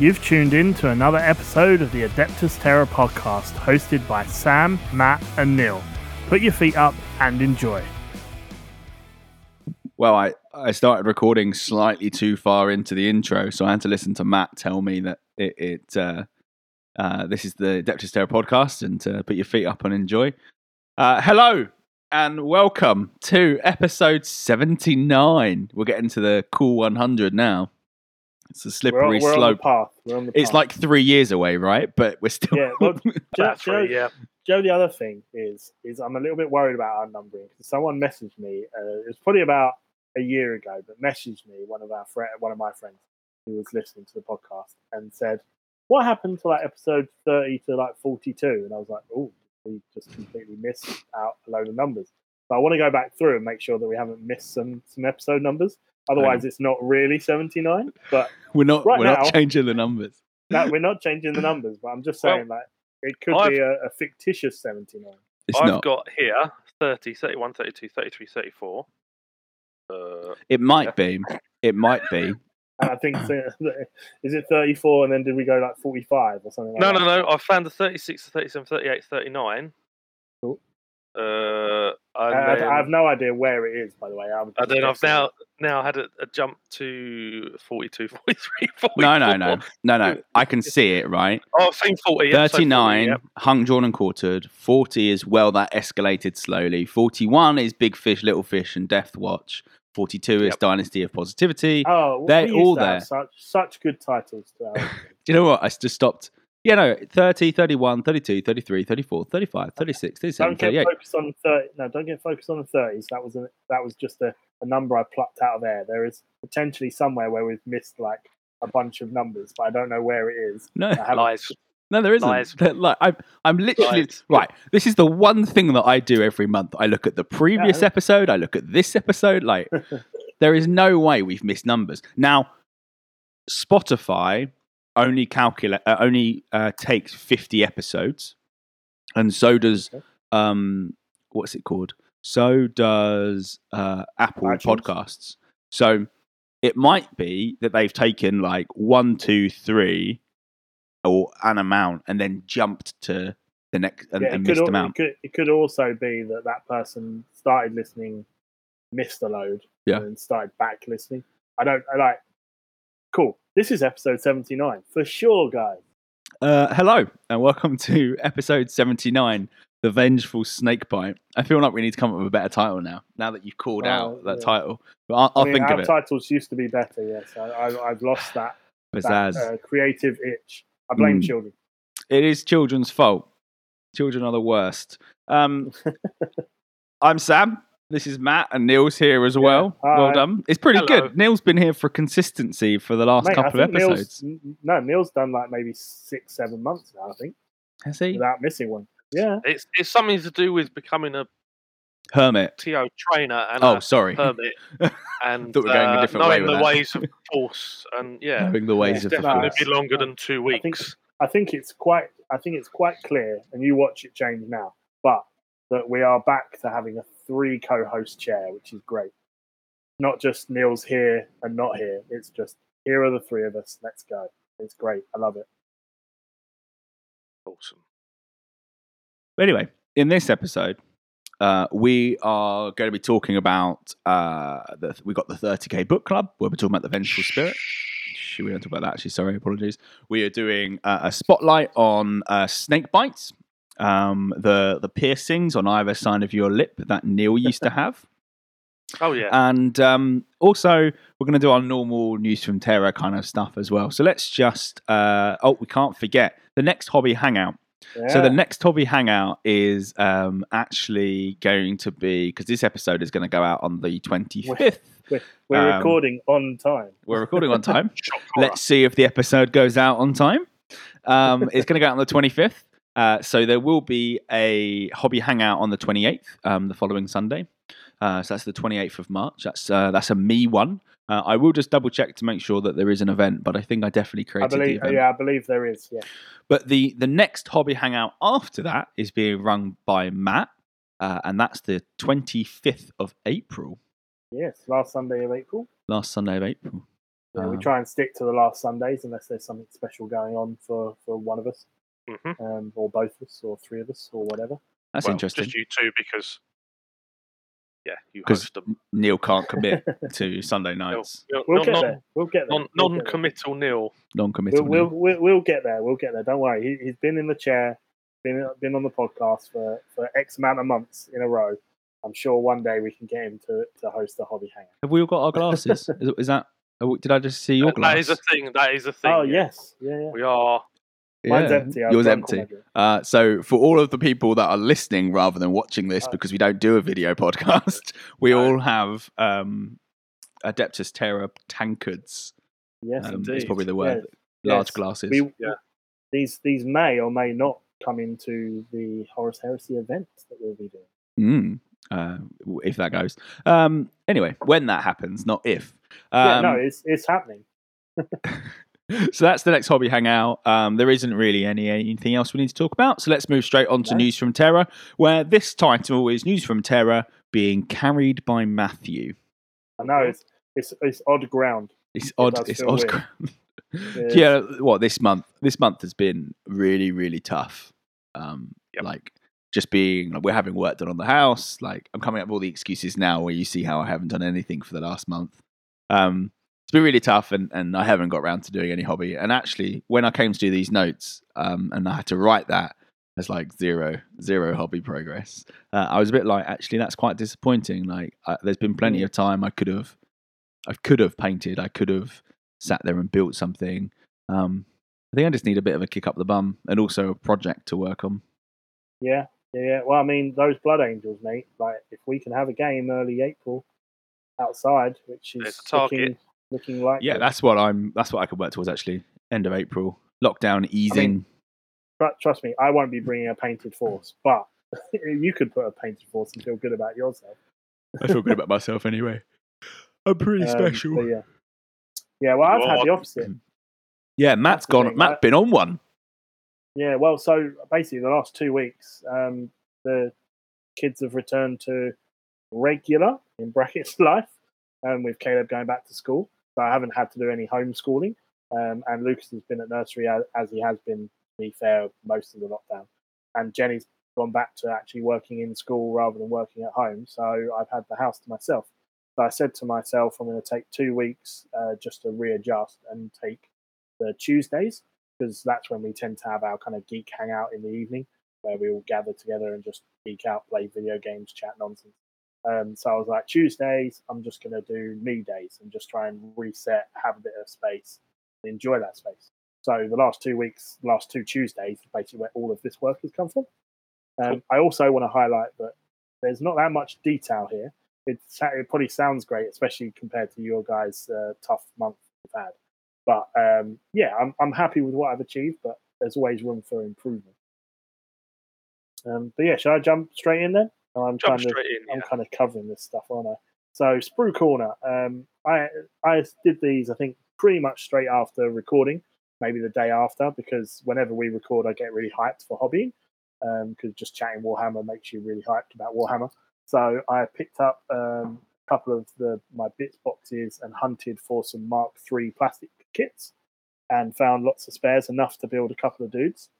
You've tuned in to another episode of the Adeptus Terra podcast, hosted by Sam, Matt, and Neil. Put your feet up and enjoy. Well, I, I started recording slightly too far into the intro, so I had to listen to Matt tell me that it, it uh, uh, this is the Adeptus Terra podcast, and to put your feet up and enjoy. Uh, hello and welcome to episode seventy nine. We're getting to the cool one hundred now. It's a We're, slippery on, we're on the slope. path. We're on the It's path. like three years away, right? But we're still. Yeah, well, Joe, Joe, three, yeah. Joe, the other thing is, is I'm a little bit worried about our numbering because someone messaged me. Uh, it was probably about a year ago, but messaged me one of our fri one of my friends who was listening to the podcast and said, "What happened to like episode 30 to like 42?" And I was like, "Oh, we just completely missed out a load of numbers." But I want to go back through and make sure that we haven't missed some some episode numbers. Otherwise, it's not really 79. But we're not. Right we're now- not changing the numbers. no, we're not changing the numbers. But I'm just Well, saying, like, it could I've- be a, a fictitious 79. It's I've not. got here 30, 31, 32, 33, 34. Uh, It might be. It might be. And I think is it 34 and then did we go like 45 or something like no, that? no, no. I found the 36, 37, 38, 39. Cool. Uh, I, and, I- then, I have no idea where it is, by the way. I'm and then I've now now had a, a jump to 42, 43, 44. No, no, no, no, no. I can see it. Right. Oh, I've seen 40. yeah, so 40, 39 yeah. hung drawn and quartered 40 is well that escalated slowly 41 is big fish little fish and death watch 42 is dynasty of positivity Oh, They're all to there. Such, such good titles. To our- do you know what i just stopped yeah no 30 31 32 33 34 35 36 37 don't get 38 focused on 30. No, don't get focused on the 30s. That was a, that was just a, a number I plucked out of air. There is potentially somewhere where we've missed like a bunch of numbers, but I don't know where it is. no I Lies. no there isn't Lies. like I'm, I'm literally Lies. right this is the one thing that i do every month i look at the previous Yeah. episode i look at this episode like there is no way we've missed numbers. Now, Spotify only calculate uh, only uh, takes fifty episodes, and so does Okay. um, what's it called? So does uh, Apple iTunes? Podcasts. So it might be that they've taken like one, two, three, or an amount, and then jumped to the next and, Yeah, and could, missed amount. it, could, it could also be that that person started listening, missed a load, Yeah. and then started back listening. I don't. I like. Cool. This is episode seventy nine for sure, guys. Uh, hello and welcome to episode 79 the vengeful snake bite i feel like we need to come up with a better title now now that you've called Oh, out that yeah. title but i'll, I'll I mean, think of it titles used to be better. Yes, I, I, I've lost that, that uh, creative itch. I blame Mm. children. it is children's fault children are the worst um, i'm sam this is matt and neil's here as well well done it's pretty Hello. good neil's been here for consistency for the last Mate, couple of think Neil's- episodes no, Neil's done like maybe six, seven months now. I think has he without missing one. Yeah, It's, it's something to do with becoming a hermit TO trainer and oh a sorry hermit and Thought we were going a uh, different way knowing with the that. ways of force. And yeah, knowing the ways it's of the definitely going force to be longer than two I think- weeks. I think it's quite. I think it's quite clear, and you watch it change now. But that we are back to having a three co-host chair, which is great. Not just Neil's here and not here. It's just here are the three of us. Let's go. It's great. I love it. Awesome. But anyway, in this episode, uh, we are going to be talking about uh, the, we got the 30k book club where we're talking about the vengeful spirit. Shh, We don't talk about that actually. Sorry, apologies. We are doing uh, a spotlight on uh, snake bites, um, the the piercings on either side of your lip that Neil used to have, Oh yeah. and um, also we're going to do our normal news from Terra kind of stuff as well. So let's just uh, oh, we can't forget the next hobby hangout. So the next hobby hangout is um, actually going to be because this episode is going to go out on the twenty fifth. we're, we're um, recording on time. We're recording on time. Let's see if the episode goes out on time. Um, it's going to go out on the twenty fifth. Uh, so there will be a hobby hangout on the twenty eighth, um, the following Sunday. Uh, so that's the twenty eighth of March. That's uh, that's a me one. Uh, I will just double check to make sure that there is an event, but I think I definitely I created the event. Yeah, I believe there is. Yeah. But the the next hobby hangout after that is being run by Matt, uh, and that's the twenty fifth of April, Yes. Last Sunday of April. last Sunday of April. Yeah, we Um, try and stick to the last Sundays unless there's something special going on for, for one of us, hmm um, or both of us, or three of us, or whatever. That's well, interesting Just you two because, yeah, you 'Cause host them. Neil can't commit to Sunday nights. Nil- We'll non- get non- there. We'll get there. non- We'll get there. Non-committal nil. Non-committal. We'll, Neil. we'll, we'll, we'll get there. We'll get there. Don't worry. He, he's been in the chair, been been on the podcast for, for X amount of months in a row. I'm sure one day we can get him to, to host a hobby hangout. Have we all got our glasses? is, is that? oh, Did I just see your glass? That is a thing. That is a thing. Oh yes, yeah, yeah. We are. Mine's Yeah, empty. I've Yours empty. all my drink. Uh, so for all of the people that are listening rather than watching this Oh. because we don't do a video podcast, we No. all have um, Adeptus Terra tankards. Yes, Um, indeed. it's probably the word. Yeah. Large Yes. glasses. We, Yeah. These these may or may not come into the Horus Heresy event that we'll be doing. Mm, uh, if that goes. Um, anyway, when that happens, not if. yeah, Um, no, it's it's happening. so that's the next hobby hangout. Um, there isn't really any anything else we need to talk about. So let's move straight on to. News from Terra, where this title is News from Terra being carried by Matthew. I know it's it's it's odd ground. It's odd. It's odd. weird. ground. Yeah. What this month? This month has been really, really tough. Um, Yep. like just being like we're having work done on the house. Like I'm coming up with all the excuses now, where you see how I haven't done anything for the last month. Um, it's been really tough, and and I haven't got around to doing any hobby. And actually, when I came to do these notes, um, and I had to write that. There's like zero, zero hobby progress. Uh, I was a bit like, actually, that's quite disappointing. Like, I, there's been plenty of time I could have, I could have painted. I could have sat there and built something. Um, I think I just need a bit of a kick up the bum and also a project to work on. Yeah, yeah, yeah. Well, I mean, those Blood Angels, mate. Like, if we can have a game early April outside, which is There's a target. looking looking like Yeah, that's what I'm. That's what I could work towards. Actually, end of April, lockdown easing. Tr- trust me, I won't be bringing a painted force, but you could put a painted force and feel good about yourself. I feel good about myself anyway. I'm pretty Um, special. yeah, yeah. Well, I've You had the opposite. yeah, Matt's that's the gone. thing, Matt's I- been on one. Yeah, well, so basically, the last two weeks, um, the kids have returned to regular in brackets life, um, with Caleb going back to school. So I haven't had to do any homeschooling, um, and Lucas has been at nursery as, as he has been. To be fair, most of the lockdown, and Jenny's gone back to actually working in school rather than working at home. So I've had the house to myself. So I said to myself, I'm going to take two weeks uh, just to readjust and take the Tuesdays because that's when we tend to have our kind of geek hangout in the evening where we all gather together and just geek out, play video games, chat nonsense. Um, so I was like, Tuesdays, I'm just going to do me days and just try and reset, have a bit of space, enjoy that space. So the last two weeks, last two Tuesdays, basically where all of this work has come from. Um, I also want to highlight that there's not that much detail here. It, it probably sounds great, especially compared to your guys' uh, tough month you've had. But um, yeah, I'm I'm happy with what I've achieved, but there's always room for improvement. Um, but yeah, shall I jump straight in then? Oh, I'm Jump kind of in. I'm Yeah. kind of covering this stuff, aren't I? So Sprue Corner, um, I I did these I think pretty much straight after recording, maybe the day after, because whenever we record, I get really hyped for hobbying, because just chatting Warhammer makes you really hyped about Warhammer. So I picked up um, a couple of the my bits boxes and hunted for some Mark III plastic kits, and found lots of spares, enough to build a couple of dudes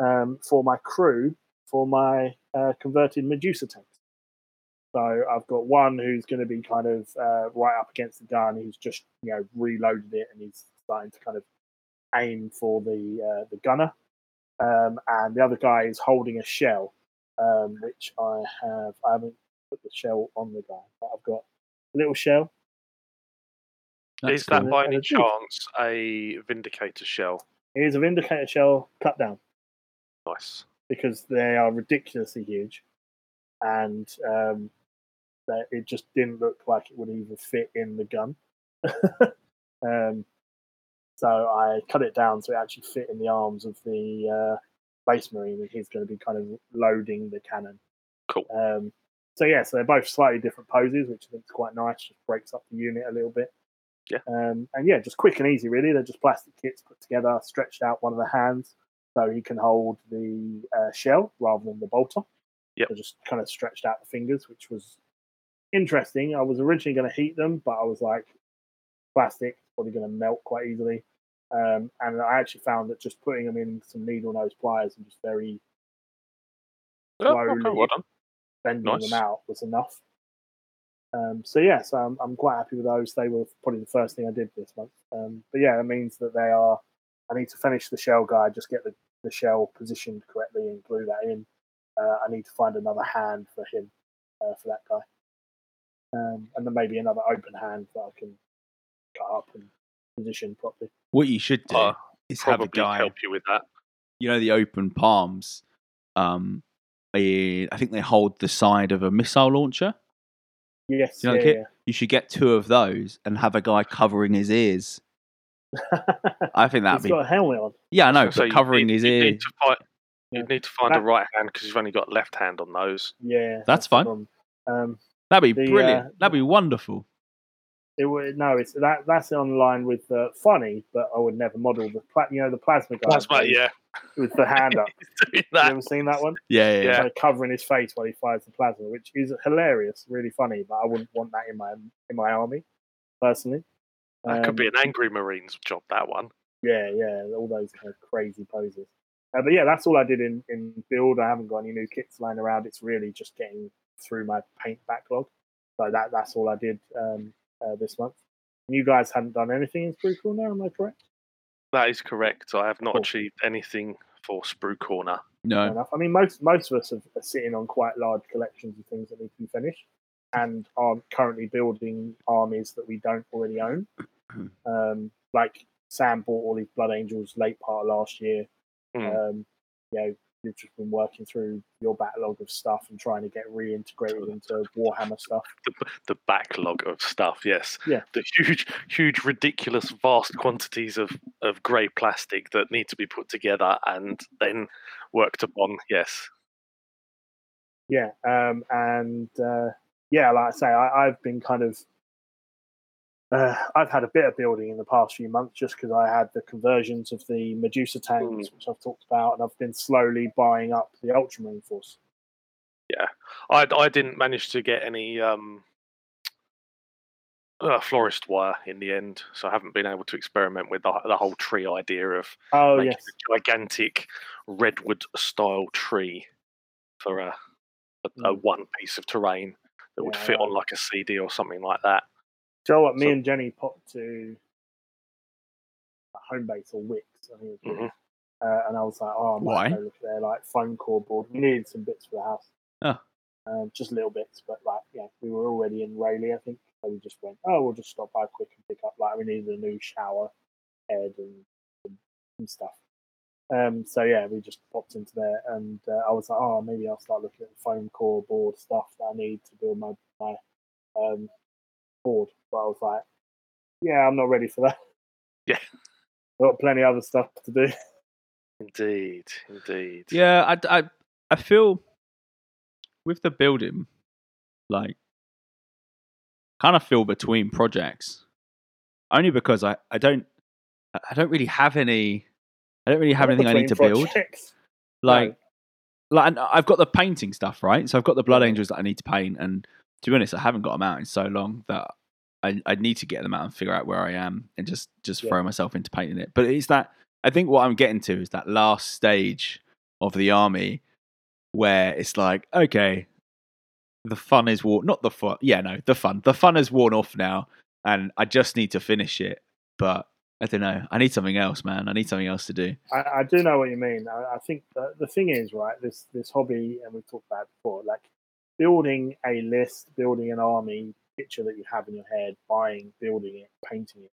um, for my crew for my uh, converted Medusa tanks. So I've got one who's going to be kind of uh, right up against the gun. He's just you know reloaded it and he's starting to kind of aim for the uh, the gunner. Um, and the other guy is holding a shell, um, which I have. I haven't put the shell on the guy, but I've got a little shell. That's Is that cool. by any a chance a Vindicator shell? It is a Vindicator shell cut down Nice. Because they are ridiculously huge, and um, that it just didn't look like it would even fit in the gun. um, so I cut it down so it actually fit in the arms of the uh, base marine, and he's going to be kind of loading the cannon. Cool. Um, so yeah, so they're both slightly different poses, which I think is quite nice. Just breaks up the unit a little bit. Yeah. Um, and yeah, just quick and easy, really. They're just plastic kits put together, stretched out one of the hands so he can hold the uh, shell rather than the bolter. Yep. So just kind of stretched out the fingers, which was interesting. I was originally going to heat them, but I was like, plastic, probably going to melt quite easily. Um, and I actually found that just putting them in some needle nose pliers and just very Oh, okay, slowly well bending Nice. them out was enough. Um, so yeah, so I'm, I'm quite happy with those. They were probably the first thing I did this month. Um, but yeah, it means that they are. I need to finish the shell guide, just get the, the shell positioned correctly and glue that in. Uh, I need to find another hand for him, uh, for that guy, um, and then maybe another open hand that I can cut up and position properly. What you should do Uh, is have a guy. help you with that. You know the open palms. Um, I think they hold the side of a missile launcher. Yes, You know the yeah. You should get two of those and have a guy covering his ears. Yeah. I think that'd He's be. got a helmet on. Yeah, I know, So but you covering need, his you ears. Need to find, Yeah. You need to find That- a right hand because you've only got left hand on those. Yeah, That's the fine. Um, That'd be the, brilliant. uh, That'd be wonderful. It would no, it's that that's on line with uh, funny, but I would never model the pla- you know the plasma guy Plasma, with- yeah. with the hand up. He's doing You ever seen that one? Yeah, yeah, Yeah. yeah. Kind of covering his face while he fires the plasma, which is hilarious, really funny. But I wouldn't want that in my in my army, personally. That could Um, be an angry Marines job. That one. Yeah, yeah, all those kind of crazy poses. Uh, but yeah, that's all I did in, in build. I haven't got any new kits lying around. It's really just getting through my paint backlog. So that that's all I did um, uh, this month. You guys hadn't done anything in Sprue Corner, am I correct? That is correct. I have not Cool. achieved anything for Sprue Corner. Fair No. enough. I mean, most most of us are, are sitting on quite large collections of things that need to be finished, and are currently building armies that we don't already own. Um, like Sam bought all these Blood Angels late part of last year. Mm. Um, you know, you've just been working through your backlog of stuff and trying to get reintegrated into Warhammer stuff. The backlog of stuff. Yes. Yeah. The huge, huge, ridiculous, vast quantities of of grey plastic that need to be put together and then worked upon. Yes. Yeah, um, and uh, yeah, like I say, I, I've been kind of. Uh, I've had a bit of building in the past few months just because I had the conversions of the Medusa tanks, which I've talked about, and I've been slowly buying up the Ultramarine Force. Yeah, I I didn't manage to get any um, uh, florist wire in the end, so I haven't been able to experiment with the, the whole tree idea of Oh making yes, a gigantic redwood style tree for a a, a Mm. one piece of terrain that would Yeah, fit on like a CD or something like that. Do you know what? Me So- and Jenny popped to Homebase or Wickes, I think it was, Mhm. uh, and I was like, oh, I might Why? go look at their like foam core board. We needed some bits for the house. Oh. Um, just little bits, but like, yeah, we were already in Rayleigh, I think. So we just went, oh, we'll just stop by quick and pick up. Like, we needed a new shower head and, and, and stuff. Um, so yeah, we just popped into there, and uh, I was like, oh, maybe I'll start looking at the foam core board stuff that I need to build my my um, board. But I was like, yeah, I'm not ready for that. Yeah. I've got plenty of other stuff to do. Indeed, indeed. Yeah, I, I, I feel with the building, like, kind of feel between projects, only because I, I don't, I don't really have any, I don't really have anything I need to Between build. projects. Like, No. like and I've got the painting stuff right. So I've got the Blood Angels that I need to paint, and to be honest, I haven't got them out in so long that I, I need to get them out and figure out where I am and just just Yeah. throw myself into painting it. But it's that I think what I'm getting to is that last stage of the army where it's like, okay, the fun is worn. Not the fun. Yeah, no, the fun. The fun is worn off now, and I just need to finish it. But I don't know. I need something else, man. I need something else to do. I, I do know what you mean. I, I think the, the thing is, right, this this hobby, and we've talked about it before, like building a list, building an army picture that you have in your head, buying, building it, painting it,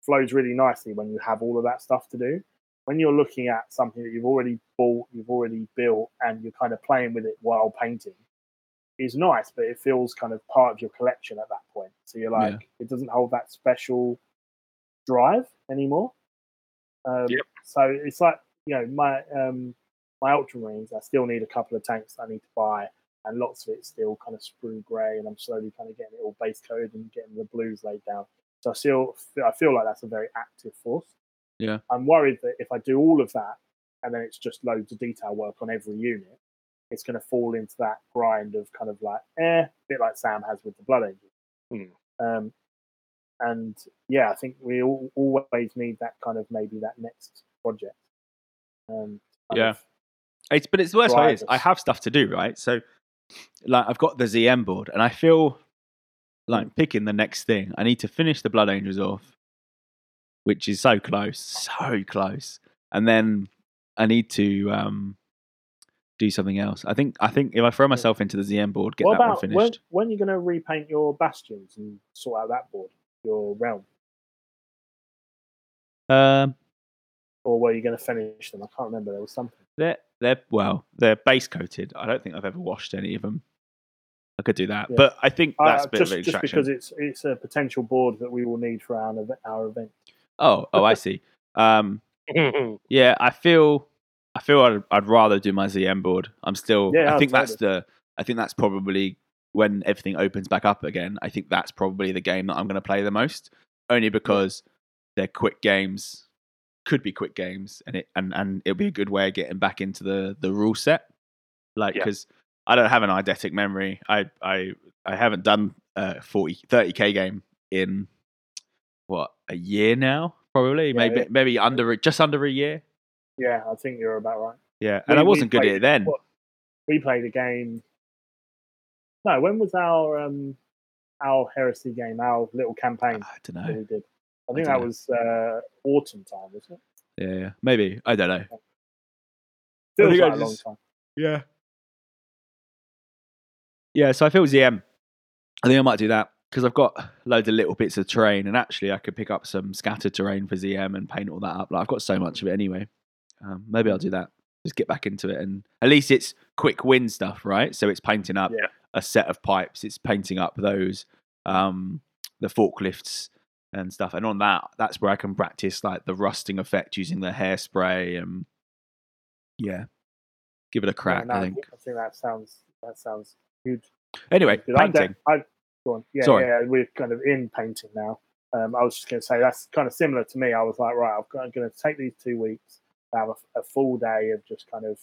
flows really nicely when you have all of that stuff to do. When you're looking at something that you've already bought, you've already built, and you're kind of playing with it while painting, is nice, but it feels kind of part of your collection at that point. So you're like, Yeah. it doesn't hold that special drive anymore. Um, Yep. So it's like you know my um, my Ultramarines. I still need a couple of tanks I need to buy, and lots of it's still kind of sprue grey, and I'm slowly kind of getting it all base coated and getting the blues laid down. So I still feel, I feel like that's a very active force. Yeah. I'm worried that if I do all of that and then it's just loads of detail work on every unit, it's going to fall into that grind of kind of like eh, a bit like Sam has with the Blood Angels. Hmm. Um, and yeah, I think we all, always need that kind of maybe that next project. Um, Yeah. of- It's but it's the worst way is I have stuff to do, right? So like I've got the ZM board and I feel like picking the next thing. I need to finish the Blood Angels off, which is so close, so close. And then I need to um do something else. I think I think if I throw myself into the ZM board, get what that about when, finished. when you're you going to repaint your bastions and sort out that board, your realm, Um or were you going to finish them? I can't remember. There was something. they're they're well, they're base coated. I don't think I've ever washed any of them. I could do that. Yeah. But I think that's Uh, a bit just, of an just because it's it's a potential board that we will need for our event. Our event. Oh, oh, I see. Um, yeah, I feel, I feel I'd, I'd rather do my ZM board. I'm still. Yeah, I think that's the. I think that's probably when everything opens back up again. I think that's probably the game that I'm going to play the most, only because they're quick games. Could be quick games, and it and and it'll be a good way of getting back into the the rule set. Like Yeah. because I don't have an eidetic memory. I I I haven't done a 40 30k game in what a year now probably Yeah, maybe yeah. maybe under just under a year Yeah, I think you're about right. yeah We- and i wasn't good at it then what- We played a game. No, when was our um our heresy game? Our little campaign i don't know we did. I I think dunno. that was uh, autumn time, wasn't it? yeah, yeah. Maybe. I don't know. Feels think I like a long time. yeah. Yeah so i feel zm i think i might do that because i've got loads of little bits of terrain and actually i could pick up some scattered terrain for zm and paint all that up. Like i've got so much of it anyway. Um, maybe i'll do that. Just get back into it and at least it's quick win stuff right? So it's painting up Yeah. a set of pipes. It's painting up those um the forklifts and stuff and on that that's where i can practice like the rusting effect using the hairspray and yeah give it a crack Yeah, no, i think I think that sounds that sounds good. anyway Good. I, painting I, go on. Yeah, Sorry. yeah, we're kind of in painting now. Um, I was just going to say that's kind of similar to me. I was like, right, I'm going to take these two weeks, to have a, a full day of just kind of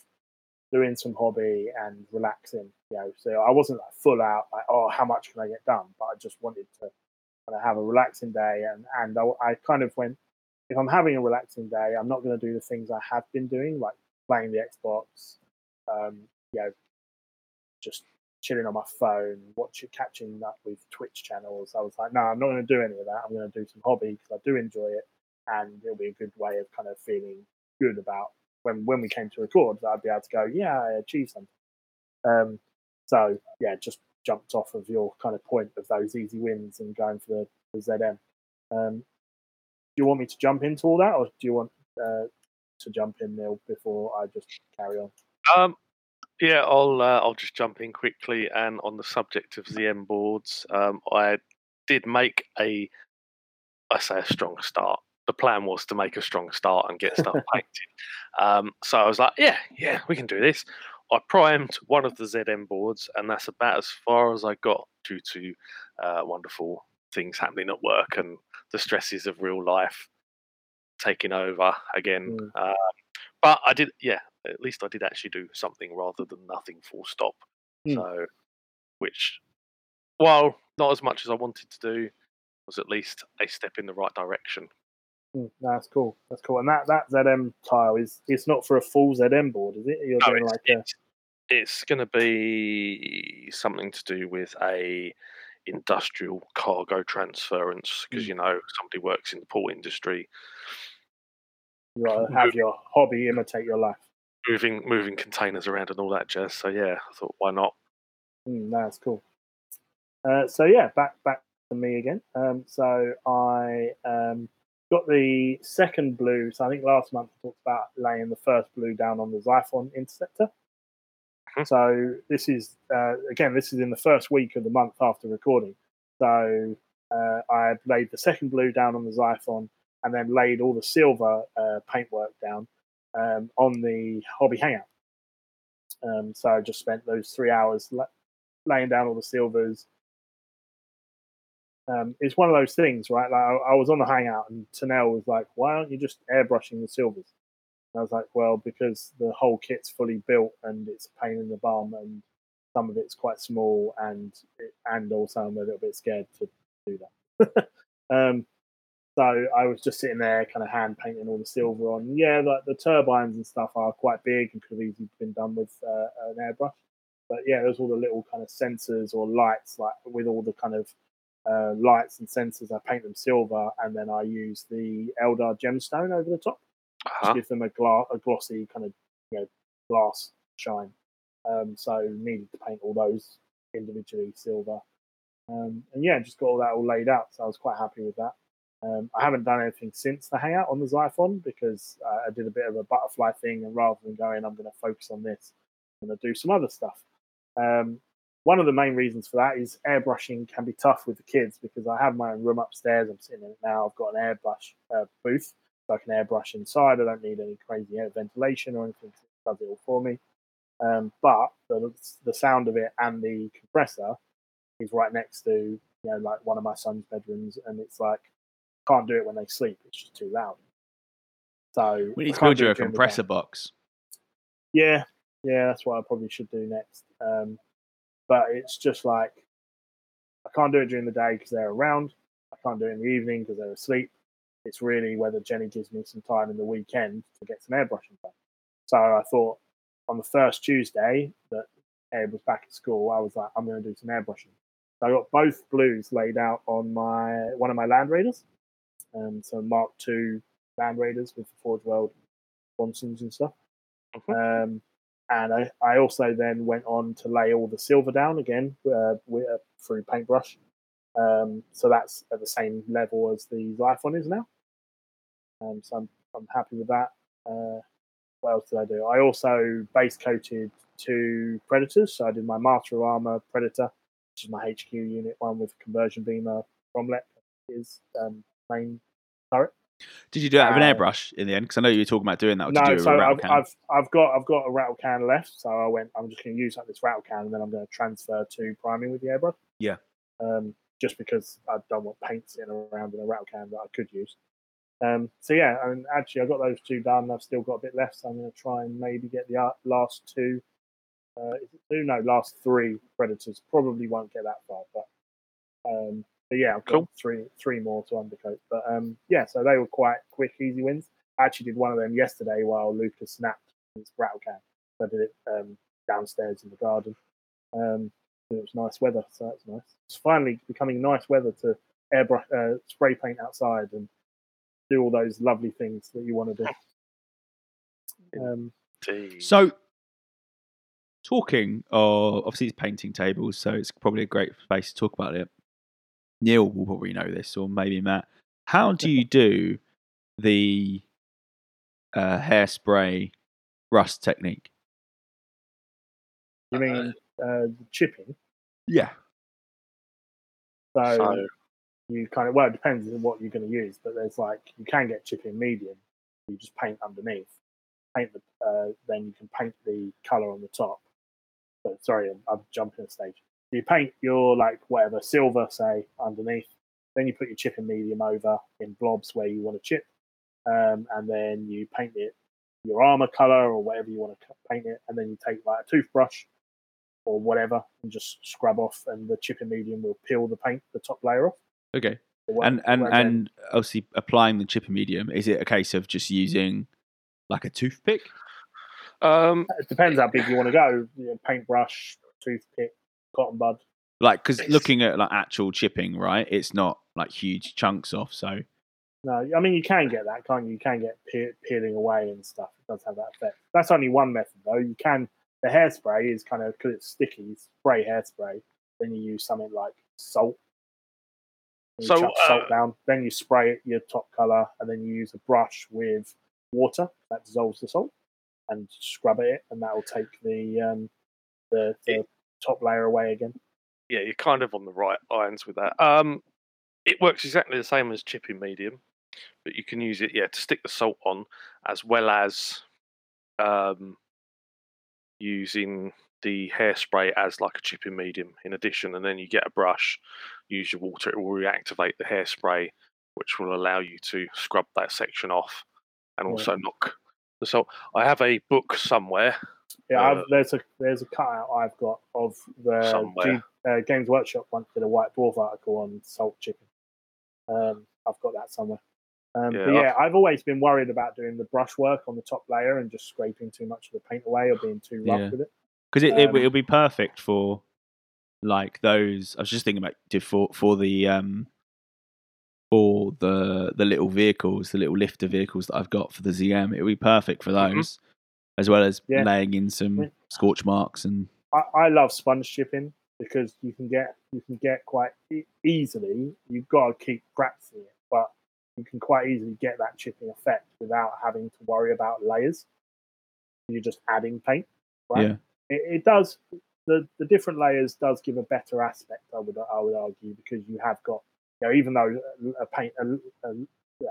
doing some hobby and relaxing. You know, so I wasn't like full out, like, oh, how much can I get done? But I just wanted to kind of have a relaxing day, and and I, I kind of went, if I'm having a relaxing day, I'm not going to do the things I have been doing, like playing the Xbox, um, you know, just chilling on my phone, watching, catching up with Twitch channels. I was like, no, I'm not going to do any of that. I'm going to do some hobby because I do enjoy it, and it'll be a good way of kind of feeling good about when when we came to record that I'd be able to go, yeah, I achieved something. Um, so yeah, just jumped off of your kind of point of those easy wins and going for the, the ZM. Um, do you want me to jump into all that, or do you want uh, to jump in, Neil, before I just carry on? Um, yeah, I'll uh, I'll just jump in quickly. And on the subject of ZM boards, um, I did make a, I say a strong start. The plan was to make a strong start and get stuff painted. Um, so I was like, yeah, yeah, we can do this. I primed one of the ZM boards, and that's about as far as I got due to uh, wonderful things happening at work and the stresses of real life taking over again. Mm. Uh, but I did, yeah, at least I did actually do something rather than nothing full stop. Mm. So, which, while not as much as I wanted to do, was at least a step in the right direction. Mm, that's cool. That's cool. And that, that ZM tile is it's not for a full ZM board, is it? You're No, doing it's, like a it's, it's going to be something to do with a industrial cargo transference because Mm. you know somebody works in the port industry, you gotta have your hobby imitate your life. moving moving containers around and all that jazz. So yeah, I thought why not? Mm, that's cool. Uh, so yeah, back back to me again. Um, so I um, got the second blue. So I think last month I talked about laying the first blue down on the Xiphon Interceptor. Mhm. So this is uh, again, this is in the first week of the month after recording. So uh, I laid the second blue down on the Xiphon, and then laid all the silver uh, paintwork down um, on the Hobby Hangout. Um, so I just spent those three hours la- laying down all the silvers. Um, it's one of those things, right? Like I, I was on the Hangout, and Tanel was like, "Why aren't you just airbrushing the silvers?" And I was like, "Well, because the whole kit's fully built, and it's a pain in the bum, and some of it's quite small, and it, and also I'm a little bit scared to do that." Um, so I was just sitting there, kind of hand painting all the silver on. Yeah, like the turbines and stuff are quite big and could have easily been done with uh, an airbrush. But yeah, there's all the little kind of sensors or lights, like with all the kind of uh, lights and sensors. I paint them silver, and then I use the Eldar gemstone over the top Uh-huh. to give them a, gla- a glossy kind of you know glass shine. Um, so needed to paint all those individually silver. Um, and yeah, just got all that all laid out. So I was quite happy with that. Um, I haven't done anything since the hangout on the Xiphon because uh, I did a bit of a butterfly thing, and rather than going, I'm going to focus on this, I'm going to do some other stuff. Um, one of the main reasons for that is airbrushing can be tough with the kids because I have my own room upstairs. I'm sitting in it now. I've got an airbrush uh, booth, so I can airbrush inside. I don't need any crazy air ventilation or anything. It does it all for me. Um, but the, the sound of it and the compressor is right next to you know like one of my son's bedrooms, and it's like can't do it when they sleep. It's just too loud. So We need to build you a during the day. compressor box. Yeah, yeah, that's what I probably should do next. Um, but it's just like I can't do it during the day because they're around. I can't do it in the evening because they're asleep. It's really whether Jenny gives me some time in the weekend to get some airbrushing done. So I thought on the first Tuesday that Ed was back at school, I was like, I'm going to do some airbrushing. So I got both blues laid out on my one of my Land Raiders, um, so Mark II Land Raiders with the Forge World Wansons and stuff. Um, and I, I also then went on to lay all the silver down again uh, uh, through paintbrush. Um, so that's at the same level as the Xiphon is now. Um, so I'm, I'm happy with that. Uh, what else did I do? I also base coated two Predators. So I did my Master of Armor Predator, which is my HQ unit one with conversion beamer Cromlech is um, main turret. Did you do that with an Uh, airbrush in the end? Because I know you were talking about doing that. Or did you No, do so I've? I've I've got I've got a rattle can left, so I went. I'm just going to use like this rattle can, and then I'm going to transfer to priming with the airbrush. Yeah. Um, just because I don't want paint sitting around in a rattle can that I could use. Um, so yeah, I mean, actually, I got those two done. I've still got a bit left, so I'm going to try and maybe get the uh, last two. Uh? No, last three predators. Probably won't get that far, but um, but yeah, I've got Cool. three three more to undercoat. But um, yeah, so they were quite quick, easy wins. I actually did one of them yesterday while Lucas snapped his rattle can. I did it um, downstairs in the garden. Um, it was nice weather, so that's nice. It's finally becoming nice weather to airbrush, uh, spray paint outside and do all those lovely things that you want to do. Um, So, talking of obviously it's painting tables, so it's probably a great space to talk about it. Neil will probably know this, or maybe Matt. How do you do the uh, hairspray rust technique? you mean uh, the chipping? Yeah. So, So, you kind of well, it depends on what you're going to use, but there's like you can get chipping medium. You just paint underneath, paint the uh, then you can paint the color on the top. So sorry, I'm, I'm jumping a stage. You paint your like whatever silver, say underneath. Then you put your chipping medium over in blobs where you want to chip, um, and then you paint it your armor color or whatever you want to paint it, and then you take like a toothbrush or whatever and just scrub off, and the chipping medium will peel the paint, the top layer off. Okay. It And and and obviously applying the chipping medium. Is it a case of just using like a toothpick? um, it depends how big you want to go. You know, paintbrush, toothpick, cotton bud. Like, because looking at like actual chipping, right? It's not like huge chunks off. So No, I mean you can get that, can't you? You can get pe- peeling away and stuff. It does have that effect. That's only one method though. You can. The hairspray is kind of because it's sticky. Spray hairspray, then you use something like salt. You So, chuck salt uh, down, then you spray it your top color, and then you use a brush with water that dissolves the salt, and scrub it, and that will take the um, the, the top layer away again. yeah, you're kind of on the right lines with that. Um, it works exactly the same as chipping medium, but you can use it, yeah, to stick the salt on, as well as um, using the hairspray as like a chipping medium in addition. And then you get a brush, use your water, it will reactivate the hairspray, which will allow you to scrub that section off and Yeah. also knock the salt. I have a book somewhere. Yeah, Uh, I've, there's a there's a cutout I've got of the G, uh, Games Workshop once did a White Dwarf article on salt chipping. Um, I've got that somewhere. Um, Yeah, but yeah, I've always been worried about doing the brushwork on the top layer and just scraping too much of the paint away or being too rough Yeah. with it. because it, it Um, it'll be perfect for like those. I was just thinking about for for the um for the the little vehicles, the little lifter vehicles that I've got for the ZM. It'll be perfect for Mhm. those, as well as Yeah. laying in some scorch marks and I, I love sponge chipping because you can get you can get quite e- easily. You've got to keep practicing it, but you can quite easily get that chipping effect without having to worry about layers. You're just adding paint, right? Yeah. It, it does the the different layers does give a better aspect. I would I would argue because you have got you know even though a paint a, a, yeah,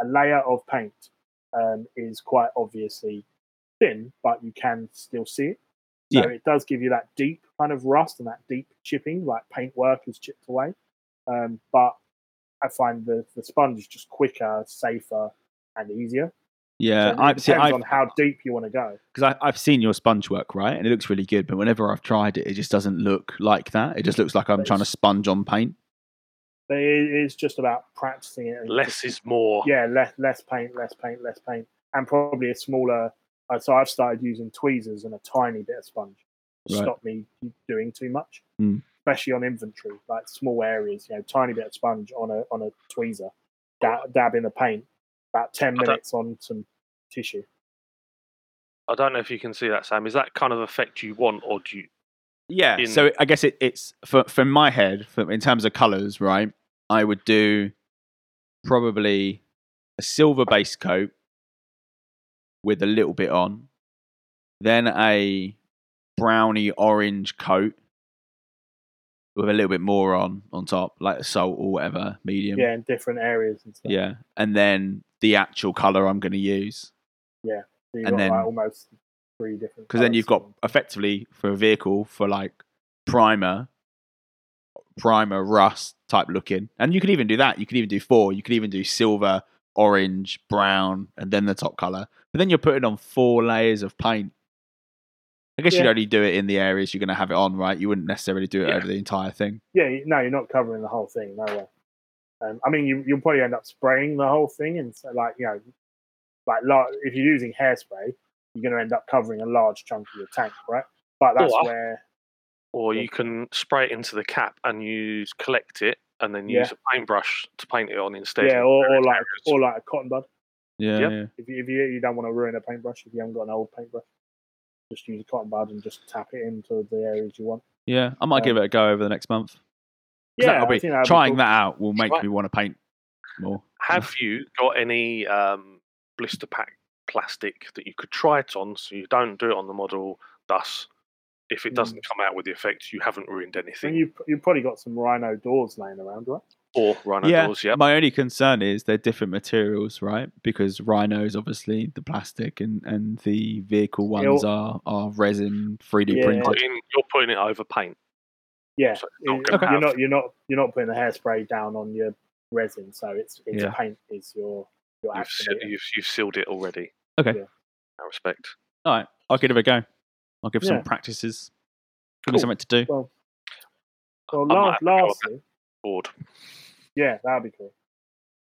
a layer of paint um, is quite obviously thin, but you can still see it. So Yeah. it does give you that deep kind of rust and that deep chipping, like paintwork is chipped away. Um, but I find the, the sponge is just quicker, safer, and easier. yeah. so I it see. depends I've on how deep you want to go. because I've seen your sponge work right, and it looks really good. But whenever I've tried it, it just doesn't look like that. It just looks like I'm But trying to sponge on paint. It is just about practicing it. Less just- is more. yeah, less less paint, less paint, less paint, and probably a smaller. Uh, so I've started using tweezers and a tiny bit of sponge to Right. stop me doing too much, Mm. especially on inventory, like small areas. You know, tiny bit of sponge on a on a tweezer, dab, dab in the paint, about ten minutes on some tissue. I don't know if you can see that, Sam. Is that kind of effect you want, or do you? Yeah. in- so I guess it, it's for from my head, for, in terms of colors, right? I would do probably a silver base coat with a little bit on, then a browny orange coat with a little bit more on on top, like a salt or whatever, medium. Yeah, in different areas and stuff. Yeah. And then the actual color I'm going to use. so you've and got then- like almost three different. because then you've got effectively for a vehicle for like primer primer rust type looking and you could even do that you could even do four you could even do silver orange brown and then the top color but then you're putting on four layers of paint i guess you'd only do it in the areas you're going to have it on right you wouldn't necessarily do it Yeah. over the entire thing Yeah, no, you're not covering the whole thing. No way. Um, I mean, you, you'll probably end up spraying the whole thing, and so, like you know, like lar- if you're using hairspray, you're going to end up covering a large chunk of your tank, right? But that's Or- where Or you can spray it into the cap and use collect it, and then Yeah. use a paintbrush to paint it on instead. yeah, or, or like or like a cotton bud. yeah, Yep. yeah. If you, if you you don't want to ruin a paintbrush, if you haven't got an old paintbrush, just use a cotton bud and just tap it into the areas you want. Yeah, i might give it a go over the next month. Yeah, that'll be, think that'd be trying cool. that out will make Right. me want to paint more Have you got any um, blister pack plastic that you could try it on, so you don't do it on the model? Thus, if it Hmm. doesn't come out with the effect, you haven't ruined And anything. you you've probably got some rhino doors laying around, right? or rhino yeah, doors, yeah. My only concern is they're different materials, right? Because rhinos, obviously, the plastic and, and the vehicle Yeah, ones well- are, are resin 3D Yeah. printed. Putting- you're putting it over paint. Yeah, So not it- gonna you're not you're not you're not putting the hairspray down on your resin, so it's it's Yeah. paint is your your You've, se- you've, you've sealed it already. Okay. Yeah. In that respect. All right, I'll give it a go. I'll give some Yeah. practices. Give me Cool. something to do. Well, well, I might last, have to go lastly, Board. yeah, that'd be cool.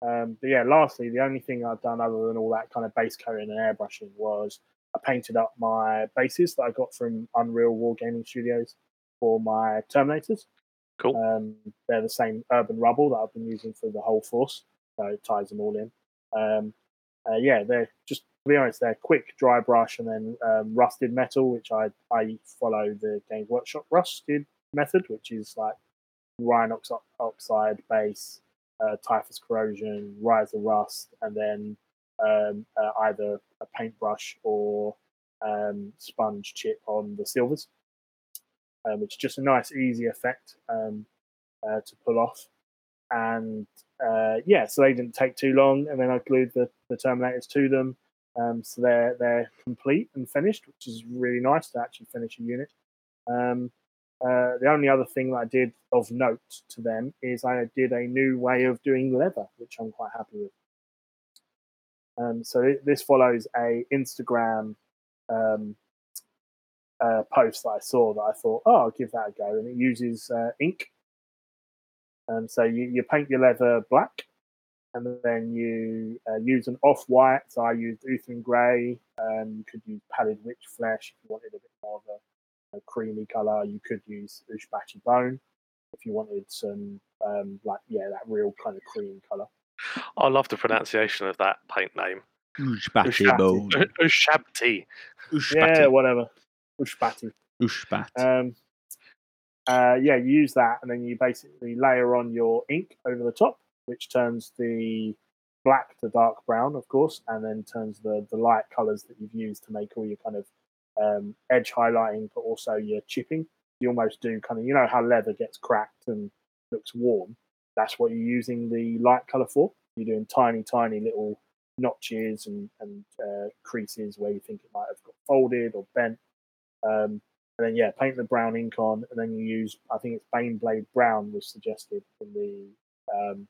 Um, but yeah, lastly, the only thing I've done other than all that kind of base coating and airbrushing was I painted up my bases that I got from Unreal Wargaming Studios for my Terminators. Cool. Um, they're the same urban rubble that I've been using for the whole force, so it ties them all in. Um, uh, yeah, they're just to be honest, they're quick dry brush and then um, rusted metal, which I I follow the Games Workshop rusted method, which is like Rhine oxi- oxide base, uh, typhus corrosion, Ryza Rust, and then um, uh, either a paintbrush or um, sponge chip on the silvers, um, which is just a nice, easy effect um, uh, to pull off. And uh, yeah, so they didn't take too long, and then I glued the, the terminators to them, um, so they're they're complete and finished, which is really nice to actually finish a unit. Um, uh, the only other thing that I did of note to them is I did a new way of doing leather, which I'm quite happy with. Um, so thi- this follows a Instagram um, uh, post that I saw that I thought, oh, I'll give that a go, and it uses uh, ink. Um, so you, you paint your leather black, and then you uh, use an off white. So I used Ulthuan Grey. Um, you could use Pallid Wych Flesh if you wanted a bit more of a, a creamy color. You could use Ushbati Bone if you wanted some um, like yeah that real kind of cream color. I love the pronunciation of that paint name. Ushbati Ushbati. bone. Ushabti. Yeah, whatever. Ushbati. Ushbat. Um, uh, yeah, you use that, and then you basically layer on your ink over the top, which turns the black to dark brown, of course, and then turns the the light colors that you've used to make all your kind of um, edge highlighting, but also your chipping. You almost do kind of, you know, how leather gets cracked and looks warm. That's what you're using the light color for. You're doing tiny, tiny little notches and and uh, creases where you think it might have got folded or bent. Um, and then yeah, paint the brown ink on, and then you use I think it's Bane Blade Brown was suggested in the um,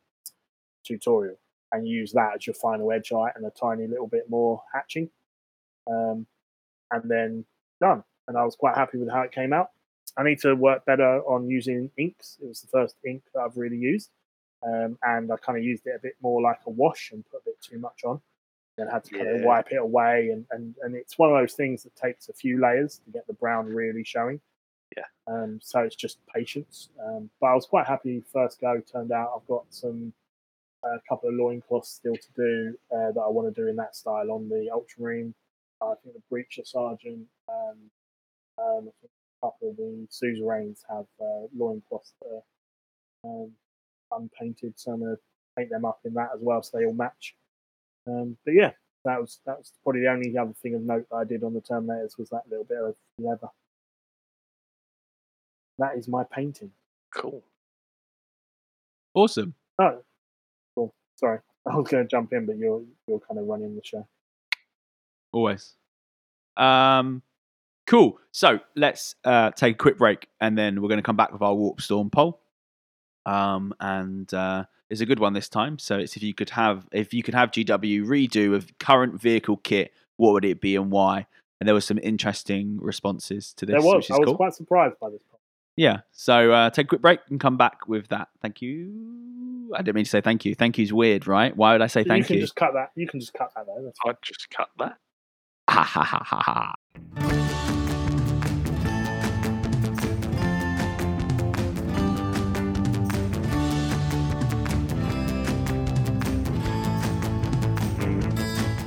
tutorial, and use that as your final edge height and a tiny little bit more hatching, um, and then done. And I was quite happy with how it came out. I need to work better on using inks. It was the first ink that I've really used, um, and I kind of used it a bit more like a wash and put a bit too much on then had to kind of wipe it away. And, and and it's one of those things that takes a few layers to get the brown really showing. Yeah. um so it's just patience. Um but i was quite happy first go turned out i've got some a couple of loincloths still to do uh, that i want to do in that style on the ultramarine. I think the breacher sergeant um, um a couple of the suzerains have uh, loincloths that are um, unpainted so i'm going to paint them up in that as well so they all match um, but yeah, that was that was probably the only other thing of note that I did on the Terminators was that little bit of leather. That is my painting. Cool. Awesome. Oh, cool. Sorry, I was going to jump in, but you're you're kind of running the show. Always. Um, cool. So let's uh, take a quick break, and then we're going to come back with our Warp Storm poll. Um, and uh, it's a good one this time. So it's if you could have if you could have GW redo of current vehicle kit, what would it be and why? And there were some interesting responses to this, there was. which is I was cool. quite surprised by this. Yeah. So uh, take a quick break and come back with that. Thank you. I didn't mean to say thank you. Thank you's weird, right? Why would I say thank you can you? Can just cut that. You can just cut that though. I'd just cut that. Ha ha ha ha ha.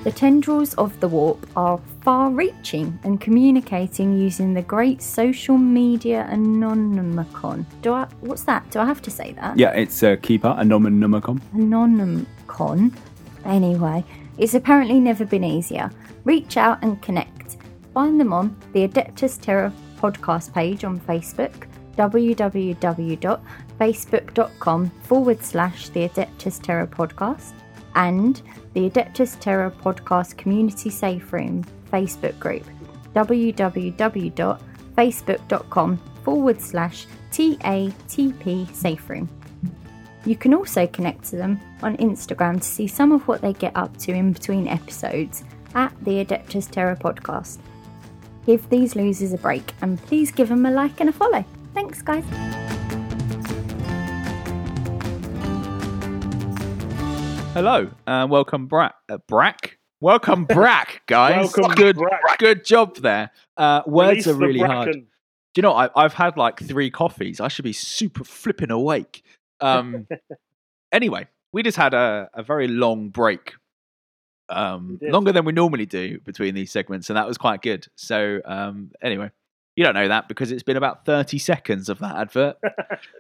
The tendrils of the warp are far reaching and communicating using the great social media anonymicon. Do I what's that? Do I have to say that? Yeah, it's uh, Keeper, Anomanomicon. Anonymicon. Anyway, it's apparently never been easier. Reach out and connect. Find them on the Adeptus Terra podcast page on Facebook, www.facebook.com forward slash the Adeptus Terra podcast, and the Adeptus Terra podcast community safe room Facebook group, www.facebook.com forward slash TATP safe room. You can also connect to them on Instagram to see some of what they get up to in between episodes at the Adeptus Terra podcast. Give these losers a break and please give them a like and a follow. Thanks, guys. Hello, and welcome, Brack. Uh, Brack? Welcome, Brack, guys. Welcome, good, Brack. good job there. Uh, words Release are really hard. Do you know, I, I've had like three coffees. I should be super flipping awake. Um, anyway, we just had a, a very long break. Um, longer than we normally do between these segments, and that was quite good. So, um, anyway, you don't know that because it's been about 30 seconds of that advert.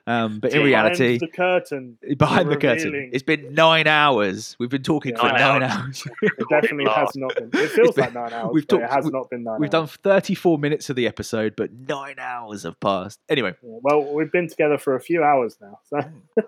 Um, but in reality, the curtain, behind the you're curtain, it's been nine hours. We've been talking for Nine nine hours. hours. It definitely has not been. It feels been- like nine hours. we've but talked- it has we- not been 9 We've done 34 minutes of the episode, but nine hours have passed. Anyway, Yeah, Well, we've been together for a few hours now, so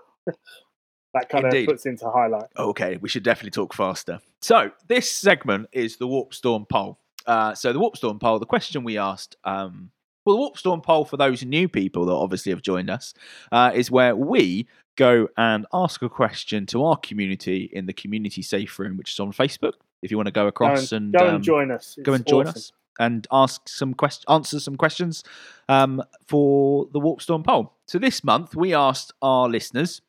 that kind Indeed. of puts into highlight. okay, we should definitely talk faster. So, this segment is the Warp Storm poll. Uh, so, the Warp Storm poll, the question we asked, um, well, the Warp Storm poll for those new people that obviously have joined us, uh, is where we go and ask a question to our community in the community safe room, which is on Facebook. If you want to go Go across and, and, go um, and join us. go and join awesome. us and ask some questions, answer some questions um, for the Warp Storm poll. So this month we asked our listeners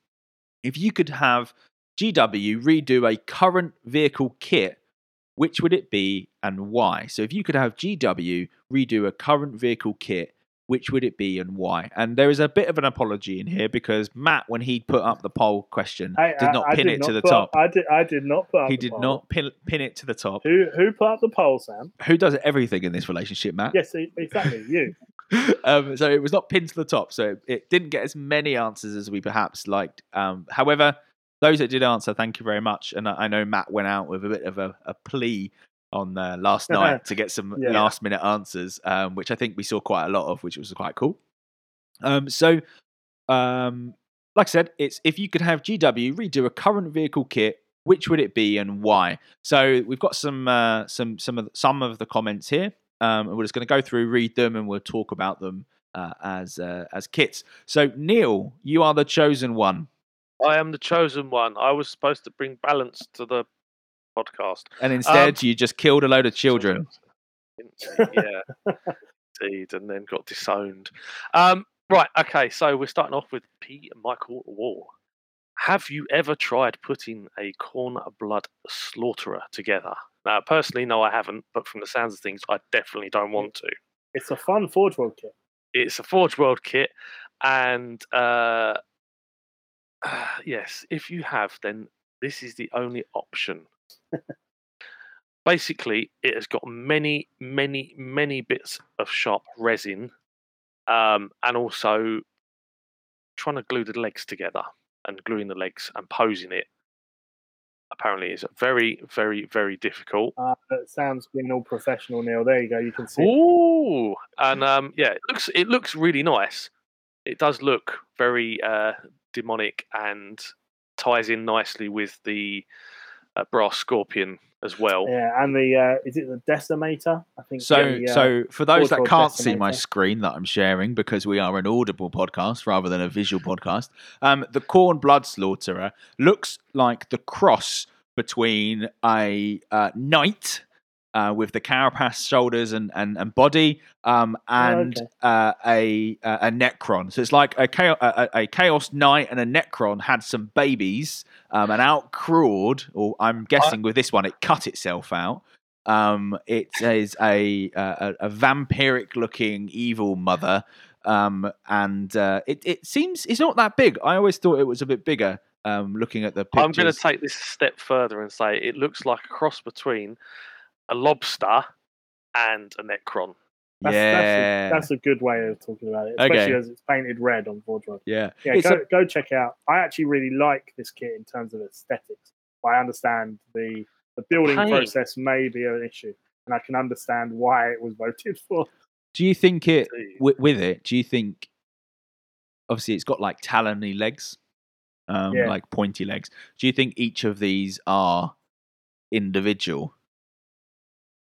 if you could have GW redo a current vehicle kit, which would it be and why? So if you could have GW redo a current vehicle kit, which would it be and why? And there is a bit of an apology in here because Matt, when he put up the poll question, I, did not I pin did it to the top. up- I did. I did not put up. he did poll. not pin, pin it to the top. Who who put up the poll, Sam? Who does everything in this relationship, Matt? Yes, exactly. You. um, so it was not pinned to the top, so it, it didn't get as many answers as we perhaps liked. Um, however, those that did answer, thank you very much. And I, know Matt went out with a bit of a, a plea on uh, last night to get some Yeah. last minute answers, um, which I think we saw quite a lot of, which was quite cool. Um, so, um, like I said, it's if you could have GW redo a current vehicle kit, which would it be and why? So we've got some uh, some some of the, some of the comments here. Um, and we're just going to go through, read them, and we'll talk about them uh, as uh, as kits. So Neil, you are the chosen one, I am the chosen one. I was supposed to bring balance to the podcast. and instead Um, you just killed a load of children. yeah, indeed, and then got disowned. Um, right, okay, so we're starting off with P. Michael Wall. Have you ever tried putting a Khorne blood slaughterer together? Now, personally, no, I haven't, but from the sounds of things, I definitely don't want to. It's a fun Forge World kit. It's a Forge World kit, and uh, yes, if you have, then this is the only option. Basically, it has got many, many, many bits of sharp resin, um, and also trying to glue the legs together and gluing the legs and posing it. Apparently, is very, very, very difficult. Uh, that sounds being all professional, Neil. There you go. You can see. Ooh, and um, yeah, it looks it looks really nice. It does look very uh, demonic and ties in nicely with the uh, brass scorpion as well. Yeah, and the uh, is it the Decimator? I think. So, the, uh, so for those that can't see my screen that I'm sharing because we are an audible podcast rather than a visual podcast, um, the Khorne Blood Slaughterer looks like the cross between a uh, knight uh, with the carapace, shoulders, and and, and body, um, and okay. uh, a a a Necron. So it's like a chaos, a, a chaos knight and a Necron had some babies um, and outcrawled, or I'm guessing with this one, it cut itself out. Um, it is a a, a vampiric looking evil mother, um, and uh, it it seems it's not that big. I always thought it was a bit bigger. Um, looking at the pictures, I'm going to take this a step further and say it looks like a cross between a lobster and a necron. That's, yeah, that's, a, that's a good way of talking about it, especially Okay. as it's painted red on Forge World. yeah. Yeah, It's go, a- go check out. I actually really like this kit in terms of aesthetics. I understand the the building Paint. process may be an issue, and I can understand why it was voted for. do you think it with, with it? Do you think? Obviously, it's got like talony legs, um, Yeah. like pointy legs. Do you think each of these are individual?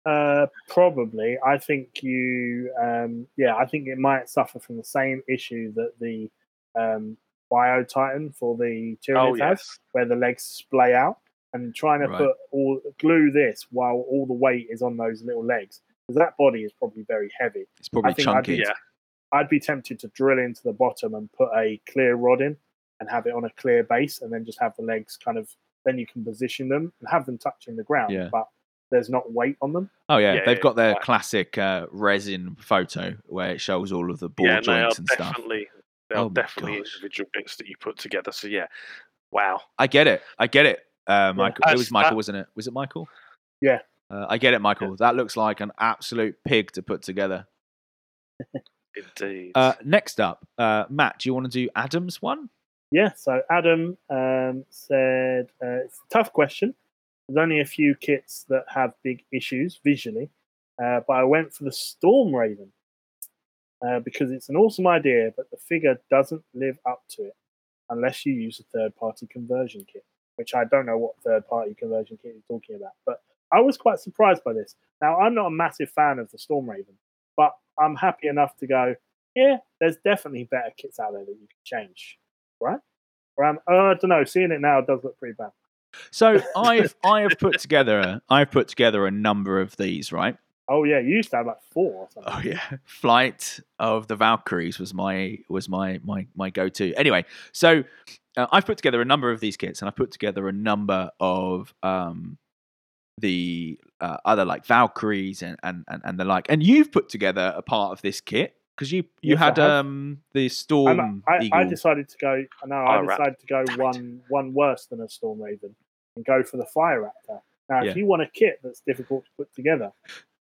Uh, probably. I think you, um, yeah, I think it might suffer from the same issue that the um, Bio Titan for the Oh Tyranid has, yes, where the legs splay out, and trying to Right. put all glue this while all the weight is on those little legs, because that body is probably very heavy. It's probably think I'd chunky. be- yeah. I'd be tempted to drill into the bottom and put a clear rod in and have it on a clear base and then just have the legs kind of then you can position them and have them touching the ground. Yeah. But there's not weight on them. Oh yeah, Yeah, they've yeah, got their right. classic uh, resin photo where it shows all of the ball yeah, they are joints and stuff. they are Oh definitely gosh. individual bits that you put together. So yeah, wow. I get it. I get it. Uh, Michael, it was Michael, that- wasn't it? Was it Michael? Yeah. Uh, I get it, Michael. That looks like an absolute pig to put together. Indeed. Uh, next up, uh, Matt, do you want to do Adam's one? Yeah, so Adam um, said uh, it's a tough question. There's only a few kits that have big issues visually, uh, but I went for the Storm Raven uh, because it's an awesome idea, but the figure doesn't live up to it unless you use a third party conversion kit, which I don't know what third party conversion kit you're talking about. But I was quite surprised by this. Now, I'm not a massive fan of the Storm Raven, but I'm happy enough to go, yeah, there's definitely better kits out there that you can change, right? Oh, I don't know. Seeing it now does look pretty bad. So I've I have put together I've put together a number of these, right? Oh yeah, you used to have like four or something. Oh yeah, Flight of the Valkyries was my was my my my go to. Anyway, so uh, I've put together a number of these kits, and I've put together a number of um, the uh, other like Valkyries and, and and and the like. And you've put together a part of this kit because you you Yes, had um the Storm I'm- I, decided to go. No, I Fire Raptor. decided to go Damn it. one one worse than a Storm Raven and go for the Fire Raptor. Now, Yeah. if you want a kit that's difficult to put together,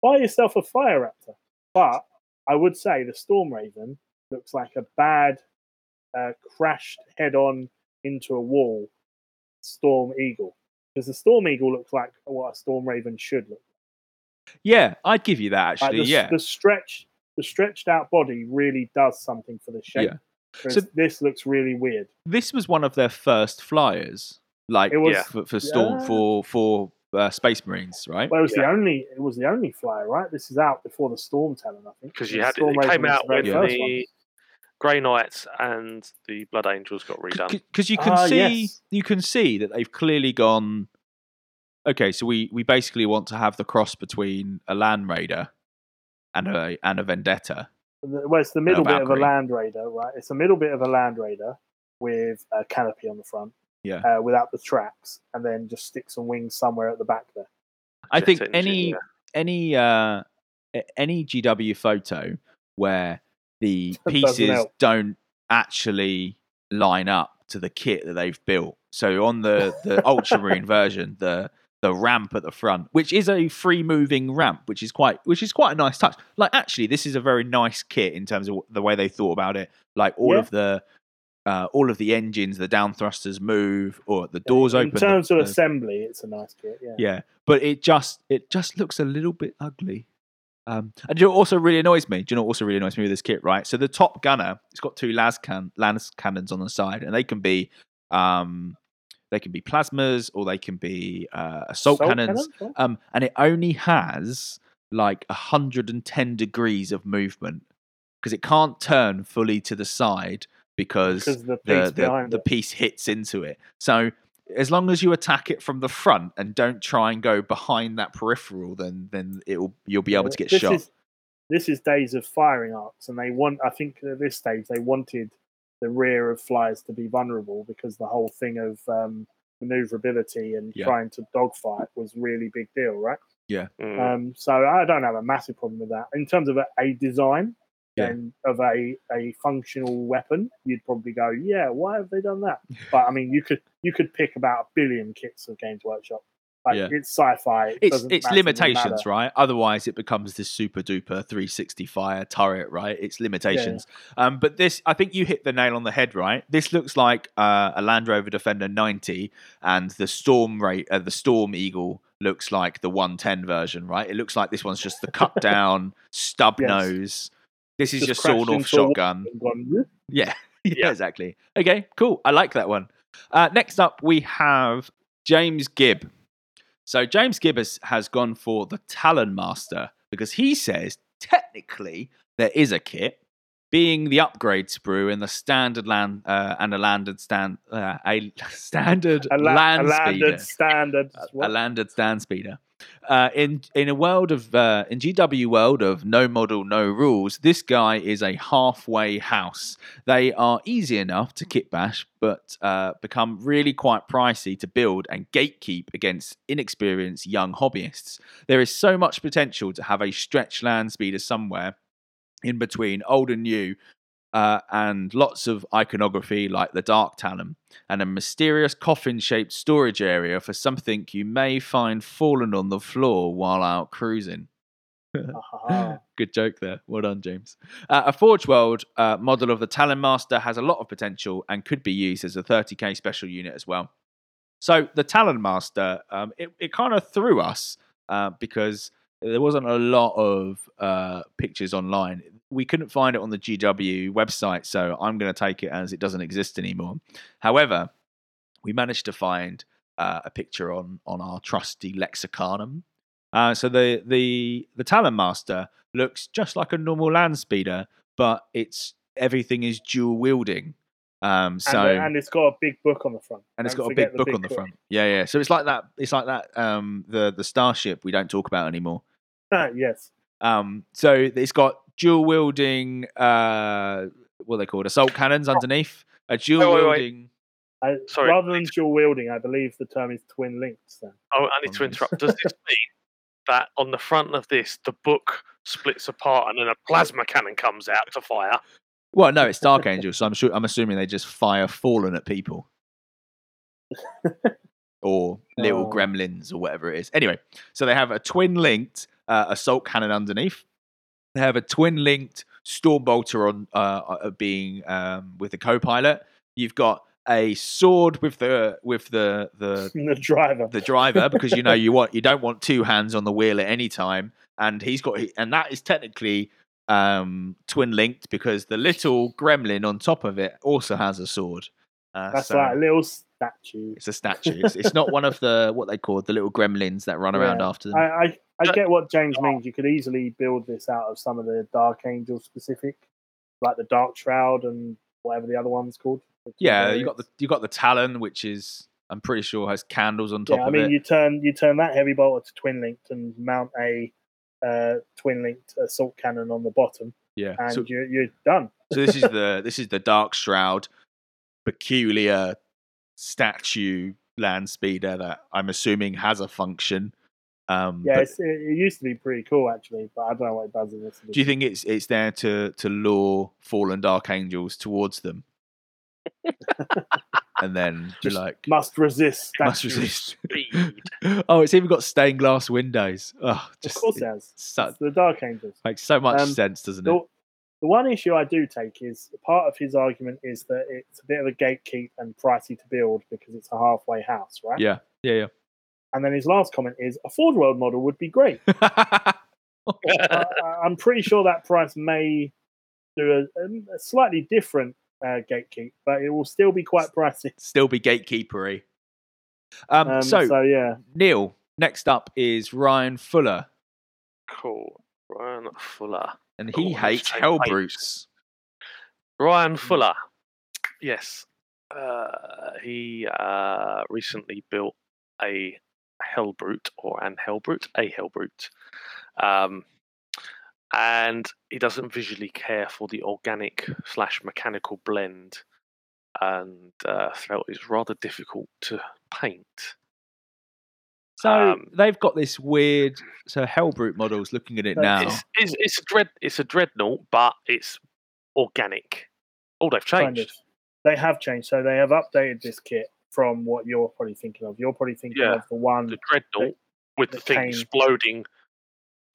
buy yourself a Fire Raptor. But I would say the Storm Raven looks like a bad, uh, crashed head on into a wall Storm Eagle. Because the Storm Eagle looks like what a Storm Raven should look. like. yeah, I'd give you that Like actually. the, yeah, the stretch, the stretched out body really does something for the shape. Yeah. So- this looks really weird. this was one of their first flyers, like It was- Yeah. for, for Storm Yeah. for for uh, Space Marines, right? Well, it was the only it was the only flyer, right? This is out before the Storm Talon, I think. because you had Storm it came out the very when one. the Grey Knights and the Blood Angels got redone. because you can Ah, see yes. you can see that they've clearly gone okay so we we basically want to have the cross between a land raider and a and a vendetta The- Well, it's the middle bit of a Land Raider, right? It's a middle bit of a Land Raider with a canopy on the front, Yeah. uh, without the tracks, and then just stick some wings somewhere at the back there. i Jet think engine, any yeah. any uh any gw photo where the pieces don't actually line up to the kit that they've built so on the the ultramarine version the the ramp at the front, which is a free moving ramp, which is quite which is quite a nice touch. Like actually, this is a very nice kit in terms of the way they thought about it. Like all Yeah. of the uh, all of the engines, the down thrusters move, or the doors In open. the- terms of the- assembly, it's a nice kit. Yeah. yeah, but it just it just looks a little bit ugly. Um, and you know also really annoys me? Do you know what also really annoys me with this kit? Right, so the top gunner, it's got two las can las cannons on the side, and they can be um, they can be plasmas or they can be uh, assault, cannons. yeah. Um, and it only has like 110 degrees of movement because it can't turn fully to the side because Because the the, piece the, behind the piece hits into it. So as long as you attack it from the front and don't try and go behind that peripheral, then then it'll you'll be able to get this shot. Is, this is days of firing arcs, and they want. I think at this stage they wanted the rear of flyers to be vulnerable because the whole thing of um, maneuverability and Yeah. trying to dogfight was really big deal, right? Mm. Um, so I don't have a massive problem with that. In terms of a, a design Yeah. And of a, a functional weapon, you'd probably go, yeah, why have they done that? But I mean, you could you could pick about a billion kits of Games Workshop. Like Yeah. it's sci-fi. It it's it's limitations, right? Otherwise, it becomes this super duper 360 fire turret, right? It's limitations. Um, but this, I think you hit the nail on the head, right? This looks like uh, a Land Rover Defender 90, and the Storm rate, uh, the Storm Eagle looks like the 110 version, right? It looks like this one's just the cut down stub Yes. nose. This is Just your sawn off into a wall shotgun. and gone, "Whoop." Yeah, yeah, Yeah. exactly. Okay, cool. I like that one. Uh, next up, we have James Gibb. So James Gibb has, has gone for the Talon Master because he says technically there is a kit, being the upgrade sprue and the standard land uh, and a landed stand uh, a standard a, la- land a landed speeder standard. a, a landed stand speeder. Uh, in in a world of uh, in GW world of no model no rules, this guy is a halfway house. They are easy enough to kit bash, but uh, become really quite pricey to build and gatekeep against inexperienced young hobbyists. There is so much potential to have a stretch land speeder somewhere in between old and new. Uh, and lots of iconography like the Dark Talon, and a mysterious coffin shaped storage area for something you may find fallen on the floor while out cruising. Ah, Good joke there. Well done, James. Uh, a Forge World uh, model of the Talon Master has a lot of potential and could be used as a 30k special unit as well. So the Talon Master, um, it, it kind of threw us uh, because there wasn't a lot of uh, pictures online. We couldn't find it on the GW website, so I'm going to take it as it doesn't exist anymore. However, we managed to find uh, a picture on on our trusty Lexicanum. Uh, so the the the Talon Master looks just like a normal land speeder, but it's everything is dual wielding. Um, so and, and it's got a big book on the front. and it's got a big book on the front. Yeah, yeah. So it's like that. It's like that. Um, the the starship we don't talk about anymore. Yes. Um, so it's got dual wielding. Uh, what are they called? Assault cannons underneath. A dual wait, wait. wielding. I, Sorry. rather than dual wielding, I believe the term is twin links. Then Oh, I need to interrupt. Does this mean that on the front of this, the book splits apart and then a plasma cannon comes out to fire? Well, no, it's Dark Angels, so I'm sure I'm assuming they just fire fallen at people. or little Oh. gremlins or whatever it is. Anyway, so they have a twin linked uh, assault cannon underneath. They have a twin linked storm bolter on uh, uh, being um, with the co-pilot. You've got a sword with the with the the the driver. the driver because you know you want you don't want two hands on the wheel at any time and he's got and that is technically um twin linked because the little gremlin on top of it also has a sword uh, That's so like a little statue. it's a statue it's, it's not one of the what they call the little gremlins that run around after them I, I, I get what James means. You could easily build this out of some of the Dark Angel specific, like the Dark Shroud and whatever the other one's called. yeah you got the you got the talon which is i'm pretty sure has candles on top of it. Yeah, I of mean, it you turn you turn that heavy bolter to twin linked and mount a uh, twin linked assault cannon on the bottom, yeah and so, you're you're done. so this is the this is the dark shroud peculiar statue land speeder that i'm assuming has a function um Yeah, but it's, it, it used to be pretty cool actually, but I don't know what it does in this. do you think it's it's there to to lure fallen dark angels towards them and then be Just like must resist? must resist oh it's even got stained glass windows oh just Of course, it it has. so, It's the Dark Angels. makes so much Um, sense doesn't The, it the one issue I do take is part of his argument is that it's a bit of a gatekeep and pricey to build because it's a halfway house, right? yeah yeah yeah. And then his last comment is a Forge World model would be great. yeah I, I- I'm pretty sure that price may do a, a slightly different uh, gatekeep, but it will still be quite pricey. still be gatekeepery um, Um, so so yeah, Neil, next up is Ryan Fuller, Cool. Ryan Fuller. And he let's hates take Hell weights. Brutes. Ryan Fuller. Yes. Uh, he uh, recently built a Hellbrute or an Hellbrute, a Hellbrute. Um, and he doesn't visually care for the organic slash mechanical blend and uh, felt it's rather difficult to paint. So Um, they've got this weird. So Hellbrute models. Looking at it now, It's, it's, it's a dread it's a dreadnought, but it's organic. Oh, they've kind changed. of. They have changed, so they have updated this kit from what you're probably thinking of. You're probably thinking Yeah. of the one The dreadnought with the thing came- exploding.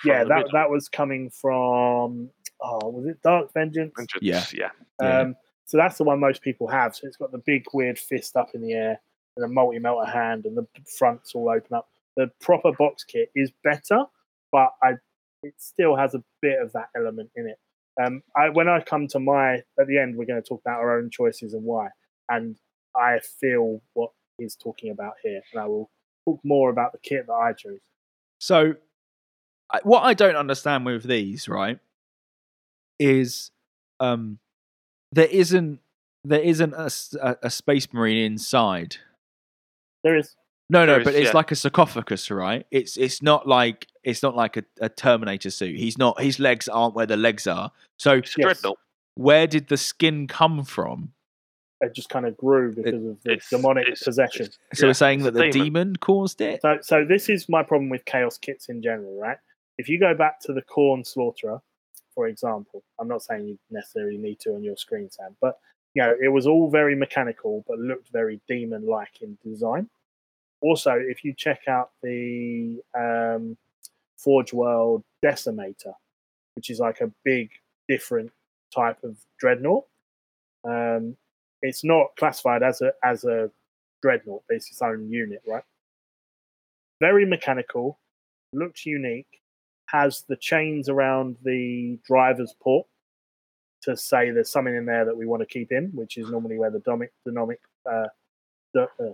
yeah, that middle. that was coming from oh, was it Dark Vengeance? Vengeance, Yeah. yeah. Yeah. Um, so that's the one most people have. So it's got the big weird fist up in the air and a multi melter hand, and the fronts all open up. The proper box kit is better, but I it still has a bit of that element in it. Um, I when I come to my at the end, we're going to talk about our own choices and why, and I feel what he's talking about here, and I will talk more about the kit that I chose. So, I- what I don't understand with these, right, is um, there isn't there isn't a a space marine inside. There is No, no, There is, but it's yeah. like a sarcophagus, right? It's it's not like it's not like a, a Terminator suit. He's not. His legs aren't where the legs are. So Yes. where did the skin come from? it just kind of grew because of the It's- demonic it's- possession. it's- So yeah, we're saying it's that a the demon caused it. So, so this is my problem with chaos kits in general, right? If you go back to the Khorne Slaughterer, for example, I'm not saying you necessarily need to on your screen, Sam, but you know, it was all very mechanical, but looked very demon-like in design. Also, if you check out the um, Forge World Decimator, which is like a big, different type of dreadnought, um, it's not classified as a as a dreadnought, but it's its own unit, right? very mechanical, looks unique, has the chains around the driver's port to say there's something in there that we want to keep in, which is normally where the domic, dynamic, uh, the, uh,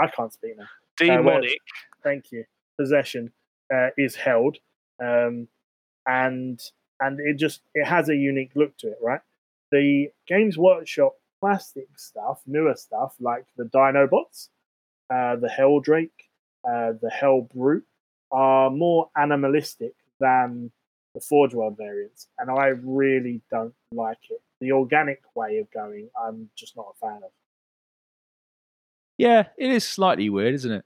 I can't speak now. Demonic. Thank you. Possession uh, is held, um, and and it just it has a unique look to it, right? The Games Workshop plastic stuff, newer stuff like the Dinobots, uh, the Heldrake, uh, the Hell Brute are more animalistic than the Forge World variants, and I really don't like it. The organic way of going, I'm just not a fan of. Yeah, it is slightly weird, isn't it?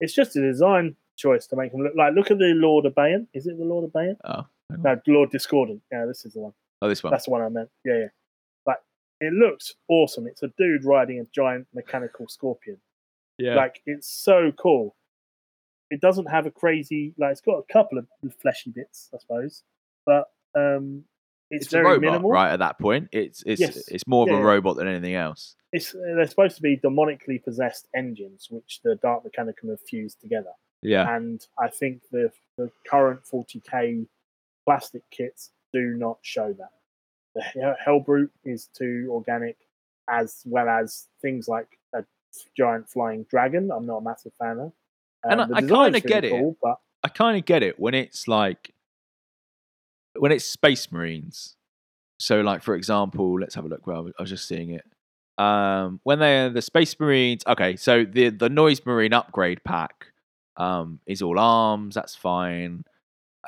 It's just a design choice to make them look like. Look at the Lord of Bayon. Is it the Lord of Bayon? Oh. No, Lord Discordant. Yeah, this is the one. oh, this one. That's the one I meant. Yeah, yeah. Like it looks awesome. It's a dude riding a giant mechanical scorpion. Yeah, Like it's so cool. It doesn't have a crazy like. It's got a couple of fleshy bits, I suppose, but um, it's, it's, a very robot, minimal. right? At that point, it's it's Yes. it's more of Yeah, a robot than anything else. It's they're supposed to be demonically possessed engines, which the Dark Mechanicum have fused together. Yeah, and I think the the current 40k plastic kits do not show that. The Hellbrute is too organic, as well as things like a giant flying dragon. I'm not a massive fan of. Um, And I- I kinda get it. but I kind of get it when it's like when it's Space Marines. So, like for example, let's have a look. Well, I was- just seeing it. Um, when they're the Space Marines, okay. So the the Noise Marine upgrade pack um, is all arms. That's fine.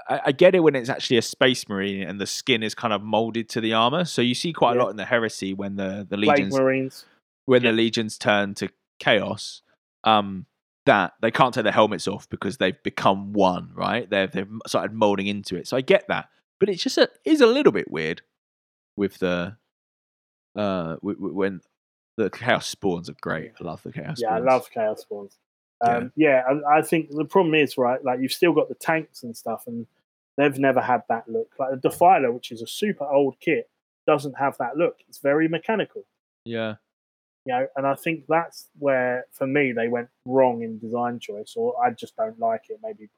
I, I get it when it's actually a Space Marine and the skin is kind of molded to the armor. So you see quite a lot in the Heresy when the the legions Marines. when Yeah. the legions turn to chaos, um, that they can't take their helmets off because they've become one, right? They've they've started molding into it. So I get that, but it's just a is a little bit weird with the uh w- w- when the chaos spawns are great. I love the chaos. Spawns. Yeah, I love Chaos Spawns. Um, yeah, I, I think the problem is right. Like you've still got the tanks and stuff, and they've never had that look. Like the Defiler, which is a super old kit, doesn't have that look. It's very mechanical. Yeah, you know, and I think that's where, for me, they went wrong in design choice, or I just don't like it. Maybe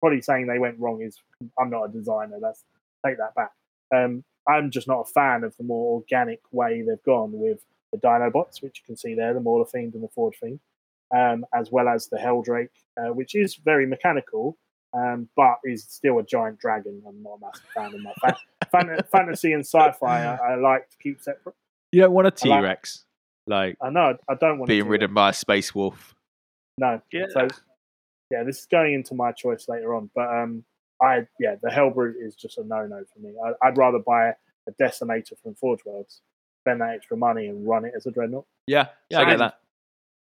probably saying they went wrong is I'm not a designer. That's take that back. Um, I'm just not a fan of the more organic way they've gone with the Dinobots, which you can see there, the Mauler Fiend and the Forge Fiend, um, as well as the Heldrake, uh, which is very mechanical, um, but is still a giant dragon. I'm not a massive fan of my fan- fan- fantasy and sci-fi. I, I like to keep separate. you don't want a I like- T Rex like I know I don't want being to ridden by a space wolf. No. Yeah. So yeah, this is going into my choice later on, but um, I yeah, the Hellbrute is just a no no for me. I, I'd rather buy a Decimator from Forge Worlds, spend that extra money and run it as a dreadnought. Yeah, yeah, I get that.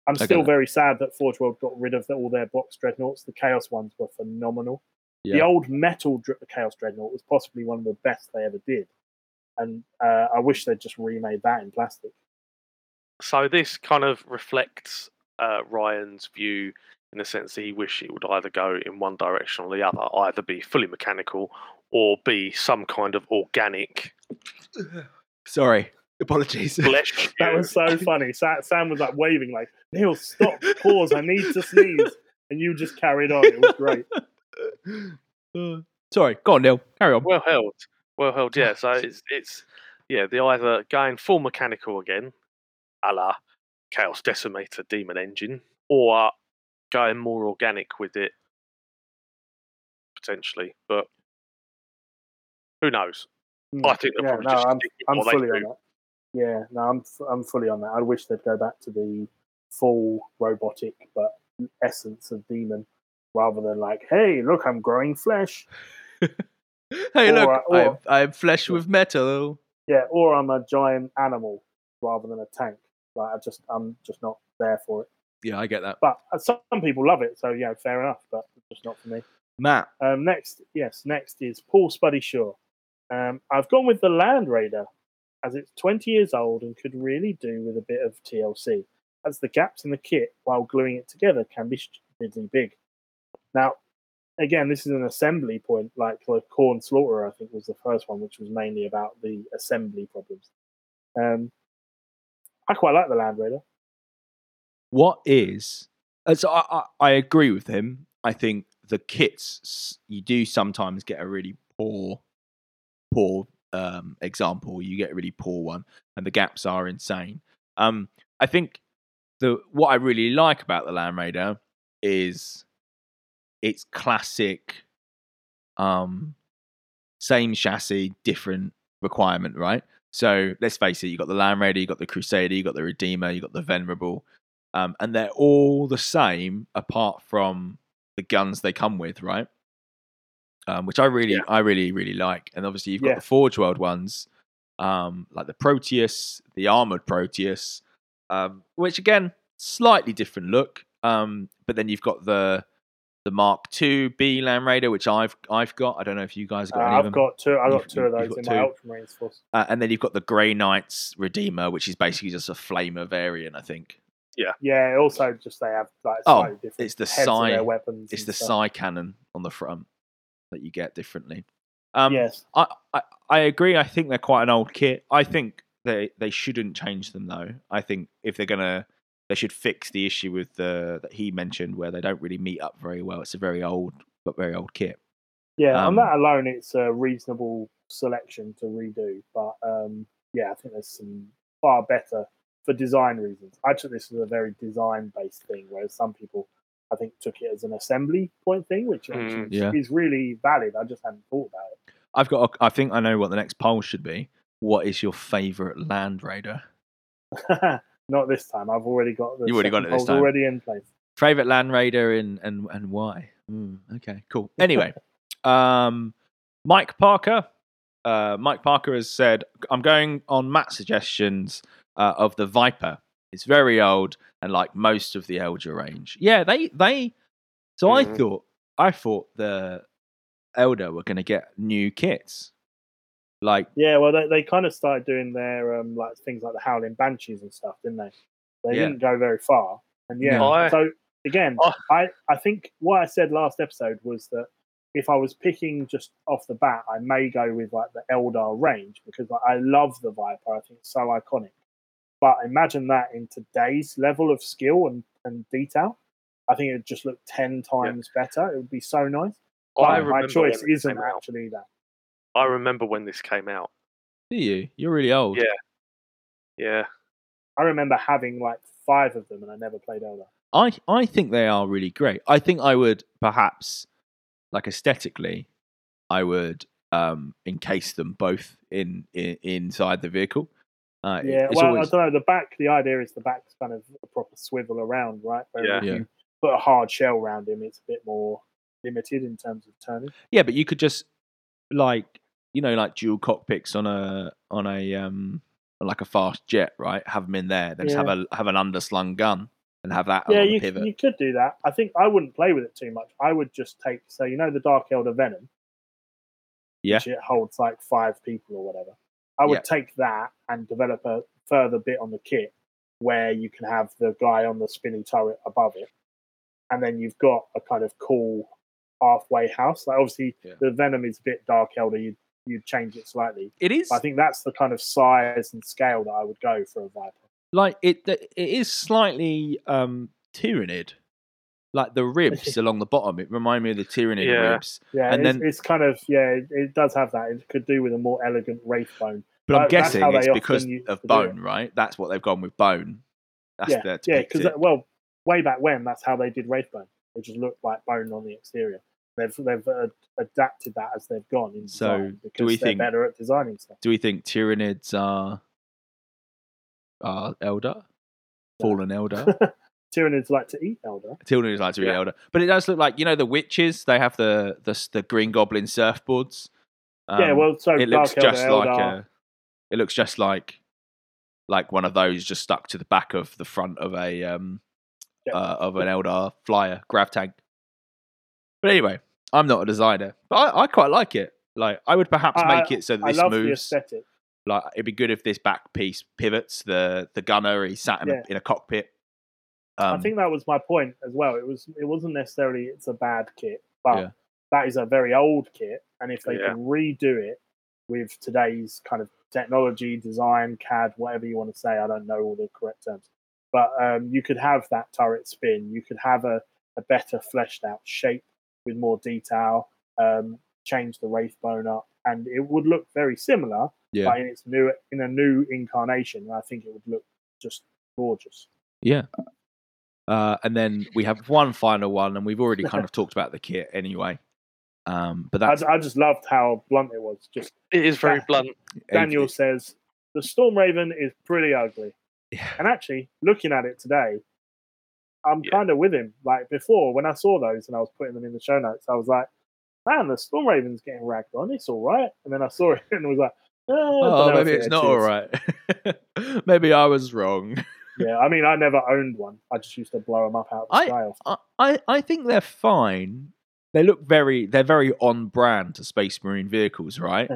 I'm get still that. very sad that Forge World got rid of the, all their box dreadnoughts. The Chaos ones were phenomenal. The old metal dr- Chaos dreadnought was possibly one of the best they ever did, and uh, I wish they'd just remade that in plastic. So this kind of reflects uh, Ryan's view in the sense that he wished it would either go in one direction or the other, either be fully mechanical or be some kind of organic Sorry, apologies. flesh. That was so funny. Sam was like waving, like Neil, stop, pause, I need to sneeze, and you just carried on. It was great. Uh, Sorry, go on, Neil. Carry on. well held. Well held, yeah. So it's it's yeah, the either going full mechanical again, a la Chaos Decimator Demon Engine, or going more organic with it potentially. But who knows? Mm. I think they'll Yeah, probably no, just I'm, I'm fully on that. Yeah, no, I'm f- I'm fully on that. I wish they'd go back to the full robotic but essence of demon, rather than like, hey, look, I'm growing flesh. Hey, look, Or- I'm, I have flesh with metal. Yeah, or I'm a giant animal rather than a tank. Like I just, I'm just not there for it. Yeah, I get that. But uh, some people love it, so yeah, fair enough. But just not for me. Matt, Um, next, yes, next is Paul Spuddy Shaw. Um, I've gone with the Land Raider, as it's 20 years old and could really do with a bit of TLC, as the gaps in the kit while gluing it together can be stupidly big. Now, again, this is an assembly point, like the Khorne Slaughterer, I think was the first one, which was mainly about the assembly problems. Um, I quite like the Land Raider. What is? Uh, so I, I, I agree with him. I think the kits you do sometimes get a really poor, poor um, example. You get a really poor one, and the gaps are insane. Um, I think the what I really like about the Land Raider is its classic, um, same chassis, different requirement, right? So let's face it, you got the Land Raider, you got the Crusader, you got the Redeemer, you got the Venerable, um, and they're all the same apart from the guns they come with, right? Um, which I really, Yeah. I really, really like. And obviously, you've got Yeah. the Forge World ones, um, like the Proteus, the armored Proteus, um, which again, slightly different look. Um, but then you've got the the Mark II B Land Raider, which I've I've got. I don't know if you guys Uh, have got any I've them. got two. I got You've- two of those in my. Ultramarines force. Uh, and then you've got the Grey Knights Redeemer, which is basically just a flamer variant, I think. Yeah. Yeah. Also, just they have like Oh, different. it's the side- weapons. It's the stuff. Psy cannon on the front that you get differently. Um, yes. I, I I agree. I think they're quite an old kit. I think they they shouldn't change them though. I think if they're gonna, they should fix the issue with the that he mentioned where they don't really meet up very well. It's a very old but very old kit. Yeah, Um, on that alone, it's a reasonable selection to redo. But um, yeah, I think there's some far better for design reasons. I took this as a very design based thing, whereas some people, I think, took it as an assembly point thing, which actually Mm, yeah. is really valid. I just hadn't thought about it. I've got. A, I think I know what the next poll should be. What is your favorite Land Raider? Not this time. I've already got the You already got it this time. already in place. Favorite Land Raider and and and why? Mm, okay, cool. Anyway, um, Mike Parker. Uh, Mike Parker has said, "I'm going on Matt's suggestions uh, of the Vyper. It's very old and like most of the Eldar range. Yeah, they they. So I Mhm. thought I thought the Eldar were going to get new kits. Like Yeah, well, they, they kind of started doing their um, like things like the Howling Banshees and stuff, didn't they? They Yeah. didn't go very far, and yeah. No. I- So again, I- I I think what I said last episode was that if I was picking just off the bat, I may go with like the Eldar range because like, I love the Vyper. I think it's so iconic. But imagine that in today's level of skill and, and detail. I think it would just look ten times better. It would be so nice. I But my choice isn't actually that. I remember when this came out. do you? You're really old. Yeah. Yeah. I remember having like five of them, and I never played Eldar. I I think they are really great. I think I would perhaps, like aesthetically, I would um encase them both in, in inside the vehicle. Uh, Yeah, it's well, always- I don't know. The back, the idea is the back's kind of a proper swivel around, right? Whereas Yeah. if Yeah. you put a hard shell around him, it's a bit more limited in terms of turning. yeah, but you could just like you know like dual cockpits on a on a um like a fast jet, right? Have them in there, then just have a have an underslung gun and have that yeah, on the you, pivot. you could do that. I think I wouldn't play with it too much. I would just take, so you know, the Dark Eldar Venom, Yeah. which it holds like five people or whatever. I would Yeah. take that and develop a further bit on the kit where you can have the guy on the spinny turret above it, and then you've got a kind of cool halfway house. Like obviously, Yeah. the Venom is a bit Dark Eldar. You you'd change it slightly. It is But I think that's the kind of size and scale that I would go for a Vyper. like it. It is slightly um Tyranid. Like the ribs along the bottom, it remind me of the Tyranid Yeah. ribs. Yeah, And it's, then- it's kind of yeah, it, it does have that. It could do with a more elegant wraith bone. But I'm guessing it's because of it. bone, right? That's what they've gone with bone. That's yeah, yeah, because well, way back when, that's how they did wraith bone. They just looked like bone on the exterior. They've they've uh, adapted that as they've gone in So, do we they're think- better at designing stuff. Do we think Tyranids are are elder, fallen elder? Tyranids like to eat elder. Tyranids like to Yeah. elder, but it does look like you know the witches. They have the the, the green goblin surfboards. yeah, Um, well, so it looks Eldar, just like a. It looks just like like one of those just stuck to the back of the front of a um Yeah. uh, of an Eldar flyer grav tank. But anyway, I'm not a designer, but I, I quite like it. Like I would perhaps I- make it so that I this moves. aesthetic. Like it'd be good if this back piece pivots. The the gunner he sat in, Yeah. a, in a cockpit. Um, I think that was my point as well. It was it wasn't necessarily it's a bad kit, but Yeah. that is a very old kit, and if they can redo it with today's kind of technology, design, CAD, whatever you want to say, I don't know all the correct terms, but um, you could have that turret spin. You could have a, a better fleshed out shape with more detail. Um, change the wraith bone up, and it would look very similar, yeah, but in its new in a new incarnation. I think it would look just gorgeous. yeah. Uh, and then we have one final one, and we've already kind of talked about the kit anyway. Um, but I, that's I just loved how blunt it was. Just It is very Yeah. blunt. Daniel says the Storm Raven is pretty ugly, Yeah. and actually looking at it today, I'm Yeah. kind of with him. Like before, when I saw those and I was putting them in the show notes, I was like, "Man, the Storm Raven's getting ragged on. It's all right." And then I saw it and was like, "Eh, Oh, know if maybe it it's is." not all right. maybe I was wrong. yeah, I mean, I never owned one. I just used to blow them up out of the I- sky. I, I I think they're fine. They look very they're very on brand to Space Marine vehicles, right?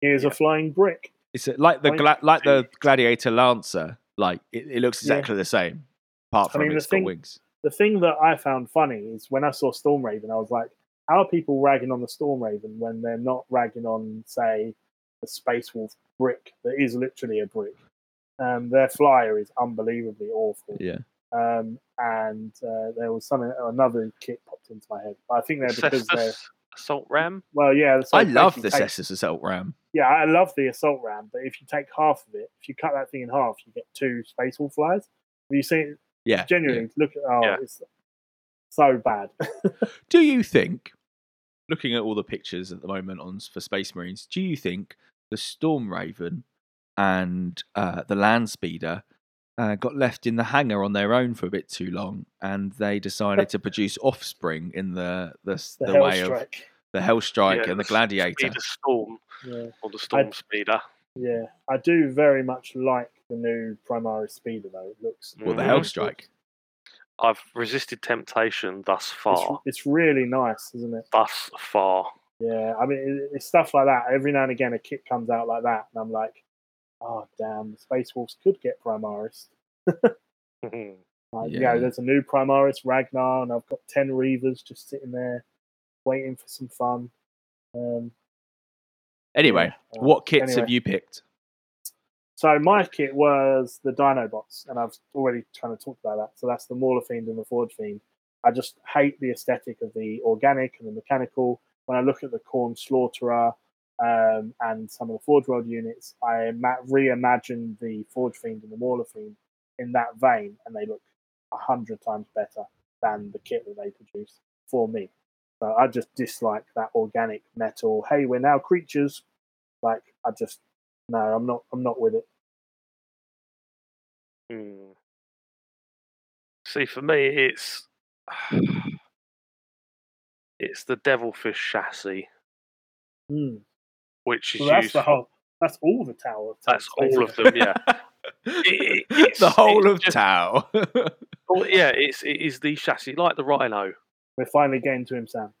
Here's a flying brick. It's like the gla- like the. Gladiator Lancer. Like it, it looks Yeah. exactly the same, apart I from mean, the it's thing- got wings. The thing that I found funny is when I saw Storm Raven, I was like, how are people ragging on the Storm Raven when they're not ragging on, say, the Space Wolf brick that is literally a brick? Um, their flyer is unbelievably awful. Yeah. Um, and uh, there was something, another kit popped into my head. I think they're because they're, Assault Ram. well, yeah. so I love the basically take- Cestus Assault Ram. Yeah, I love the assault ram, but if you take half of it, if you cut that thing in half, you get two Space Wolf flyers. Have you seen it? Yeah. Genuinely, look at oh, Yeah. it's so bad. Do you think, looking at all the pictures at the moment on for Space Marines, do you think the Storm Raven and uh, the Land Speeder uh, got left in the hangar on their own for a bit too long, and they decided to produce offspring in the the, s- The, the, hell way of strike. the Hailstrike Yeah, and the s- Gladiator? Speeder Storm Yeah, or the Storm Speeder. yeah. I do very much like the new Primaris Speeder though. It looks Well, the Mhm. Hailstrike. I've resisted temptation thus far. it's really nice, isn't it? Thus far. Yeah, I mean, it's stuff like that. Every now and again, a kit comes out like that, and I'm like, oh damn, the Space Wolves could get Primaris. Mhm. Like, you Yeah. know, there's a new Primaris Ragnar, and I've got ten Reivers just sitting there, waiting for some fun. Um, Anyway, yeah, uh, what kits anyway. have you picked? So my kit was the Dinobots, and I've already kind of talked about that. So that's the Mauler Fiend and the Forge Fiend. I just hate the aesthetic of the organic and the mechanical. When I look at the Khorne Slaughterer um, and some of the Forge World units, I ma- reimagine the Forge Fiend and the Mauler Fiend in that vein, and they look a hundred times better than the kit that they produce for me. So I just dislike that organic metal. Hey, we're now creatures. Like I just no, I'm not. I'm not with it. Hmm. See, for me, it's it's the Devilfish chassis, Hmm. Which is Well, that's used. the whole. That's all the Tau. of that's tanks, all of them. Yeah, It- it's- the whole it's of just- Tau. Well, yeah, it's it is the chassis like the Rhino. We're finally getting to him, Sam.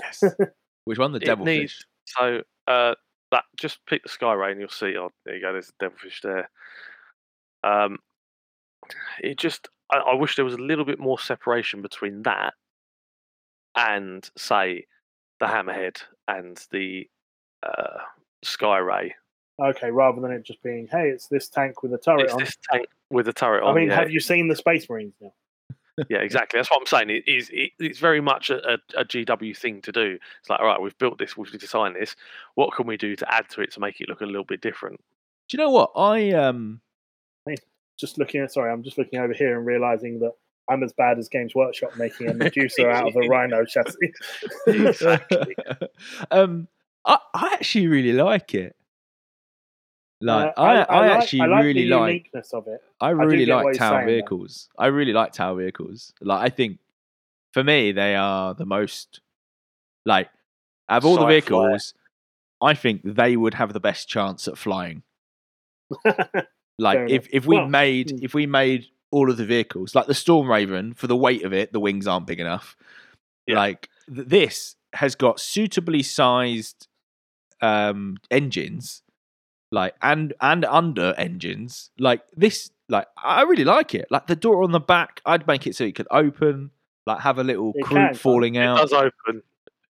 yes. Which one? The It Devilfish. needs- So uh, that just pick the Sky Ray and you'll see. Oh, there you go. There's the Devilfish there. Um, it just. I, I wish there was a little bit more separation between that and say the Hammerhead and the uh, Sky Ray. Okay, rather than it just being, hey, it's this tank with a turret It's on. this tank with a turret I on. mean, yeah. have you seen the Space Marines now? yeah, exactly. That's what I'm saying. It is. It, it's very much a, a, a GW thing to do. It's like, all right, we've built this, we've designed this. What can we do to add to it to make it look a little bit different? Do you know what? I um Just looking at, sorry, I'm just looking over here and realizing that I'm as bad as Games Workshop making a Medusa out of a Rhino chassis. Exactly. um I, I actually really like it. Like Uh, I, I, like- actually I like really the like uniqueness of it. I really like Tau vehicles. I really like Tau vehicles. Like I think for me they are the most like out of all the vehicles, I think they would have the best chance at flying. Like if if we Well, made hmm. if we made all of the vehicles like the Storm Raven for the weight of it, the wings aren't big enough. Yeah. Like th- this has got suitably sized um engines, like and and under engines. Like this, like I really like it. Like the door on the back, I'd make it so it could open, like have a little It crew can, falling It out. does open.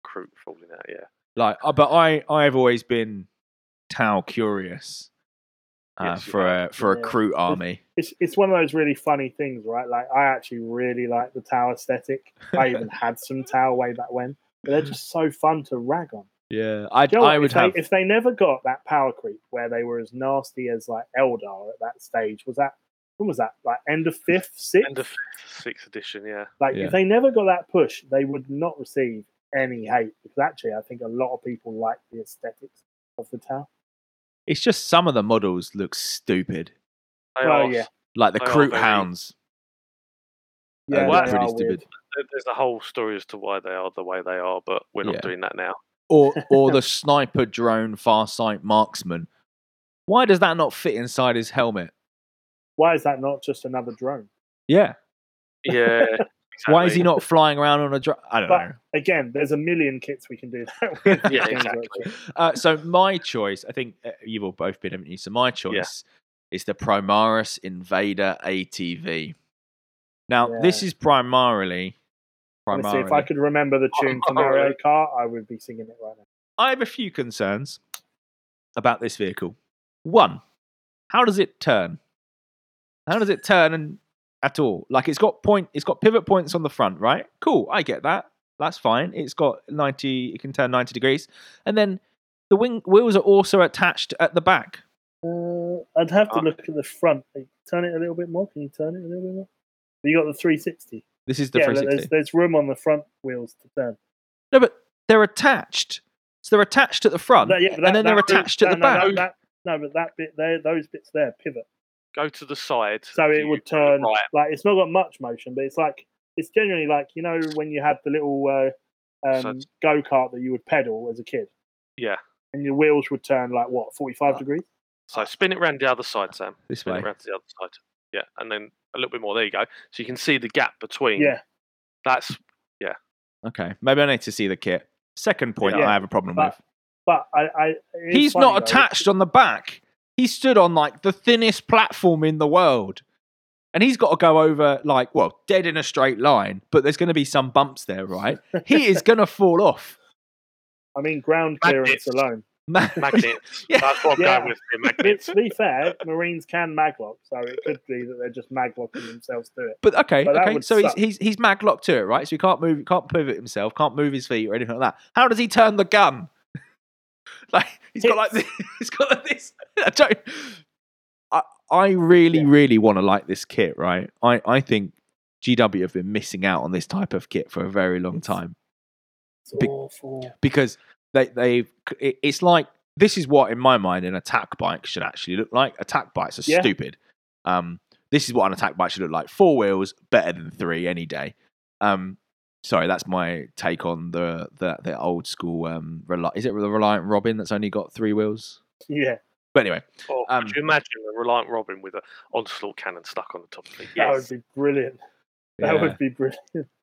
Crew falling out. Yeah. Like, uh, but I I've always been Tau curious uh, Yes, for a for a crew army. it's it's one of those really funny things, right? Like I actually really like the Tau aesthetic. I even had some Tau way back when, but they're just so fun to rag on. Yeah, I Do you know I would if, they, have. if they never got that power creep where they were as nasty as like Eldar at that stage, was that when was that? Like end of fifth, sixth? End of fifth, sixth edition. Yeah. like Yeah. if they never got that push, they would not receive any hate because actually I think a lot of people like the aesthetics of the Tau. It's just some of the models look stupid, They Well, are, yeah. like the They are Kroot very- Hounds. Yeah, Uh, they pretty stupid. weird. There's a whole story as to why they are the way they are, but we're not Yeah. doing that now. Or or the sniper drone Firesight marksman. Why does that not fit inside his helmet? why is that not just another drone? Yeah. Yeah. Why is he not flying around on a drone? I don't But- know. Again, there's a million kits we can do that with. Yeah, exactly. Uh, so my choice, I think uh, you've all both been, haven't you? So my choice is the Primaris Invader ATV. Now, this is primarily, Honestly, if I could remember the tune to Mario Kart, I would be singing it right now. I have a few concerns about this vehicle. One, how does it turn? How does it turn and at all? Like it's got point, it's got pivot points on the front, right? Cool, I get that. That's fine. It's got ninety, it can turn ninety degrees, and then the wing wheels are also attached at the back. Uh, I'd have to Ah. look at the front. Like, Turn it a little bit more. Can you turn it a little bit more? You got the 360. This is the yeah, 360. there's, there's room on the front wheels to turn. No, but they're attached. So they're attached at the front, That- yeah, but and then they're that- attached at no, the no, back. No, that, no, but that bit there, those bits there, pivot. Go to the side. So it would turn Right. like it's not got much motion, but it's like it's generally like you know when you had the little uh, um, it's- go kart that you would pedal as a kid, Yeah. and your wheels would turn like what forty five Uh, degrees. So spin it round the other side, Sam. this Spin way. it round to the other side. Yeah, and then a little bit more. There you go. So you can see the gap between. Yeah, That's yeah. Okay, maybe I need to see the kit. Second point Yeah, I have a problem but with. but I, I He's funny, not though. attached on the back. He stood on like the thinnest platform in the world. And he's got to go over like, well, dead in a straight line, but there's going to be some bumps there, right? He is going to fall off. I mean, ground clearance alone. Man- magnets. Yeah. That's what I'm Yeah. going with. The To be- magnets. to be fair, Marines can maglock, so it could be that they're just maglocking themselves to it. But okay, But okay. So he's, suck. he's he's mag locked to it, right? So he can't move, can't pivot himself, can't move his feet or anything like that. How does he turn the gun? like he's got like this. He's got like this. I don't. I I really Yeah. really want to like this kit, right? I I think GW have been missing out on this type of kit for a very long It's- time It's Be- awful. because they they it, it's like this is what in my mind an attack bike should actually look like. Attack bikes are Yeah. stupid. Um, this is what an attack bike should look like. Four wheels, better than three any day. Um, sorry, that's my take on the the, the old school. Um, Reli- is it the Reliant Robin that's only got three wheels? Yeah, But anyway, Or Um, could you imagine a Reliant Robin with an onslaught cannon stuck on the top of it? that would be brilliant. That yeah, would be brilliant.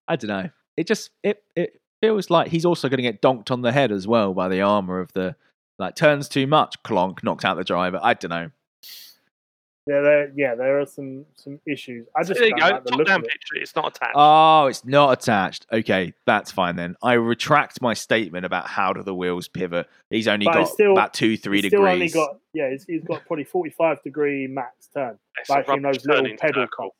I don't know. It just it it feels like he's also going to get donked on the head as well by the armor of the like turns too much, clonk, knocks out the driver. I don't know. Yeah, there, yeah, there are some some issues. I just there you go. like the Top down it. picture. It's not attached. Oh, it's not attached. Okay, that's fine then. I retract my statement about how do the wheels pivot. He's only But got still- about two, three He's still degrees. only got yeah, he's, he's got probably forty five degree max turn, It's a like in those little pedal circle.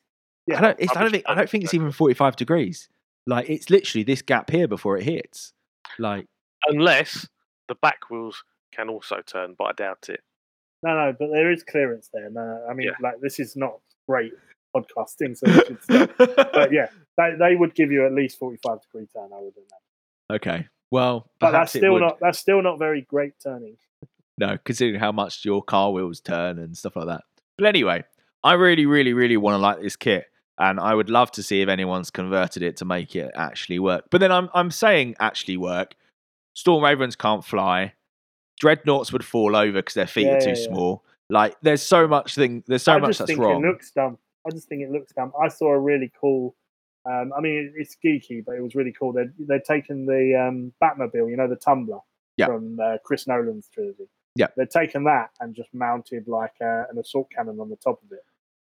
Yeah, I don't. It's, I don't think. I don't think it's even forty-five degrees. Like it's literally this gap here before it hits. Like Unless the back wheels can also turn, but I doubt it. No, no, but there is clearance there. No, no, I mean, Yeah. like this is not great podcasting, so should but yeah, they, they would give you at least forty five degree turn. I would imagine, okay. Well, but perhaps that's it still would. not that's still not very great turning. No, considering how much your car wheels turn and stuff like that. But anyway, I really, really, really want to like this kit, and I would love to see if anyone's converted it to make it actually work. But then I'm I'm saying actually work. Storm Ravens can't fly. Dreadnoughts would fall over because their feet Yeah, are too yeah, yeah. small. Like there's so much thing. There's so I much just that's think wrong. it looks dumb. I just think it looks dumb. I saw a really cool. Um, I mean, it's geeky, but it was really cool. They'd, they'd taken the um, Batmobile, you know, the Tumbler Yeah. from uh, Chris Nolan's trilogy. Yeah. They'd taken that and just mounted like uh, an assault cannon on the top of it.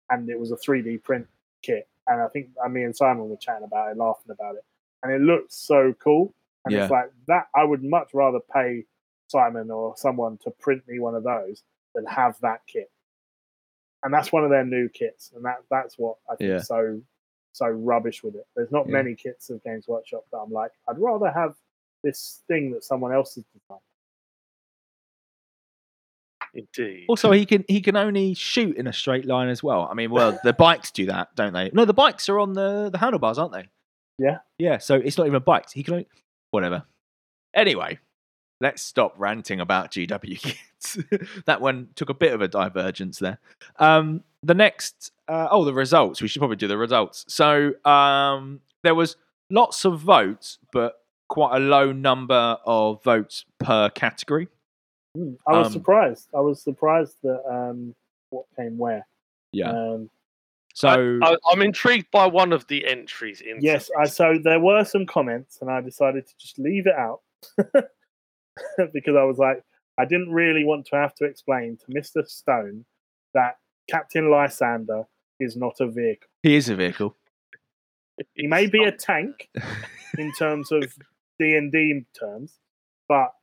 And it was a 3D print kit. And I think uh, me and Simon were chatting about it, laughing about it. And it looks so cool. And Yeah. it's like that. I would much rather pay Simon or someone to print me one of those than have that kit. And that's one of their new kits, and that that's what I think Yeah. so so rubbish with it. There's not Yeah. many kits of Games Workshop that I'm like, I'd rather have this thing that someone else has designed. Indeed. Also, he can he can only shoot in a straight line as well. I mean, well, the bikes do that, don't they? No, the bikes are on the the handlebars, aren't they? Yeah. Yeah. So it's not even bikes. He can only, whatever. Anyway, let's stop ranting about GW kits. that one took a bit of a divergence there. Um, the next, uh, oh, the results. We should probably do the results. So um, there was lots of votes, but quite a low number of votes per category. Mm, I was Um, surprised. I was surprised that um, what came where. Yeah. Um, So I, I'm intrigued by one of the entries in. Yes, I, so there were some comments, and I decided to just leave it out because I was like, I didn't really want to have to explain to Mister Stone that Captain Lysander is not a vehicle. he is a vehicle. He may be a tank in terms of D and D terms, but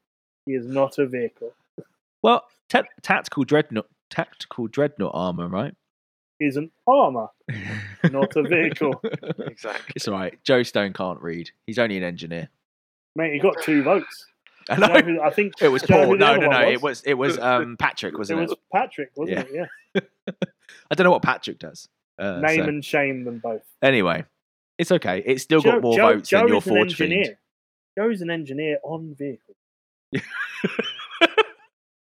he is not a vehicle. Well, ta- tactical dreadnought, tactical dreadnought armor, right? He's an armor, not a vehicle. exactly. It's all right. Joe Stone can't read. He's only an engineer. Mate, he got two votes. I You know know. who- I think It was do you know Paul. who the No, no, one no. It was it was um, Patrick, wasn't it? It was Patrick, wasn't Yeah. it? Yeah. I don't know what Patrick does. Uh, Name so- and shame them both. Anyway, it's okay. It's still got more votes than your is an Forge engineer. Fiend. Joe's an engineer on vehicle.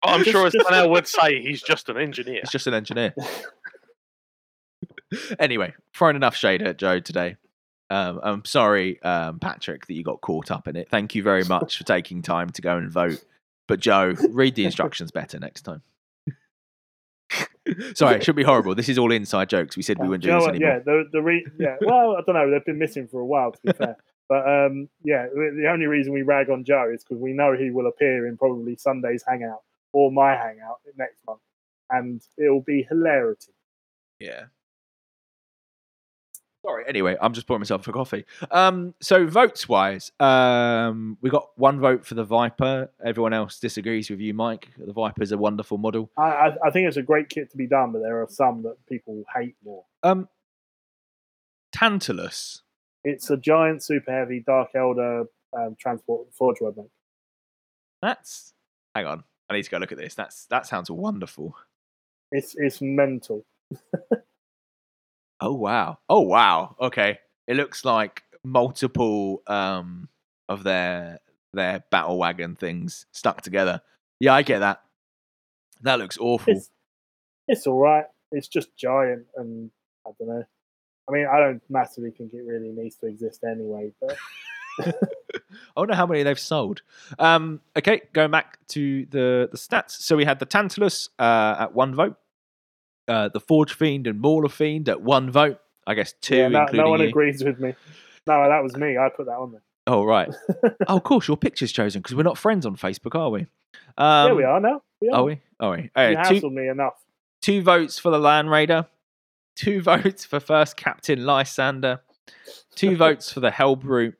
I'm sure as just- Daniel would say, he's just an engineer. He's just an engineer. anyway, throwing enough shade at Joe today. Um, I'm sorry, um, Patrick, that you got caught up in it. Thank you very much for taking time to go and vote. But Joe, read the instructions better next time. sorry, it should be horrible. This is all inside jokes. We said we wouldn't Do do this anymore. Yeah, the the re- yeah. Well, I don't know. They've been missing for a while, to be fair. But um, yeah, the only reason we rag on Joe is because we know he will appear in probably Sunday's hangout or my hangout next month, and it'll be hilarity. Yeah. Sorry. Anyway, I'm just pouring myself a coffee. Um, so votes wise, um, we got one vote for the Vyper. Everyone else disagrees with you, Mike. The Vyper is a wonderful model. I, I, I think it's a great kit to be done, but there are some that people hate more. Um, Tantalus. It's a giant, super heavy Dark Eldar um, transport Forge mate. That's. Hang on. I need to go look at this. That's that sounds wonderful. It's it's mental. Oh wow. Oh wow. Okay. It looks like multiple um of their their battle wagon things stuck together. Yeah, I get that. That looks awful. It's it's all right. It's just giant, and I don't know. I mean, I don't massively think it really needs to exist anyway. But I wonder how many they've sold. Um, okay, going back to the, the stats. So we had the Tantalus uh, at one vote, uh, the Forge Fiend and Mauler Fiend at one vote. I guess two, yeah, no, including no one you. agrees with me. No, that was me. I put that on there. Oh right. oh, of course, your picture's chosen because we're not friends on Facebook, are we? Um, yeah, we are now. We are. Are we? Are we? You Uh, two, hassled me enough. two votes for the Land Raider, two votes for first Captain Lysander, two votes for the Hellbrute,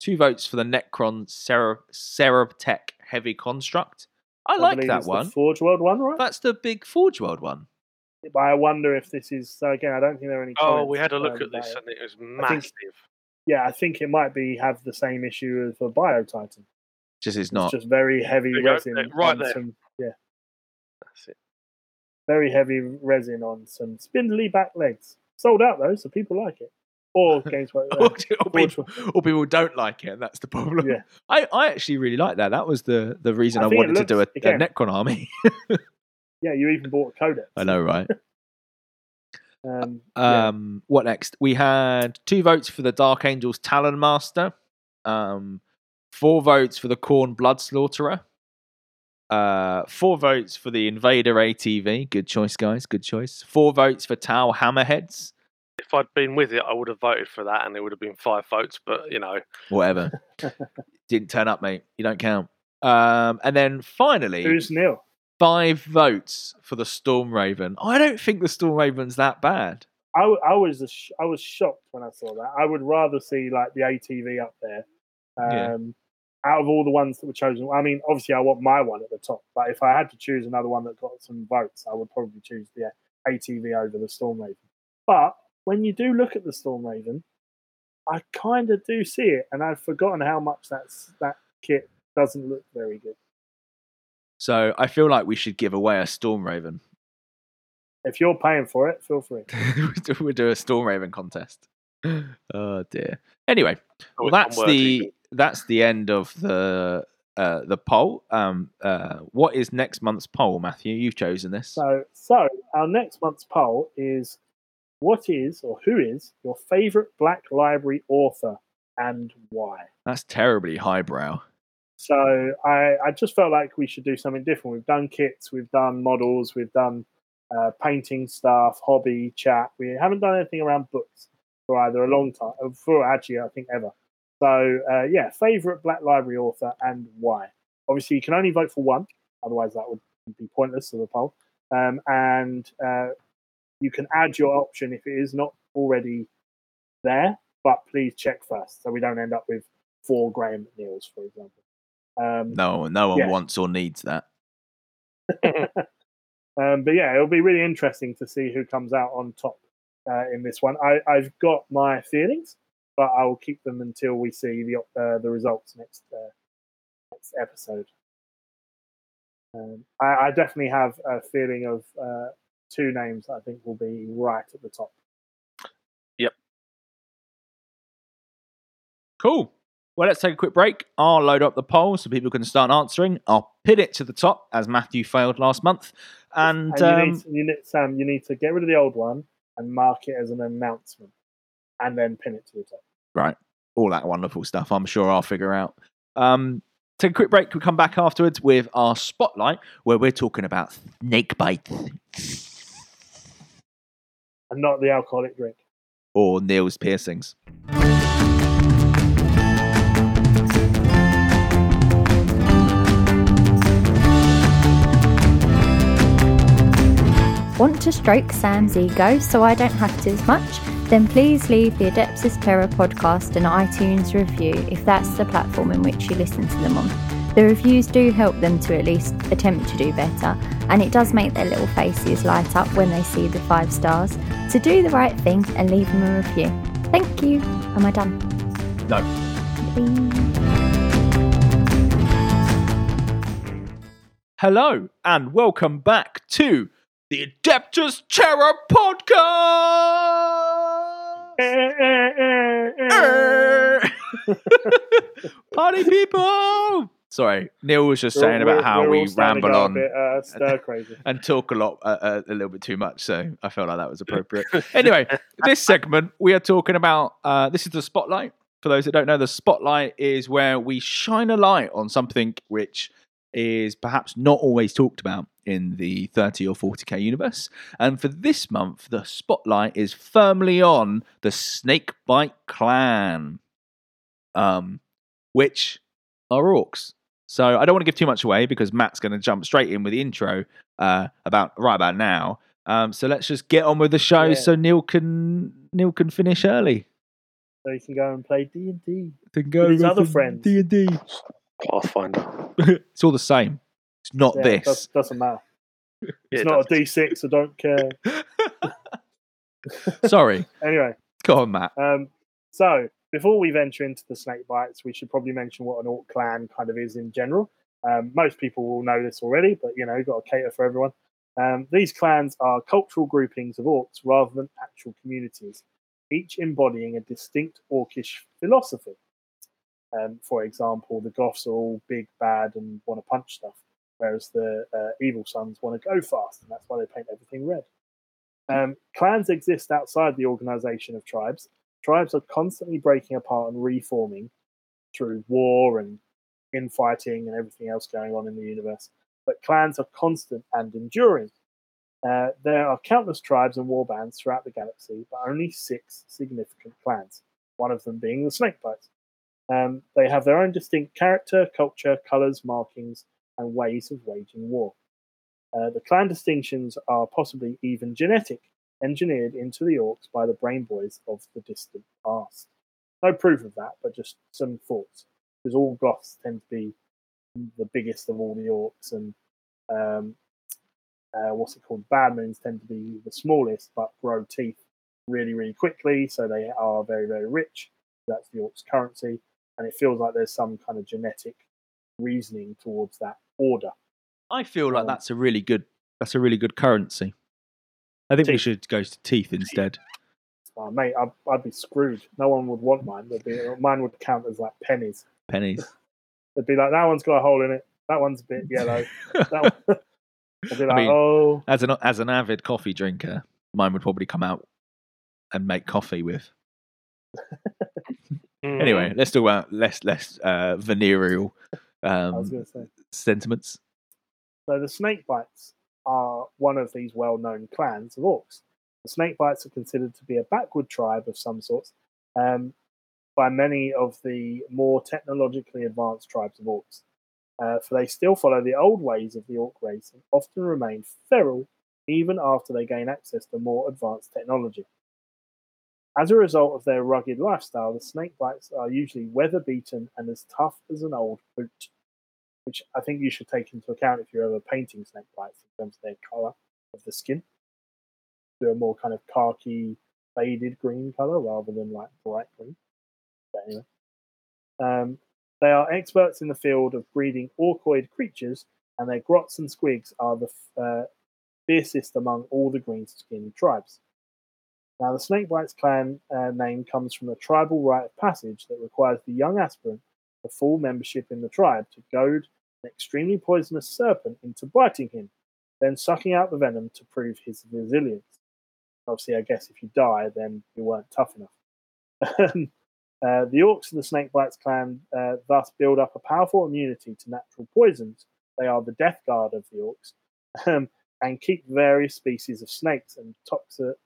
two votes for the Necron Cer- Seraptek Heavy Construct. I, like that it's one. The Forge World one, right? That's the big Forge World one. But I wonder if this is. So again, I don't think there are any. Oh, we had a look at this it. and it was I think- massive. Yeah, I think it might be have the same issue as the Bio Titan. Just is It's not. just very heavy There go, resin. there- right there. Some, yeah, That's it. Very heavy resin on some spindly back legs. Sold out though, so people like it. Or games like or, that. people, or people don't like it, and that's the problem. Yeah. I, I actually really like that. That was the, the reason I I, wanted to do a, looks- a Necron army. Yeah, you even bought a codex. I know, right? Um, yeah. Um, What next? We had two votes for the Dark Angels Talon Master, um, four votes for the Khorne Blood Slaughterer, uh, four votes for the Invader ATV. Good choice, guys. Good choice. Four votes for Tau Hammerheads. If I'd been with it, I would have voted for that and it would have been five votes. But, you know, Whatever. Didn't turn up, mate. You don't count. Um, and then finally, Who's nil? five votes for the Storm Raven. I don't think the Storm Raven's that bad. I, w- I was a sh- I was shocked when I saw that. I would rather see like the ATV up there. Yeah. Out of all the ones that were chosen, I mean, obviously I want my one at the top. But if I had to choose another one that got some votes, I would probably choose the ATV over the Storm Raven. But when you do look at the Storm Raven, I kind of do see it, and I've forgotten how much that's that kit doesn't look very good. So I feel like we should give away a Storm Raven. If you're paying for it, feel free. we'll do a Storm Raven contest. Oh dear. Anyway, well, that's unworthy. the that's the end of the uh, the poll. Um, uh, what is next month's poll, Matthew? You've chosen this. So, so our next month's poll is: What is or who is your favorite Black Library author and why? That's terribly highbrow. So, I I just felt like we should do something different. We've done kits, we've done models, we've done uh, painting stuff, hobby, chat. We haven't done anything around books for either a long time, for actually, I think ever. So, uh, yeah, favorite Black Library author and why. Obviously, you can only vote for one, otherwise, that would be pointless to the poll. Um, and uh, you can add your option if it is not already there, but please check first so we don't end up with four Graham McNeils, for example. Um, No, no one Yeah. wants or needs that. um, but yeah, it'll be really interesting to see who comes out on top uh, in this one. I, I've got my feelings, but I will keep them until we see the uh, the results next uh, next episode. Um, I, I definitely have a feeling of uh, two names that I think will be right at the top. Yep. Cool. Well, let's take a quick break. I'll load up the poll so people can start answering. I'll pin it to the top as Matthew failed last month. And, And you, um, need, you need, Sam, you need to get rid of the old one and mark it as an announcement, and then pin it to the top. Right, all that wonderful stuff. I'm sure I'll figure out. Um, take a quick break. We'll come back afterwards with our spotlight where we're talking about snake bites And not the alcoholic drink. or Neil's piercings. Want to stroke Sam's ego so I don't have to as much? Then please leave the Adeptus Terra podcast an iTunes review if that's the platform in which you listen to them on. The reviews do help them to at least attempt to do better, and it does make their little faces light up when they see the five stars. So do the right thing and leave them a review. Thank you. Am I done? No. Hello and welcome back to the Adeptus Terra podcast. Party people! Sorry, Neil was just saying We're- about how we all starting to ramble on bit, uh, crazy. and talk a lot, uh, uh, a little bit too much. So I felt like that was appropriate. anyway, this segment we are talking about. Uh, this is the spotlight. For those that don't know, the spotlight is where we shine a light on something which is perhaps not always talked about in the 30 or 40k universe. And for this month, the spotlight is firmly on the Snakebite clan, um, which are orcs. So I don't want to give too much away because Matt's going to jump straight in with the intro uh, about right about now. Um, so let's just get on with the show Yeah. so Neil can Neil can finish early. So you can go and play D and D. To go with his other friends. D and D. Pathfinder. It's all the same. It's not Yeah, this. does, doesn't matter. Yeah, It's it not a does. D six. I don't care. Sorry, Anyway, go on, Matt. um, so before we venture into the snake bites, we should probably mention what an orc clan kind of is in general. Um, most people will know this already, but you know, you've got to cater for everyone. Um, these clans are cultural groupings of orcs rather than actual communities, each embodying a distinct orcish philosophy. Um, for example, the Goffs are all big, bad, and want to punch stuff, whereas the uh, Evil Sunz want to go fast, and that's why they paint everything red. Um, clans exist outside the organization of tribes. Tribes are constantly breaking apart and reforming through war and infighting and everything else going on in the universe. But clans are constant and enduring. Uh, there are countless tribes and warbands throughout the galaxy, but only six significant clans, one of them being the Snakebites. Um, they have their own distinct character, culture, colors, markings, and ways of waging war. Uh, the clan distinctions are possibly even genetic, engineered into the orcs by the brain boys of the distant past. No proof of that, but just some thoughts. Because all Goffs tend to be the biggest of all the orcs, and um, uh, what's it called? Bad moons tend to be the smallest, but grow teeth really, really quickly, so they are very, very rich. That's the orcs' currency, and it feels like there's some kind of genetic reasoning towards that order. I feel like Um, that's a really good. That's a really good currency. I think we should go to teeth instead. Oh, mate, I'd, I'd be screwed. No one would want mine. They'd be, mine would count as like pennies. Pennies. They'd be like, that one's got a hole in it. That one's a bit yellow. That one... I'd be like, mean, oh, as an as an avid coffee drinker, mine would probably come out and make coffee with. Mm. Anyway, let's talk about less less uh, venereal I was um, going to say. sentiments. So the snake bites are one of these well-known clans of orcs. The snakebites are considered to be a backward tribe of some sorts um, by many of the more technologically advanced tribes of orcs, uh, for they still follow the old ways of the orc race and often remain feral even after they gain access to more advanced technology. As a result of their rugged lifestyle, the snakebites are usually weather beaten and as tough as an old boot, which I think you should take into account if you're ever painting snakebites in terms of their colour of the skin. Do a more kind of khaki, faded green colour rather than like bright green. But anyway. Um, they are experts in the field of breeding orcoid creatures, and their grots and squigs are the uh, fiercest among all the green skinned tribes. Now, the Snakebites clan uh, name comes from a tribal rite of passage that requires the young aspirant for full membership in the tribe to goad an extremely poisonous serpent into biting him, then sucking out the venom to prove his resilience. Obviously, I guess if you die, then you weren't tough enough. uh, the Orcs of the Snakebites clan uh, thus build up a powerful immunity to natural poisons. They are the death guard of the Orcs um, and keep various species of snakes and toxic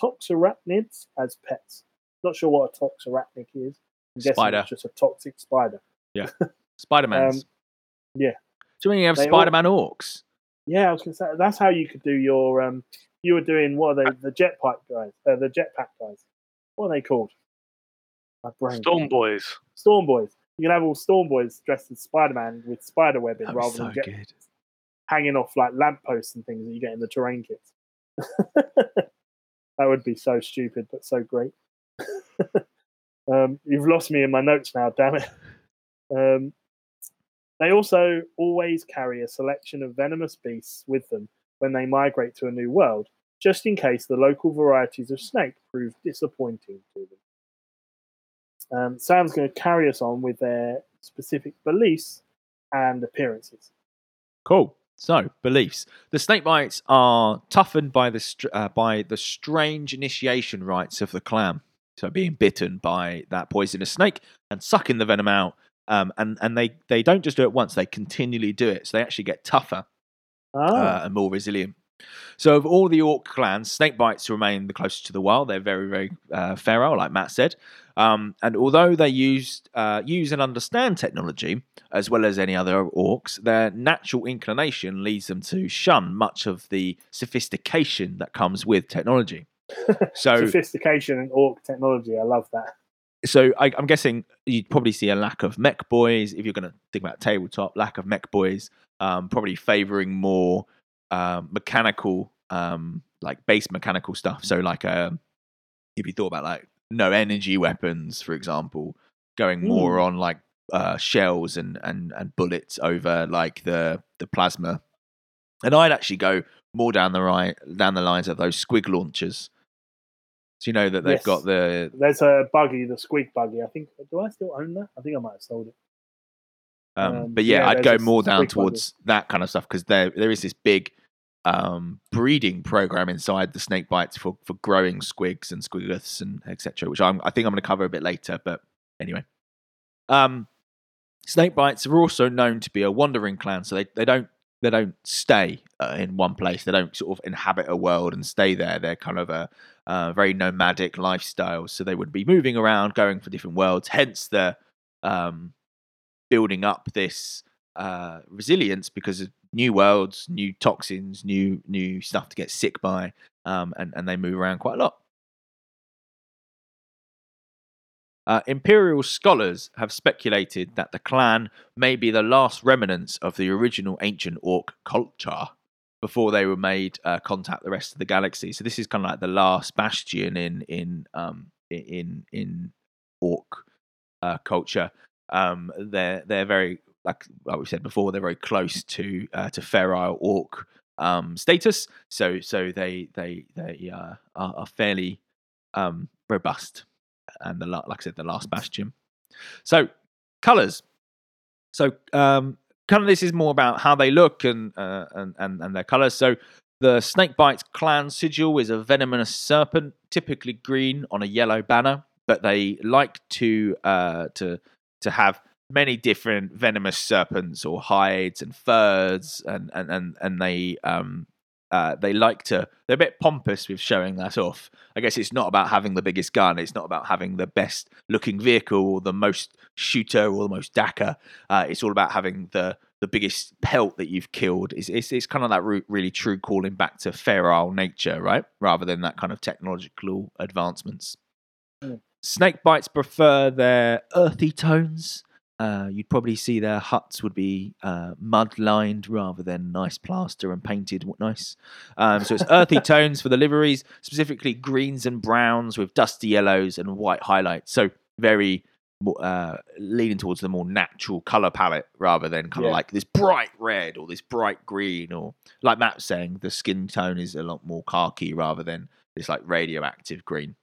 toxarachnids as pets. Not sure what a toxarachnid is. I'm Spider. it's just a toxic spider. Yeah. Spider Man's. Um, yeah. Do you mean you have Spider Man orcs? Yeah, I was going to say that's how you could do your. Um, you were doing what are they? The jetpack guys, uh, the jetpack guys. What are they called? My brain. Storm Boys. Storm boys. You can have all Storm boys dressed as Spider Man with spider webbing rather so than jet good. hanging off like lampposts and things that you get in the terrain kits. that would be so stupid, but so great. um, you've lost me in my notes now, damn it. Um, they also always carry a selection of venomous beasts with them when they migrate to a new world, just in case the local varieties of snake prove disappointing to them. Um, Sam's going to carry us on with their specific beliefs and appearances. Cool. So beliefs: the snake bites are toughened by the str- uh, by the strange initiation rites of the clan. So being bitten by that poisonous snake and sucking the venom out, um, and and they they don't just do it once; they continually do it. So they actually get tougher Ah, uh, and more resilient. So, of all the orc clans, snake bites remain the closest to the wild. They're very, very uh, feral, like Matt said. Um, and although they use uh, use and understand technology as well as any other orcs, their natural inclination leads them to shun much of the sophistication that comes with technology. So, sophistication and orc technology. I love that. so I, I'm guessing you'd probably see a lack of mech boys if you're going to think about tabletop. Lack of mech boys, um, probably favouring more um, mechanical, um, like base mechanical stuff. So like, um, if you thought about like no energy weapons, for example, going more on like uh, shells and, and and bullets over like the the plasma. And I'd actually go more down the right down the lines of those squig launchers. So you know that they've Yes. got the There's a buggy, the squig buggy. I think. Do I still own that? I think I might have sold it. Um, Um, but yeah, yeah, I'd go more down towards that kind of stuff because there there is this big um, breeding program inside the snake bites for for growing squigs and squiggoths and etc. Which I'm I think I'm going to cover a bit later. But anyway, um, snake bites are also known to be a wandering clan, so they they don't they don't stay uh, in one place. They don't sort of inhabit a world and stay there. They're kind of a uh, very nomadic lifestyle, so they would be moving around, going for different worlds. Hence the um, building up this uh, resilience because of new worlds, new toxins, new new stuff to get sick by, um, and and they move around quite a lot. Uh, Imperial scholars have speculated that the clan may be the last remnants of the original ancient orc culture before they were made uh, contact the rest of the galaxy. So this is kind of like the last bastion in in um, in in orc uh, culture. Um, they're they're very like like we said before, they're very close to uh, to feral orc um, status. So so they they they uh, are, are fairly um, robust, and the like I said, the last bastion. So colors. So um, kind of this is more about how they look and uh, and, and and their colors. So the Snakebite clan sigil is a venomous serpent, typically green on a yellow banner, but they like to uh, to to have many different venomous serpents or hides and furs, and and and, and they um uh, they like to they're a bit pompous with showing that off. I guess it's not about having the biggest gun. It's not about having the best looking vehicle or the most shooter or the most dacker. Uh, it's all about having the the biggest pelt that you've killed. It's it's, it's kind of that re- really true calling back to feral nature, right? Rather than that kind of technological advancements. Mm. Snake bites prefer their earthy tones. Uh, you'd probably see their huts would be uh, mud lined rather than nice plaster and painted nice. Um, so it's earthy tones for the liveries, specifically greens and browns with dusty yellows and white highlights. So very uh, leaning towards the more natural color palette rather than kind of Yeah. like this bright red or this bright green or like Matt's saying, the skin tone is a lot more khaki rather than this like radioactive green.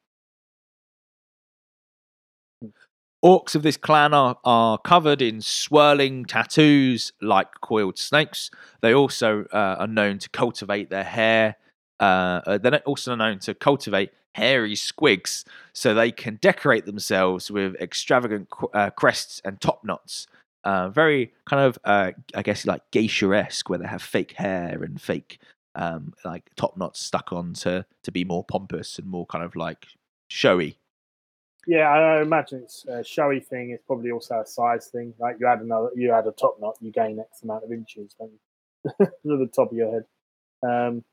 Orcs of this clan are, are covered in swirling tattoos like coiled snakes. They also uh, are known to cultivate their hair. Uh, uh, they're also known to cultivate hairy squigs so they can decorate themselves with extravagant uh, crests and top knots. Uh, very kind of, uh, I guess, like geisha esque, where they have fake hair and fake um, like top knots stuck on to, to be more pompous and more kind of like showy. Yeah, I imagine it's a showy thing. It's probably also a size thing. Like you add another, you add a top knot, you gain X amount of inches don't to the top of your head. Um,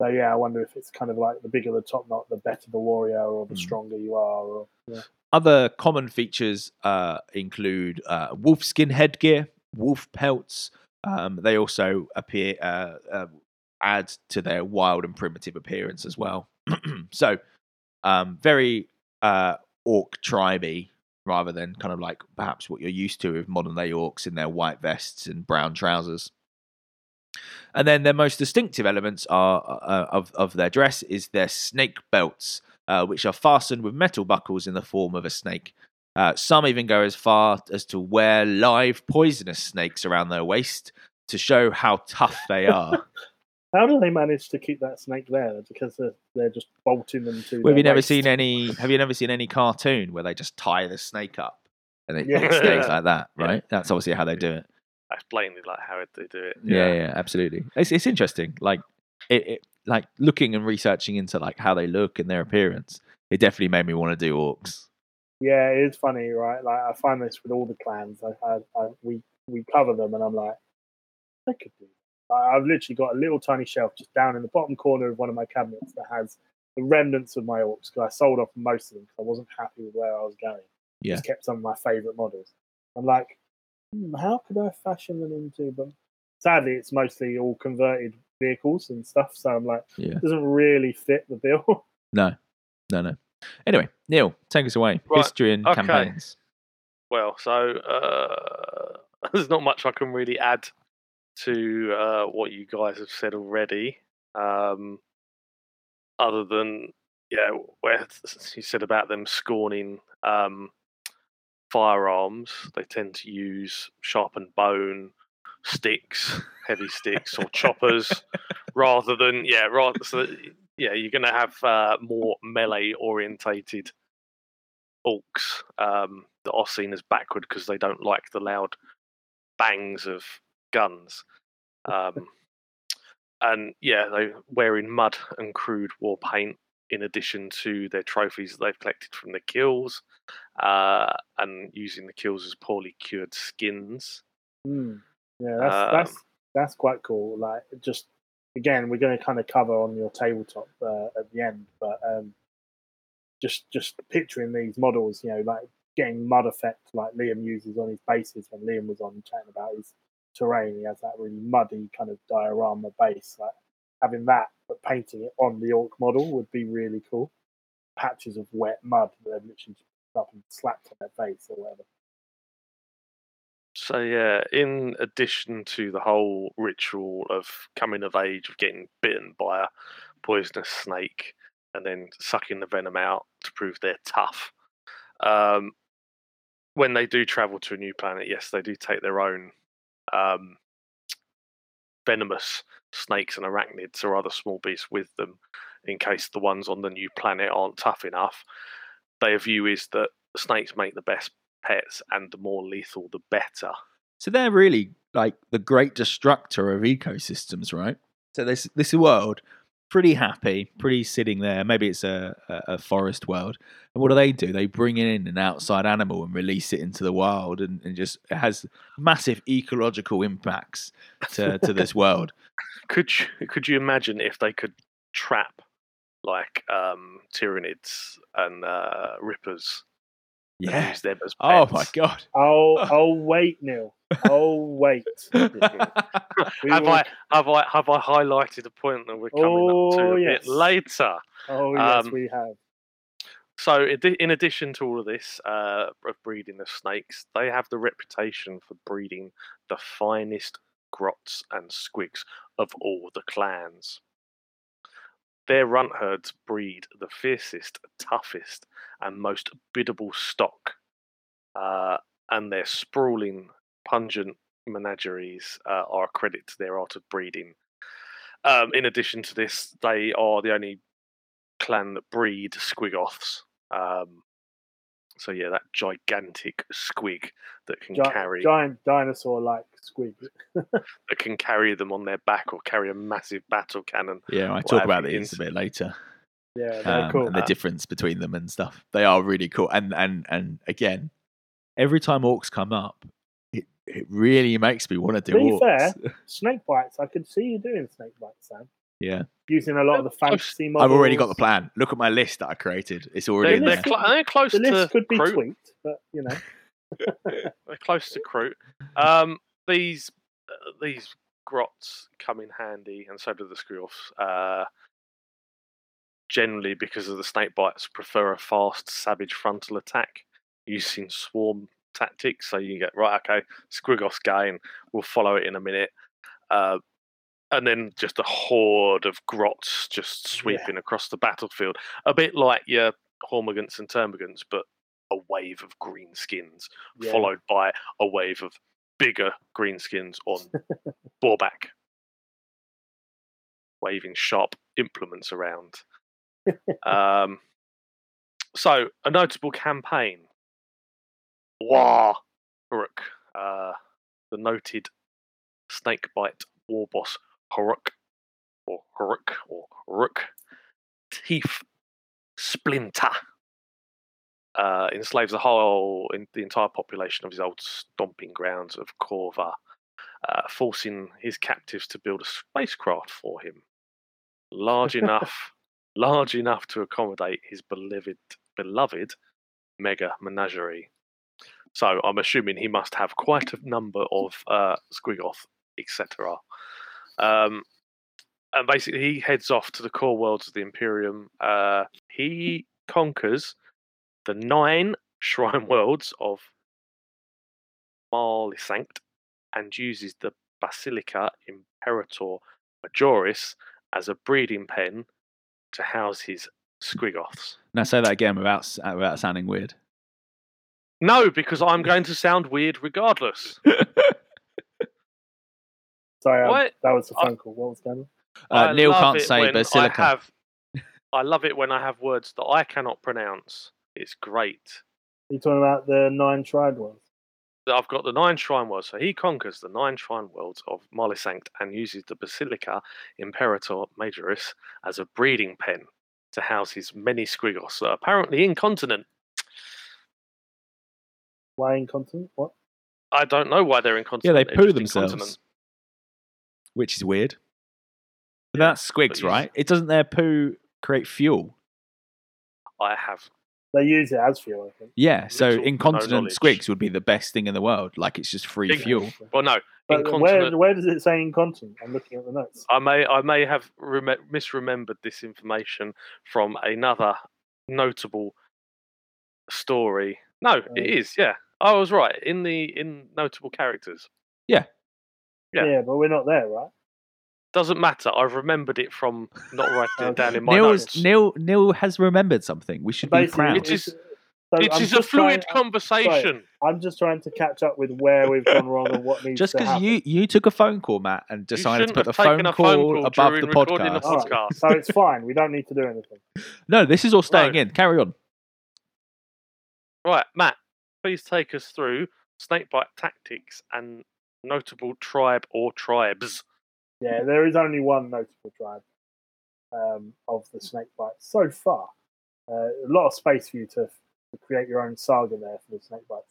so yeah, I wonder if it's kind of like the bigger the top knot, the better the warrior, or the Mm. stronger you are. Or yeah. Other common features uh, include uh, wolfskin headgear, wolf pelts. Um, they also appear uh, uh, add to their wild and primitive appearance as well. so, um, very uh, orc tribey rather than kind of like perhaps what you're used to with modern day orcs in their white vests and brown trousers. And then their most distinctive elements are uh, of of their dress is their snake belts, uh, which are fastened with metal buckles in the form of a snake. Uh, some even go as far as to wear live poisonous snakes around their waist to show how tough they are. How do they manage to keep that snake there? Because they're, they're just bolting them to. Well, have you never waist. seen any? Have you never seen any cartoon where they just tie the snake up and it, Yeah. it stays like that? Yeah. Right. That's obviously how they do it. That's blatantly like how they do it. Yeah, yeah, absolutely. It's it's interesting. Like it, it, like looking and researching into like how they look and their appearance. It definitely made me want to do orcs. Yeah, it is funny, right? Like I find this with all the clans. I, I, I we we cover them, and I'm like, I could do. That. I- I've literally got a little tiny shelf just down in the bottom corner of one of my cabinets that has the remnants of my orcs because I sold off most of them because I wasn't happy with where I was going. Yeah. Just kept some of my favourite models. I'm like, hmm, how could I fashion them into them? Sadly, it's mostly all converted vehicles and stuff. So I'm like, Yeah. doesn't really fit the bill. No, no, no. Anyway, Neil, take us away. Right, History and okay. campaigns. Well, so uh, there's not much I can really add to uh, what you guys have said already, um, other than yeah, where you said about them scorning um, firearms. They tend to use sharpened bone, sticks, heavy sticks, or choppers, rather than yeah, rather so that, yeah, you're going to have uh, more melee orientated orcs um, that are seen as backward because they don't like the loud bangs of guns. Um, and yeah, they're wearing mud and crude war paint in addition to their trophies that they've collected from the kills, uh, and using the kills as poorly cured skins. Hmm. Yeah, that's Um, that's that's quite cool. Like, just again, we're going to kind of cover on your tabletop uh, at the end, but um, just just picturing these models, you know, like getting mud effect like Liam uses on his bases when Liam was on chatting about his terrain. He has that really muddy kind of diorama base. Like having that, but painting it on the orc model would be really cool. Patches of wet mud that they've literally just up and slapped on their face or whatever. So yeah, in addition to the whole ritual of coming of age, of getting bitten by a poisonous snake, and then sucking the venom out to prove they're tough. Um, when they do travel to a new planet, yes, they do take their own um, venomous snakes and arachnids or other small beasts with them, in case the ones on the new planet aren't tough enough. Their view is that snakes make the best pets, and the more lethal, the better. So they're really like the great destructor of ecosystems, right? So this this world pretty happy, pretty sitting there. Maybe it's a, a, a forest world. And what do they do? They bring in an outside animal and release it into the wild, and, and just it has massive ecological impacts to, to this world. Could you, could you imagine if they could trap like um, Tyranids and uh, rippers? Yeah. use them as Oh my god. Oh, oh, wait, Neil. Oh, wait. Have I have I have I highlighted a point that we're coming up to Oh, a yes. bit later? Oh, yes, um, we have. So, in addition to all of this uh, of breeding the snakes, they have the reputation for breeding the finest grots and squigs of all the clans. Their runt herds breed the fiercest, toughest, and most biddable stock, uh, and their sprawling, pungent menageries uh, are a credit to their art of breeding. Um, in addition to this, they are the only clan that breed squiggoths. Um, so yeah, that gigantic squig that can Gi- carry giant dinosaur like squig. that can carry them on their back or carry a massive battle cannon. Yeah, I talk about you these a bit later. Yeah, um, cool. and the Uh, difference between them and stuff. They are really cool. And and and again, every time orcs come up, it, it really makes me want to do To be orcs. fair, snake bites. I could see you doing snake bites, Sam. yeah, Using a lot of the Close. fantasy models. I've already got the plan. Look at my list that I created. It's already They're, in they're, there. cl- they're close The to list could be Kroot. tweaked, but you know. They're close to Kroot. Um, these uh, these grots come in handy, and so do the screw-offs. Uh, generally, because of the snake bites, prefer a fast, savage frontal attack using swarm tactics. So you get right, okay, Squiggoths gain. We'll follow it in a minute. Uh, and then just a horde of grots just sweeping across the battlefield, a bit like your Hormagaunts and Termagants, but a wave of green skins Yeah. followed by a wave of bigger greenskins on Borback, waving sharp implements around. um, so, a notable campaign. Wah! Haruk, uh, the noted snakebite war boss Haruk, or Haruk, or Haruk, Teeth Splinter uh, enslaves the whole, in, the entire population of his old stomping grounds of Korva, uh, forcing his captives to build a spacecraft for him, large enough, large enough to accommodate his beloved, beloved mega menagerie. So I'm assuming he must have quite a number of uh, Squiggoth, etc. Um, and basically, he heads off to the core worlds of the Imperium. Uh, he conquers the nine shrine worlds of Marlisanct and uses the Basilica Imperator Majoris as a breeding pen to house his Squiggoths. Now say that again without uh, without sounding weird. No, because I'm going to sound weird regardless. Sorry, I- What? that was a phone call. What was going on? Uh, Neil can't say when basilica. I, have, I love it when I have words that I cannot pronounce. It's great. you talking about the nine shrine ones? I've got the nine shrine worlds. So he conquers the nine shrine worlds of Marlisanct and uses the Basilica Imperator Majoris as a breeding pen to house his many squiggoths that are apparently incontinent. Why incontinent? What? I don't know why they're incontinent. Yeah, they're poo themselves, incontinent. which is weird. But Yeah, that's squigs, but right? It doesn't their poo create fuel? I have They use it as fuel, I think. Yeah, so Little to no incontinent squigs would be the best thing in the world. Like it's just free Big- fuel. well, no But incontinent. where, where does it say incontinent? I'm looking at the notes. I may I may have rem- misremembered this information from another notable story. No, Oh. it um, is. Yeah, Oh, I was right in the in notable characters. Yeah. Yeah. but we're not there, right? Doesn't matter. I've remembered it from not writing it down in my Neil's, notes. Neil Neil has remembered something. We should be proud. It is- it's- so it a just trying- fluid conversation. I'm just trying to catch up with where we've gone wrong and what needs Just to because you you took a phone call, Matt, and decided to put the have phone a call, phone call above the recording the podcast. All right, podcast. so it's fine. We don't need to do anything. No, this is all staying No. in. Carry on. Right, Matt. Please take us through snakebite tactics and notable tribe or tribes? Yeah, there is only one notable tribe um, of the snakebite so far. Uh, a lot of space for you to, to create your own saga there for the snake bites.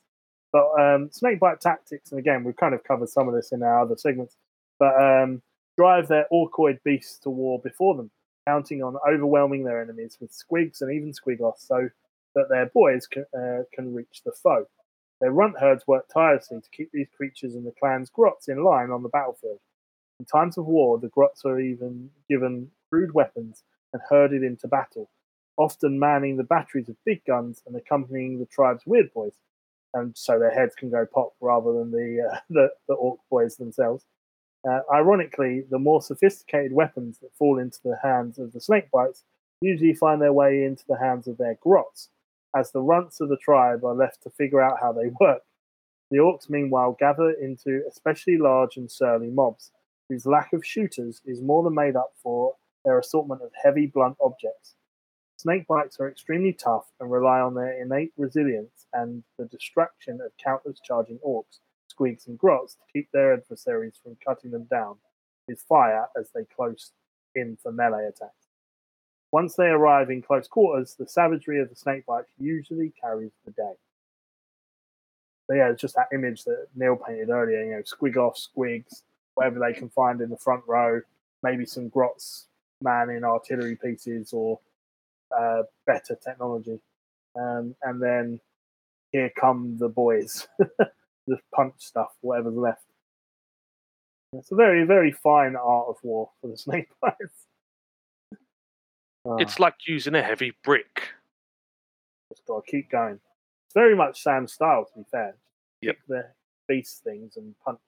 But um, snake bite tactics, and again, we've kind of covered some of this in our other segments, but um, drive their orcoid beasts to war before them, counting on overwhelming their enemies with squigs and even squiggoths so that their boys can, uh, can reach the foe. Their runt herds work tirelessly to keep these creatures and the clan's grots in line on the battlefield. In times of war, the grots are even given crude weapons and herded into battle, often manning the batteries of big guns and accompanying the tribe's weird boys, and so their heads can go pop rather than the uh, the, the orc boys themselves. Uh, ironically, the more sophisticated weapons that fall into the hands of the snakebites usually find their way into the hands of their grots, as the runts of the tribe are left to figure out how they work. The orcs, meanwhile, gather into especially large and surly mobs, whose lack of shooters is more than made up for their assortment of heavy, blunt objects. Snakebites are extremely tough and rely on their innate resilience and the distraction of countless charging orcs, squigs, and grots to keep their adversaries from cutting them down with fire as they close in for melee attacks. Once they arrive in close quarters, the savagery of the snakebite usually carries the day. So yeah, it's just that image that Neil painted earlier, you know, squig off, squigs, whatever they can find in the front row, maybe some grots man in artillery pieces or uh, better technology. Um, and then here come the boys, the punch stuff, whatever's left. It's a very, very fine art of war for the snake bites. Oh, It's like using a heavy brick. just got to keep going. It's very much Sam's style, to be fair. Yep. Kick the beast things and punch.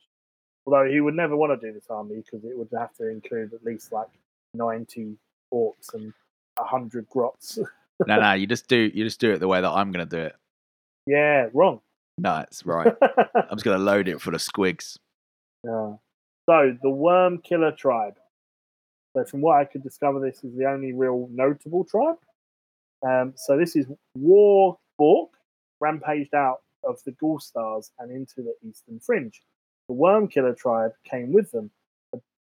Although he would never want to do this army because it would have to include at least like 90 orcs and 100 grots. no, no, you just do you just do it the way that I'm going to do it. yeah, wrong. No, it's right. I'm just going to load it full of squigs. Yeah. So the Worm Killer tribe. So from what I could discover, this is the only real notable tribe. Um, so this is War Bork, rampaged out of the Ghoul Stars and into the Eastern Fringe. The Worm Killer tribe came with them,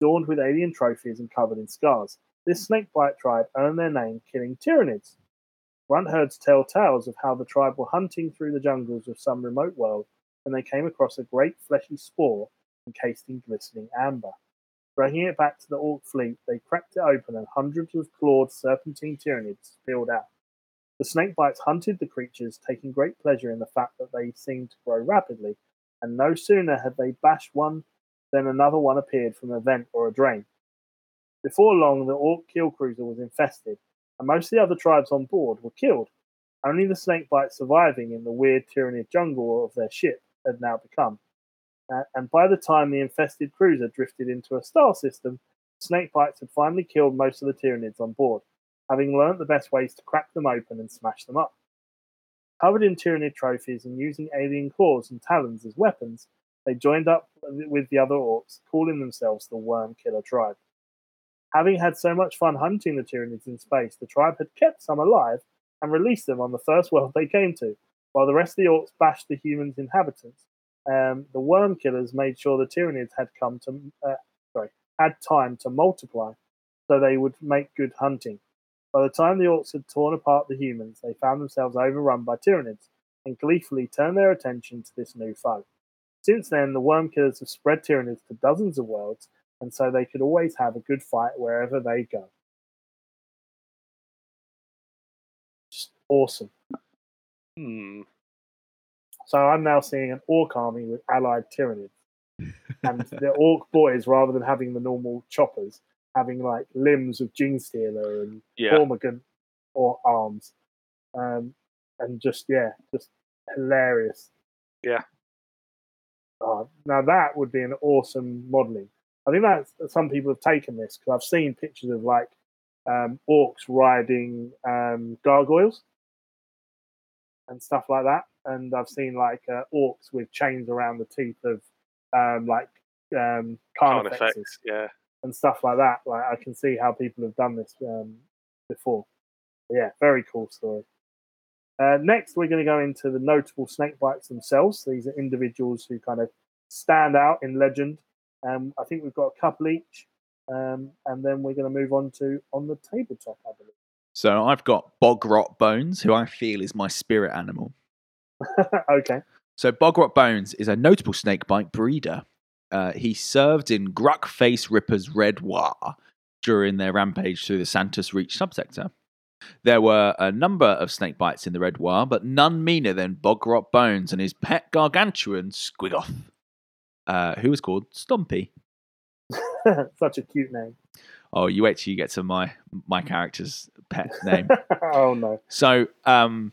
adorned with alien trophies and covered in scars. This snakebite tribe earned their name killing Tyranids. Runt herds tell tales of how the tribe were hunting through the jungles of some remote world when they came across a great fleshy spore encased in glistening amber. Dragging it back to the Orc fleet, they cracked it open and hundreds of clawed serpentine tyranids spilled out. The snakebites hunted the creatures, taking great pleasure in the fact that they seemed to grow rapidly, and no sooner had they bashed one than another one appeared from a vent or a drain. Before long, the Orc kill cruiser was infested, and most of the other tribes on board were killed. Only the snakebites surviving in the weird Tyranid jungle of their ship had now become. Uh, and by the time the infested cruiser drifted into a star system, snakebites had finally killed most of the Tyranids on board, having learnt the best ways to crack them open and smash them up. Covered in Tyranid trophies and using alien claws and talons as weapons, they joined up with the other orcs, calling themselves the Worm Killer Tribe. Having had so much fun hunting the Tyranids in space, the tribe had kept some alive and released them on the first world they came to, while the rest of the orcs bashed the humans' inhabitants um, the worm killers made sure the Tyranids had come to uh, sorry had time to multiply, so they would make good hunting. By the time the orcs had torn apart the humans, they found themselves overrun by Tyranids and gleefully turned their attention to this new foe. Since then, the worm killers have spread Tyranids to dozens of worlds, and so they could always have a good fight wherever they go. Just awesome. Hmm. So I'm now seeing an orc army with allied Tyranids. and the orc boys, rather than having the normal choppers, having like limbs of Genestealer and Yeah. Cormorgan or arms. Um, and just, yeah, just hilarious. Yeah. Oh, now that would be an awesome modeling. I think that some people have taken this because I've seen pictures of like um, orcs riding um, gargoyles and stuff like that. And I've seen like uh, orcs with chains around the teeth of um, like um, carnifexes Carnifex. Yeah. and stuff like that. Like I can see how people have done this um, before. But yeah, very cool story. Uh, next, we're going to go into the notable snake bites themselves. These are individuals who kind of stand out in legend. Um, I think we've got a couple each, um, and then we're going to move on to on the tabletop, I believe. So I've got Bogrot Bones, who I feel is my spirit animal. okay. So Bogrot Bones is a notable snakebite breeder. Uh, he served in Gruckface Ripper's Red War during their rampage through the Santos Reach subsector. There were a number of snakebites in the Red War, but none meaner than Bogrot Bones and his pet gargantuan Squiggoth, uh, who was called Stumpy. Such a cute name. Oh, you wait till you get to my my character's pet name. oh no. So, um,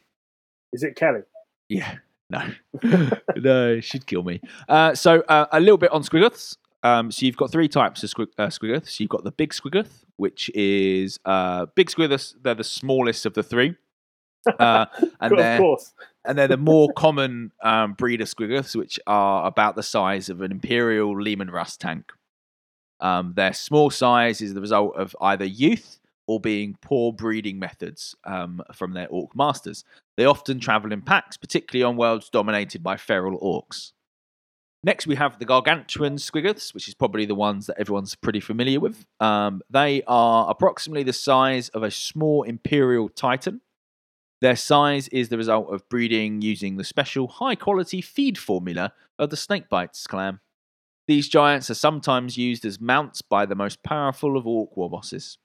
Is it Kelly? yeah, no, no, she'd kill me. Uh, so, uh, a little bit on Squiggoths. Um, so you've got three types of squig- uh, Squiggoths. You've got the big Squiggoth, which is uh, big Squiggoths. They're the smallest of the three, uh, and of they're course. and they're the more common um, breed of Squiggoths, which are about the size of an Imperial Leman Russ tank. Um, their small size is the result of either youth or being poor breeding methods um, from their orc masters. They often travel in packs, particularly on worlds dominated by feral orcs. Next, we have the gargantuan squiggoths, which is probably the ones that everyone's pretty familiar with. Um, they are approximately the size of a small imperial titan. Their size is the result of breeding using the special high quality feed formula of the snakebites clan. These giants are sometimes used as mounts by the most powerful of orc war bosses.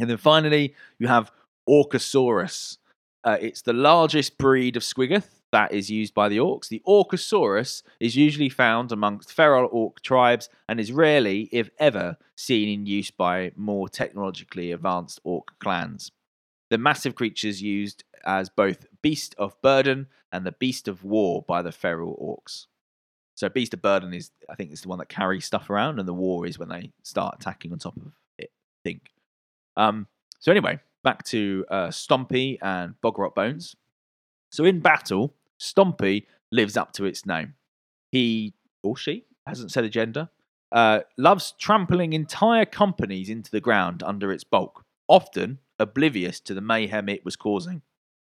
And then finally, you have Orcosaurus. Uh, it's the largest breed of squiggoth that is used by the orcs. The Orcosaurus is usually found amongst feral orc tribes and is rarely, if ever, seen in use by more technologically advanced orc clans. The massive creatures used as both beast of burden and the beast of war by the feral orcs. So beast of burden is, I think, is the one that carries stuff around, and the war is when they start attacking on top of it. I think. Um, so anyway, back to uh, Stompy and Bogrot Bones. So in battle, Stompy lives up to its name. He or she hasn't said a gender. Uh, loves trampling entire companies into the ground under its bulk, often oblivious to the mayhem it was causing.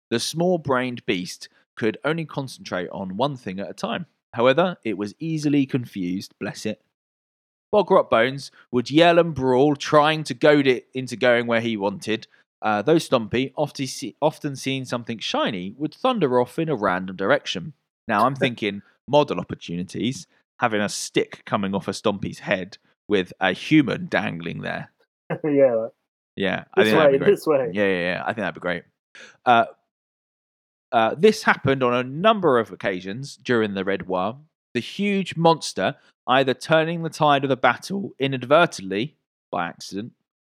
The small brained beast could only concentrate on one thing at a time. However, it was easily confused, bless it. Bogrot Bones would yell and brawl, trying to goad it into going where he wanted. Uh, though Stompy, often, see, often seeing something shiny, would thunder off in a random direction. Now, I'm thinking model opportunities, having a stick coming off a Stumpy's head with a human dangling there. yeah. Yeah, I This think that'd way, be great. this way. Yeah, yeah, yeah. I think that'd be great. Uh, uh, this happened on a number of occasions during the Red War. The huge monster either turning the tide of the battle inadvertently by accident,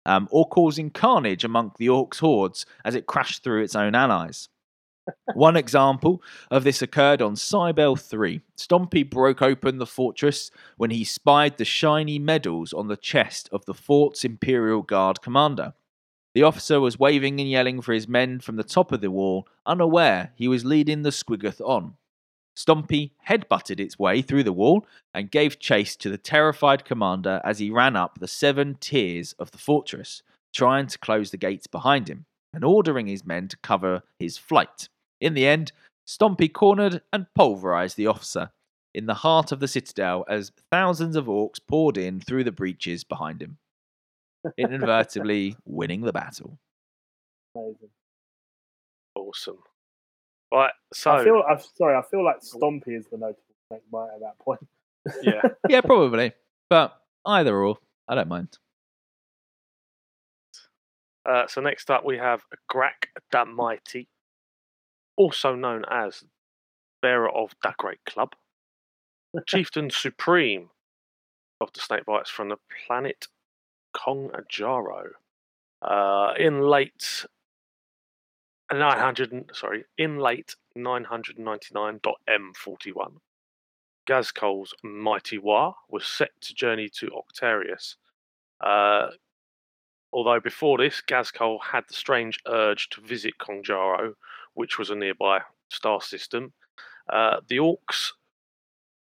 um, or causing carnage among the orcs' hordes as it crashed through its own allies. One example of this occurred on Cybele 3. Stompy broke open the fortress when he spied the shiny medals on the chest of the fort's Imperial Guard commander. The officer was waving and yelling for his men from the top of the wall, unaware he was leading the Squiggoth on. Stompy headbutted its way through the wall and gave chase to the terrified commander as he ran up the seven tiers of the fortress, trying to close the gates behind him and ordering his men to cover his flight. In the end, Stompy cornered and pulverized the officer in the heart of the citadel as thousands of orcs poured in through the breaches behind him, inadvertently winning the battle. Amazing. Awesome. Right, so I feel. I'm sorry. I feel like Stompy is the notable snake bite at that point. yeah, Yeah, probably. But either or, I don't mind. Uh, so next up we have Grak the Mighty, also known as Bearer of the Great Club, Chieftain Supreme of the Snakebites from the planet Kongjaro. Uh, in late 900, sorry, in late 999.m41, Ghazghkull's mighty War was set to journey to Octarius. Uh, although before this, Gazkol had the strange urge to visit Kongjaro, which was a nearby star system. Uh, the orcs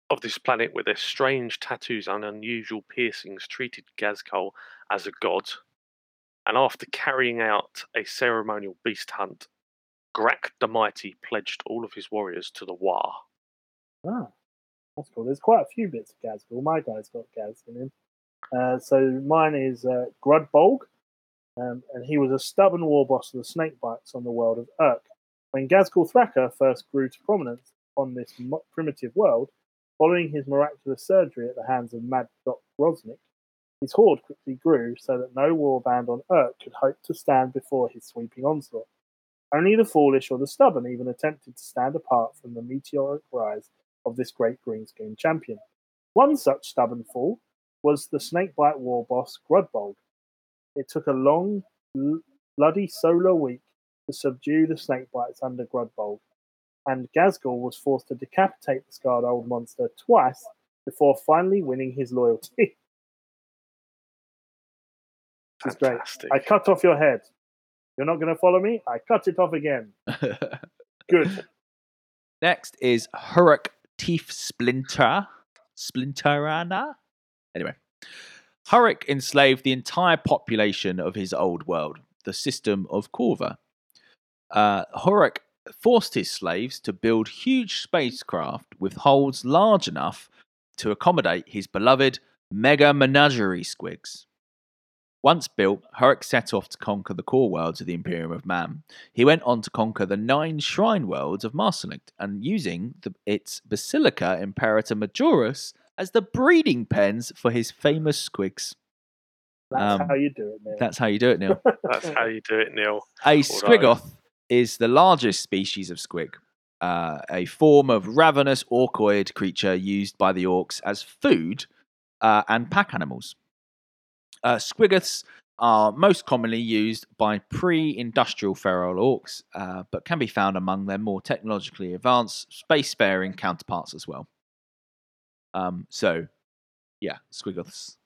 of this planet, with their strange tattoos and unusual piercings, treated Ghazghkull as a god. And after carrying out a ceremonial beast hunt, Grak the Mighty pledged all of his warriors to the War. Ah, that's cool. There's quite a few bits of Ghazghkull. My guy's got Gaz in him. Uh, so mine is uh, Grudbolg, um, and he was a stubborn war boss of the Snakebites on the world of Urk. When Ghazghkull Thraka first grew to prominence on this primitive world, following his miraculous surgery at the hands of Mad Dok Grotsnik, his horde quickly grew so that no warband on Earth could hope to stand before his sweeping onslaught. Only the foolish or the stubborn even attempted to stand apart from the meteoric rise of this great greenskin champion. One such stubborn fool was the snakebite war boss Grudbolg. It took a long, bloody solar week to subdue the snakebites under Grudbolg, and Ghazghkull was forced to decapitate the scarred old monster twice before finally winning his loyalty. This is great. I cut off your head. You're not going to follow me? I cut it off again. Good. Next is Huruk Teeth Splinter. Splinterana? Anyway, Huruk enslaved the entire population of his old world, the system of Korva. Uh, Huruk forced his slaves to build huge spacecraft with holds large enough to accommodate his beloved mega menagerie squigs. Once built, Huruk set off to conquer the core worlds of the Imperium of Man. He went on to conquer the nine shrine worlds of Marsalict, and using the, its Basilica Imperator Majorus as the breeding pens for his famous squigs. That's Um, how you do it, Neil. That's how you do it, Neil. That's how you do it, Neil. A squiggoth is the largest species of squig, uh, a form of ravenous orcoid creature used by the orcs as food uh, and pack animals. Uh, are most commonly used by pre-industrial feral orcs, uh, but can be found among their more technologically advanced, space-faring counterparts as well. Um, so, yeah, squiggoths.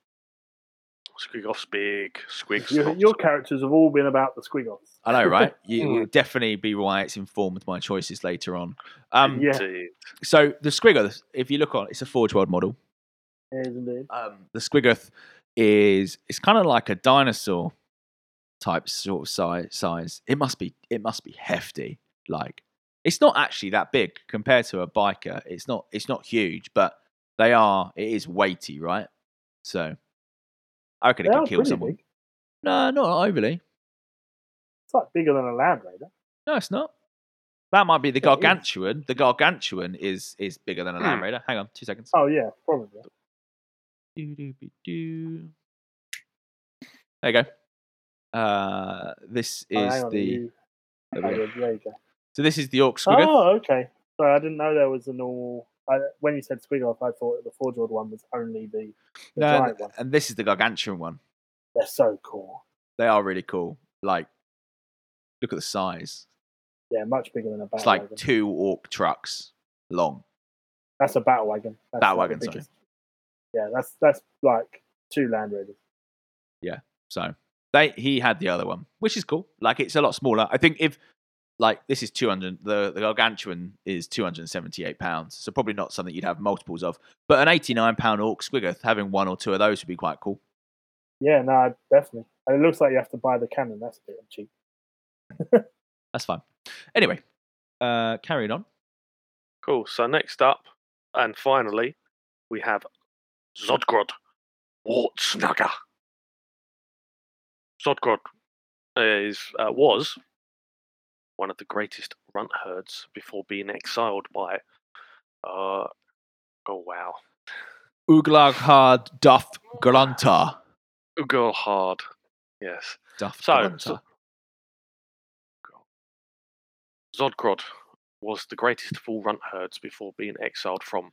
Squigoff's big. Squigs. Your, your characters have all been about the squiggles. I know, right? You, you'll definitely be why it's informed my choices later on. Um, Yeah. So the Squiggoth, if you look on, it's a Forge World model. Yes, indeed. Um, the Squiggoth is it's kind of like a dinosaur type sort of size. Size. It must be. It must be hefty. Like it's not actually that big compared to a biker. It's not. It's not huge, but they are. It is weighty, right? So I reckon They it can kill someone. big. No, not overly. It's like bigger than a Land Raider. No, it's not. That might be the Yeah, gargantuan. The gargantuan is is bigger than a Land Hmm. Raider. Hang on, two seconds. Oh, yeah, probably. Doo-doo-be-doo. There you go. Uh, this Oh, is hang on, the. you- there oh, yeah, there you go. So this is the Orc Squiggoth. Oh, okay. Sorry, I didn't know there was a normal. I, when you said Squiggoth, I thought the Forge World one was only the, the no, giant one. and this is the gargantuan one. They're so cool. They are really cool. Like, look at the size. Yeah, much bigger than a battle It's like wagon. two Orc trucks long. That's a battle wagon. That's Battle wagon, sorry. Yeah, that's that's like two Land Raiders. Yeah, so they he had the other one, which is cool. Like it's a lot smaller. I think if like this is two hundred, the the gargantuan is two hundred and seventy eight pounds. So probably not something you'd have multiples of. But an eighty nine pound orc squiggoth, having one or two of those would be quite cool. Yeah, no, definitely. And it looks like you have to buy the cannon. That's a bit cheap. That's fine. Anyway, uh, carrying on. Cool. So next up, and finally, we have Zodgrod Wortsnagga. Zodgrod is uh, was one of the greatest runt herds before being exiled by. Uh, oh wow, Uglaghard Duff Grunter. Ugolhard. Yes. Duff So- Grunter. so- Zodgrod was the greatest of all runt herds before being exiled from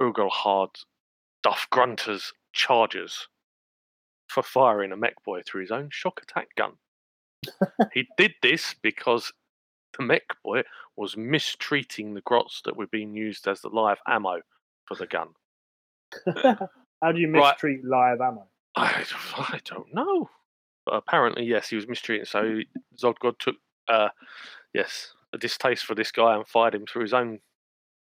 Ugelhard Duff Grunter's charges for firing a mech boy through his own shock attack gun. he did this because the mech boy was mistreating the grots that were being used as the live ammo for the gun. How do you Right. mistreat live ammo? I, I don't know. But apparently, yes, he was mistreated. So Zodgrod took, uh, yes, a distaste for this guy and fired him through his own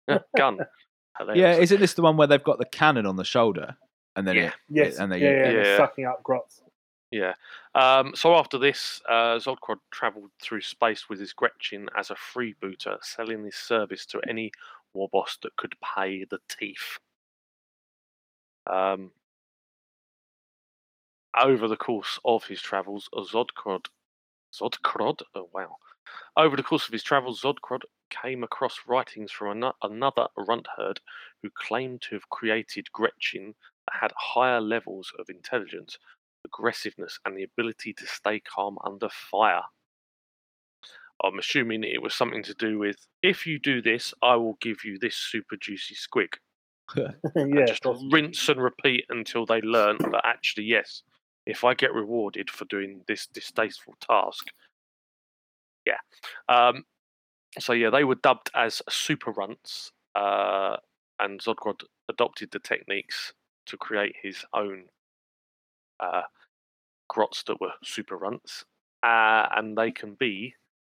uh, gun. yeah, isn't this the one where they've got the cannon on the shoulder and then Yeah. it, Yes, and they yeah, yeah, yeah. they're sucking up grots. Yeah. Um, so after this, uh, Zodkrod travelled through space with his Gretchin as a freebooter, selling his service to any war boss that could pay the teeth. Um, over the course of his travels, Zodkrod, Zodkrod, oh wow, over the course of his travels, Zodkrod came across writings from ano- another runt herd who claimed to have created Gretchin that had higher levels of intelligence, aggressiveness, and the ability to stay calm under fire. I'm assuming it was something to do with if you do this, I will give you this super juicy squig. yeah, and just rinse and repeat until they learn that actually, yes, if I get rewarded for doing this distasteful task, yeah. Um, so yeah, they were dubbed as super runts, uh, and Zodgrod adopted the techniques to create his own uh, grots that were super runts, uh, and they can be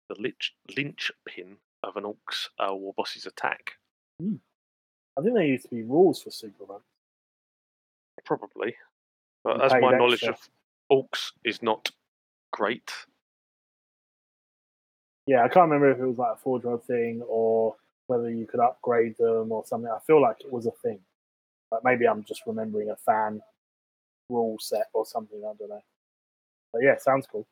the lynch, linchpin of an orc's uh, war boss's attack. I think there used to be rules for super runts. Probably. But as my knowledge extra. of orcs is not great. Yeah, I can't remember if it was like a four drug thing or whether you could upgrade them or something. I feel like it was a thing. But maybe I'm just remembering a fan rule set or something. I don't know. But yeah, sounds cool.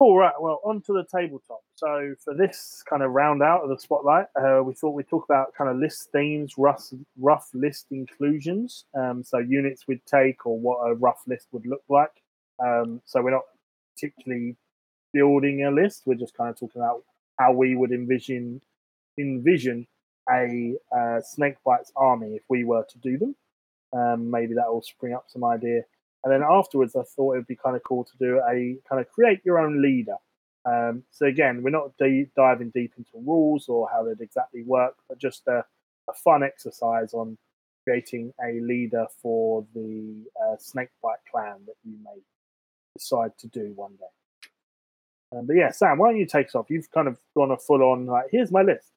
All right, well, on to the tabletop. So for this kind of round out of the spotlight, uh, we thought we'd talk about kind of list themes, rough, rough list inclusions. Um, so units we'd take or what a rough list would look like. Um, so we're not particularly building a list. We're just kind of talking about how we would envision envision a uh, snake bites army if we were to do them. Um, maybe that will spring up some idea. And then afterwards, I thought it would be kind of cool to do a kind of create your own leader. Um, so again, we're not de- diving deep into rules or how they'd exactly work, but just a, a fun exercise on creating a leader for the uh, snakebite clan that you may decide to do one day. Um, but yeah, Sam, why don't you take us off? You've kind of gone a full on like, here's my list,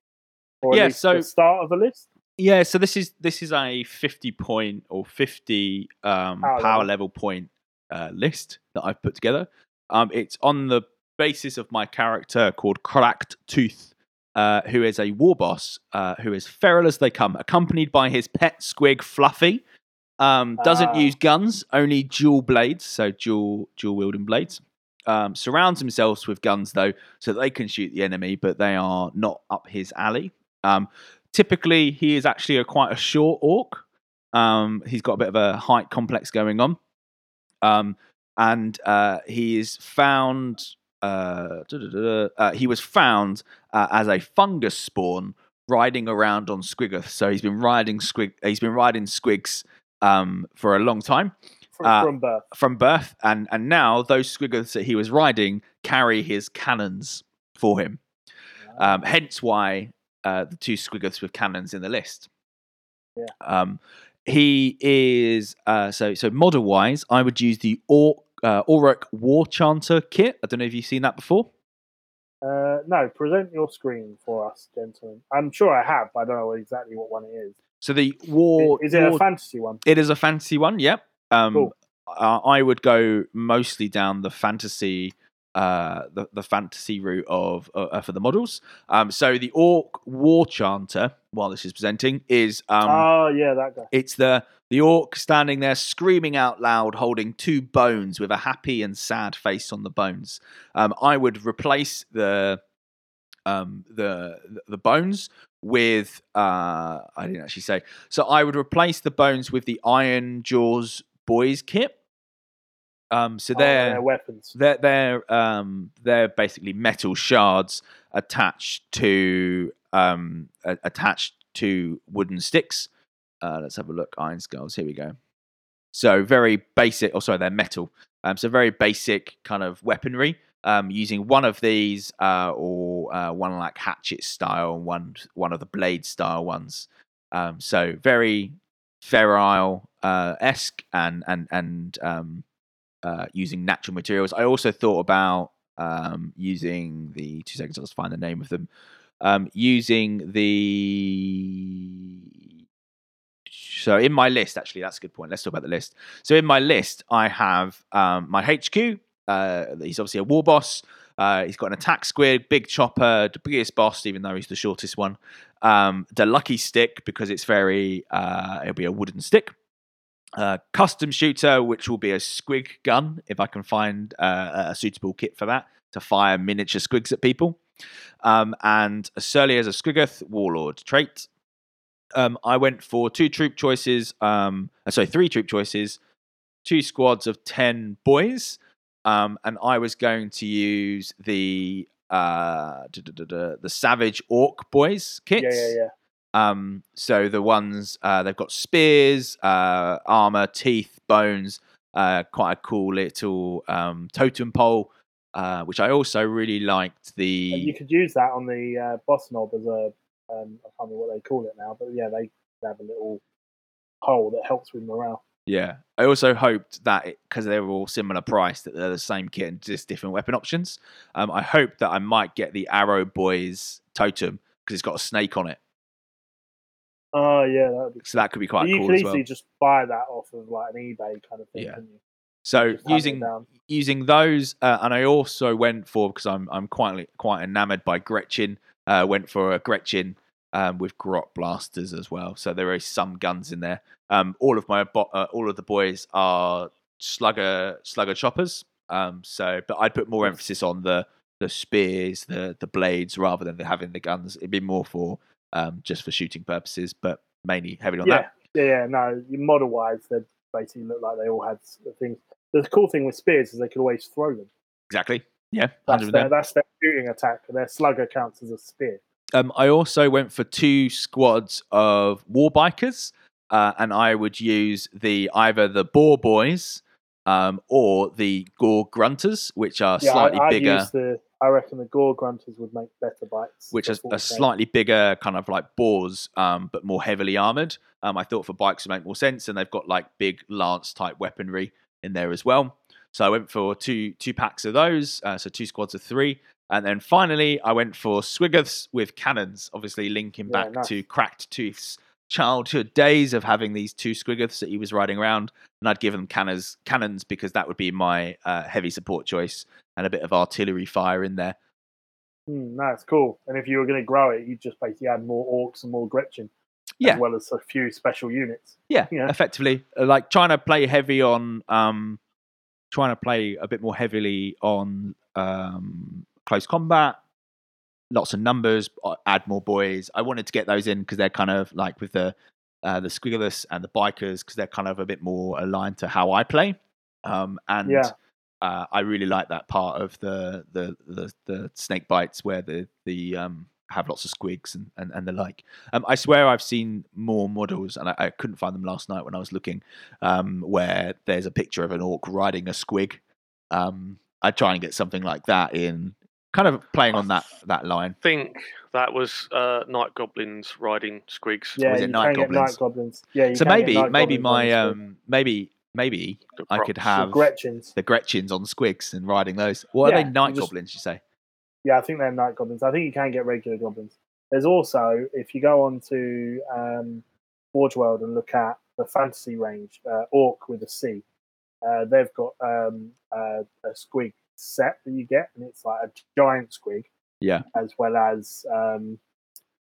or at Yeah, least so- the start of a list. Yeah, so this is this is a fifty point or fifty um, Power power, level. level point uh, list that I've put together. Um, it's on the basis of my character called Cracked Tooth, uh, who is a war boss uh, who is feral as they come, accompanied by his pet squig Fluffy. Um, doesn't Ah. use guns, only dual blades, so dual dual wielding blades. Um, surrounds himself with guns though, so they can shoot the enemy, but they are not up his alley. Um, typically, he is actually a quite a short orc. Um, he's got a bit of a height complex going on, um, and uh, he is found. Uh, uh, he was found uh, as a fungus spawn riding around on Squiggoth. So he's been riding squig. He's been riding squigs um, for a long time From, Uh, from birth. from birth, and and now those squiggles that he was riding carry his cannons for him. Um, hence why uh, the two squiggles with cannons in the list. Yeah. Um, he is uh, so so model wise. I would use the or uh, Orruk War Chanter kit. I don't know if you've seen that before. Uh, no, present your screen for us, gentlemen. I'm sure I have, but I don't know exactly what one it is. So the war is it a fantasy one? It is a fantasy one. Yep. Um, Cool. I would go mostly down the fantasy, uh, the the fantasy route of uh, uh, for the models. Um, so the orc war chanter, while this is presenting, is um, oh, yeah, that guy. it's the the orc standing there screaming out loud, holding two bones with a happy and sad face on the bones. Um, I would replace the um, the the bones with uh, I didn't actually say. So I would replace the bones with the Iron Jaws boys kit. Um, so Oh, they're their weapons. they're they're um they're basically metal shards attached to um a- attached to wooden sticks. Uh, let's have a look. Iron skulls. Here we go. So very basic. Oh, sorry, they're metal. Um, so very basic kind of weaponry. Um, using one of these, uh, or uh, one like hatchet style, and one one of the blade style ones. Um, so very ferile uh, esque and and and um, uh, using natural materials. I also thought about um, using the two seconds. I'll just find the name of them. Um, using the So in my list, actually, that's a good point. Let's talk about the list. So in my list, I have um, my HQ. Uh, he's obviously a war boss. Uh, he's got an attack squig, big chopper, the biggest boss, even though he's the shortest one. Um, the lucky stick because it's very, uh, it'll be a wooden stick. Uh, custom shooter, which will be a squig gun if I can find uh, a suitable kit for that to fire miniature squigs at people. Um, and a Surly as a Squiggoth Warlord trait. Um, I went for two troop choices. Um, uh, sorry, three troop choices, two squads of ten boys, um, and I was going to use the uh, the Savage Orc boys kits. Yeah, yeah, yeah. Um, so the ones uh, they've got spears, uh, armor, teeth, bones. Uh, quite a cool little um, totem pole, uh, which I also really liked. The You could use that on the uh, boss knob as a, um, I can't remember what they call it now, but yeah, they have a little hole that helps with morale. Yeah, I also hoped that because they were all similar price, that they're the same kit and just different weapon options. Um, I hope that I might get the Arrow Boys totem because it's got a snake on it, Oh yeah, that would be. so that could be quite you cool could as easily well. just buy that off of like an eBay kind of thing. Yeah. couldn't you? So Just using using those, uh, and I also went for because I'm I'm quite quite enamored by Gretchin. Uh, went for a Gretchin um, with grot blasters as well. So there is some guns in there. Um, all of my bo- uh, all of the boys are slugger slugger choppers. Um, so, but I'd put more emphasis on the the spears, the the blades, rather than the, having the guns. It'd be more for um, just for shooting purposes, but mainly heavily on Yeah, that. yeah, yeah. No, model wise, they basically look like they all had things. The cool thing with spears is they could always throw them. Exactly. Yeah, That's their, that's their shooting attack. Their slugger counts as a spear. Um, I also went for two squads of war bikers, uh, and I would use the either the boar boys um, or the gore grunters, which are yeah, slightly I, bigger, the. I reckon the gore grunters would make better bites. which is a slightly bigger kind of like boars, um, but more heavily armored. Um, I thought for bikes would make more sense, and they've got like big lance type weaponry in there as well. So I went for two two packs of those, uh, so two squads of three, and then finally I went for Squiggoths with cannons, obviously linking Yeah, back nice. to Cracked Tooth's childhood days of having these two Squiggoths that he was riding around, and I'd give them cannons cannons because that would be my uh, heavy support choice and a bit of artillery fire in there. No, it's cool. And if you were going to grow it, you'd just basically add more orcs and more Gretchin, Yeah. as well as a few special units. Yeah, Yeah. effectively, Uh, like trying to play heavy on, um, trying to play a bit more heavily on um, close combat. Lots of numbers, uh, add more boys. I wanted to get those in because they're kind of like with the uh, the squigglers and the bikers because they're kind of a bit more aligned to how I play. Um, and Yeah. uh, I really like that part of the the the, the snake bites where the the um, have lots of squigs and, and, and the like. Um, I swear I've seen more models, and I, I couldn't find them last night when I was looking, um, where there's a picture of an orc riding a squig. Um, I'd try and get something like that in, kind of playing on that that line. I think that was uh, night goblins riding squigs. Yeah, was it you night can get goblins? night goblins. Yeah, you So can get maybe night maybe goblins my on the squid. um maybe maybe I could have the have Gretchins. the Gretchins on squigs and riding those. What are they? Night just- goblins? You say? Yeah, I think they're night goblins. I think you can get regular goblins. There's also, if you go on to um, Forge World and look at the fantasy range, uh, Orc with a C, uh, they've got um, uh, a squig set that you get, and it's like a giant squig, Yeah. as well as um,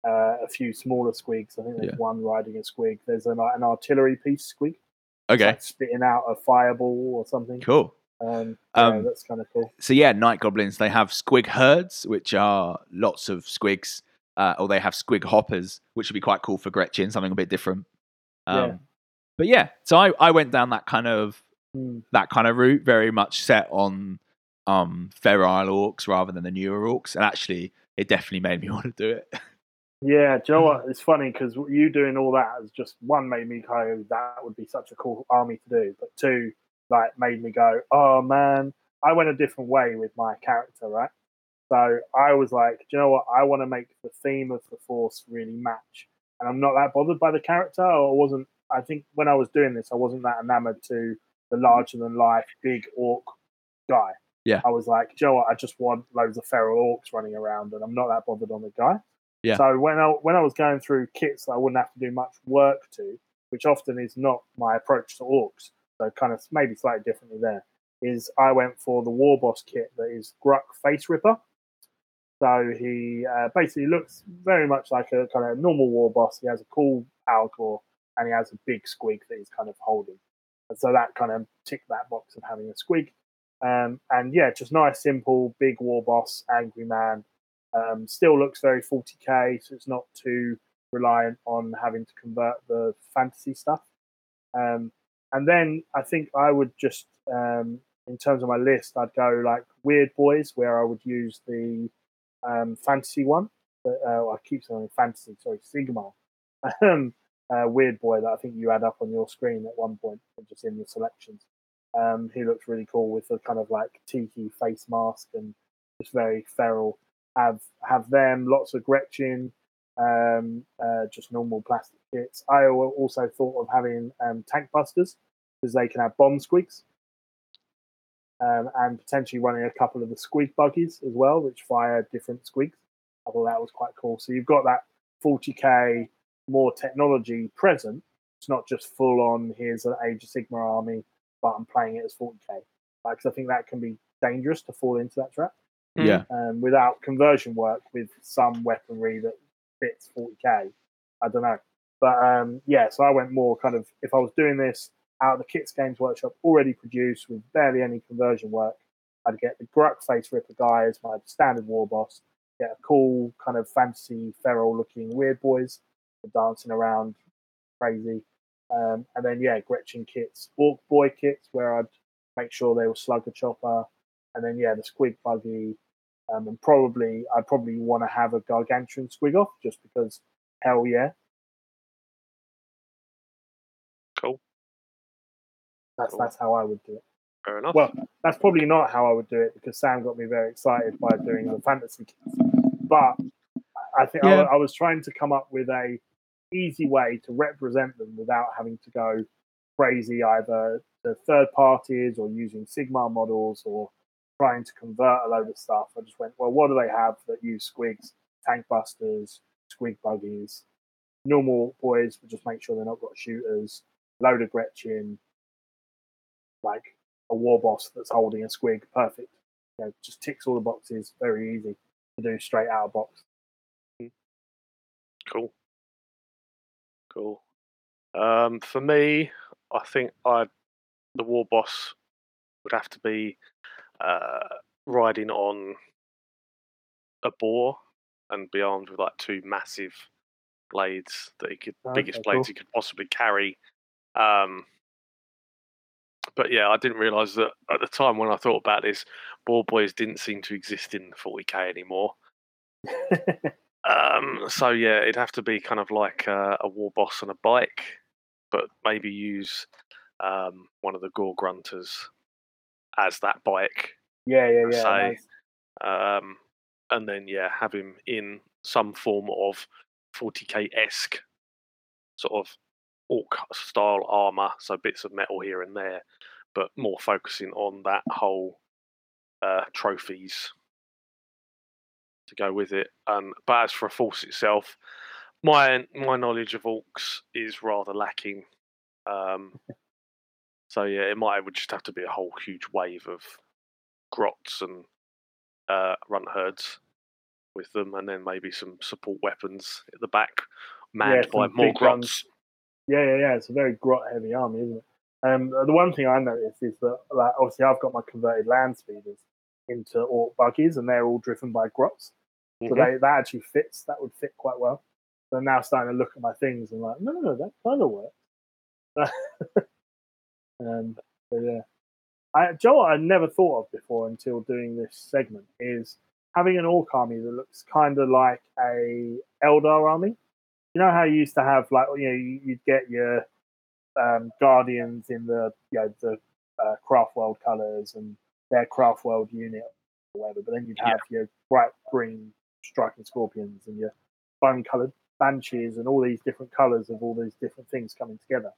uh, a few smaller squigs. I think there's Yeah. one riding a squig. There's a, like an artillery piece squig, Okay, like spitting out a fireball or something. cool. Um, yeah, Um, that's kind of cool. so yeah, night goblins. They have squig herds, which are lots of squigs, uh, or they have squig hoppers, which would be quite cool for Gretchin. Something a bit different. Um, Yeah. But yeah, so I, I went down that kind of Hmm. that kind of route, very much set on um feral orcs rather than the newer orcs, and actually, it definitely made me want to do it. Yeah, do you know what? It's funny because you doing all that has just one made me go, that would be such a cool army to do, but two, like made me go, oh man, I went a different way with my character, right? So I was like, do you know what? I want to make the theme of the Force really match, and I'm not that bothered by the character, or wasn't. I think when I was doing this, I wasn't that enamored to the larger than life big orc guy. Yeah. I was like, do you know what? I just want loads of feral orcs running around, and I'm not that bothered on the guy. Yeah. So when I when I was going through kits that I wouldn't have to do much work to, which often is not my approach to orcs. So kind of maybe slightly differently there. Is I went for the war boss kit that is Gruk Face Ripper. So he uh, basically looks very much like a kind of normal war boss. He has a cool power core and he has a big squig that he's kind of holding. And so that kind of ticked that box of having a squig. Um, and yeah, just nice, simple, big war boss, angry man. Um, still looks very 40k, so it's not too reliant on having to convert the fantasy stuff. Um, and then I think I would just, um, in terms of my list, I'd go like Weird Boys, where I would use the um, fantasy one. But, uh, I keep saying fantasy, sorry, Sigmar. Um, uh, Weird Boy that I think you had up on your screen at one point, just in the selections. Um, he looks really cool with the kind of like tiki face mask and just very feral. Have have them lots of Gretchin, um, uh, just normal plastic kits. I also thought of having um, tank busters because they can have bomb squigs. Um, and potentially running a couple of the squig buggies as well, which fire different squigs. I thought that was quite cool. So you've got that 40k more technology present. It's not just full on. Here's an Age of Sigmar army, but I'm playing it as 40k. Because I think that can be dangerous to fall into that trap. Yeah. Um, without conversion work with some weaponry that fits 40k. I don't know, but um, yeah. So I went more kind of if I was doing this out of the Kits Games Workshop already produced with barely any conversion work, I'd get the Gruk Face Ripper guy as my standard war boss. Get a cool kind of fantasy feral looking weird boys dancing around crazy. Um, and then yeah, Gretchin kits, Orc Boy kits where I'd make sure they were Slugga Choppa, and then yeah, the Squig Buggy, um, and probably I'd probably want to have a Gargantuan Squig off just because hell yeah. Cool. That's Cool. that's how I would do it. Fair enough. Well, that's probably not how I would do it because Sam got me very excited by doing the fantasy kits. But I think I, I was trying to come up with a easy way to represent them without having to go crazy either to third parties or using Sigmar models or trying to convert a load of stuff. I just went, well, what do they have that use squigs? Tank busters, squig buggies, normal boys, but just make sure they're not got shooters, load of Gretchin, like a war boss that's holding a squig. Perfect. You know, just ticks all the boxes. Very easy to do straight out of box. Cool. Cool. Um, for me, I think I the war boss would have to be uh, riding on a boar and be armed with like two massive blades that he could biggest Okay, blades cool. he could possibly carry. Um, but yeah, I didn't realise that at the time when I thought about this, boar boys didn't seem to exist in 40k anymore. Um, so yeah, it'd have to be kind of like a, a war boss on a bike, but maybe use um, one of the gore gruntas as that bike, yeah, yeah, yeah. Say, nice. um, and then yeah, have him in some form of 40k esque sort of orc style armor, so bits of metal here and there, but more focusing on that whole uh, trophies to go with it. Um, but as for a force itself, my my knowledge of orcs is rather lacking. Um, so yeah, it might it would just have to be a whole huge wave of grots and uh, runtherds with them, and then maybe some support weapons at the back, manned by more big guns. grots. Yeah, yeah, yeah. It's a very grot heavy army, isn't it? Um, the one thing I noticed is that, like, obviously, I've got my converted land speeders into orc buggies, and they're all driven by grots. So Mhm. they, that actually fits. That would fit quite well. So I'm now starting to look at my things and like, no, no, that kind of works. um, so yeah, I, Joe, what I never thought of before until doing this segment is having an orc army that looks kind of like a Eldar army. You know how you used to have like you know you, you'd get your um, guardians in the you know the uh, craft world colors and their craft world unit or whatever, but then you'd Yeah. have your bright green striking scorpions and your bone coloured banshees and all these different colours of all these different things coming together.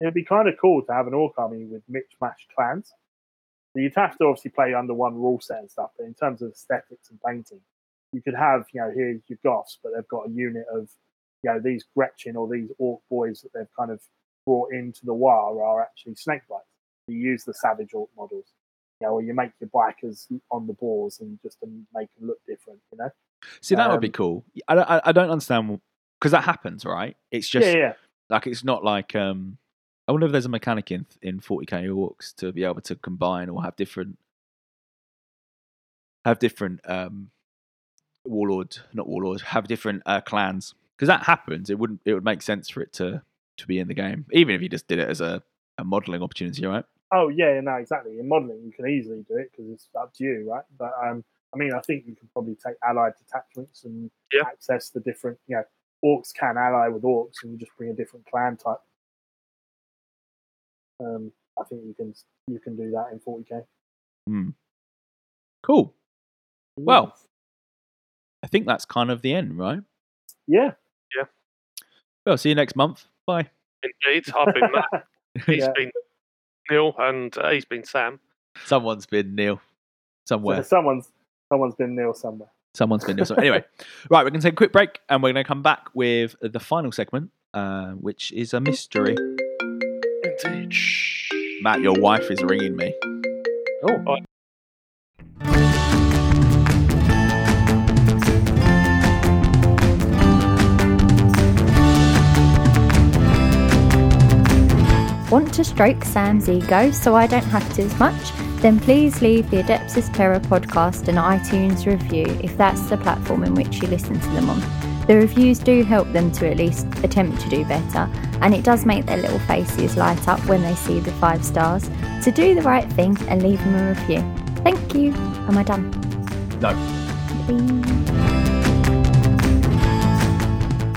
It'd be kind of cool to have an orc army with mixed matched clans. You'd have to obviously play under one rule set and stuff, but in terms of aesthetics and painting, you could have, you know, here's your Goffs, but they've got a unit of you know these Gretchin or these orc boys that they've kind of brought into the war are actually snake bites. You use the savage orc models, you know, or you make your bikers on the boars and just to make them look different. You know, See, that would be Um, cool. I don't, I, I don't understand because that happens, right? It's just yeah, yeah. like it's not like um. I wonder if there's a mechanic in in 40k orcs to be able to combine or have different have different um warlord, not warlord, have different uh, clans because that happens. It wouldn't. It would make sense for it to to be in the game, even if you just did it as a, a modeling opportunity, right? Oh yeah, no, exactly. In modelling, you can easily do it because it's up to you, right? But um, I mean, I think you can probably take allied detachments and Yeah. access the different, you know, orcs can ally with orcs, and you just bring a different clan type. Um, I think you can you can do that in 40k. Hmm. Cool. Well, I think that's kind of the end, right? Yeah. Yeah, Well, see you next month. Bye. Indeed, I've been Matt. He's Yeah. been Neil, and uh, he's been Sam. Someone's been Neil somewhere. someone's someone's been Neil somewhere. Someone's been Neil. somewhere. anyway, right, we're going to take a quick break and we're going to come back with the final segment, uh, which is a mystery. Indeed. Matt, your wife is ringing me. Oh, Want to stroke Sam's ego so I don't have to as much? Then please leave the Adeptus Terra podcast an iTunes review if that's the platform in which you listen to them on. The reviews do help them to at least attempt to do better, and it does make their little faces light up when they see the five stars. So do the right thing and leave them a review. Thank you. Am I done? No.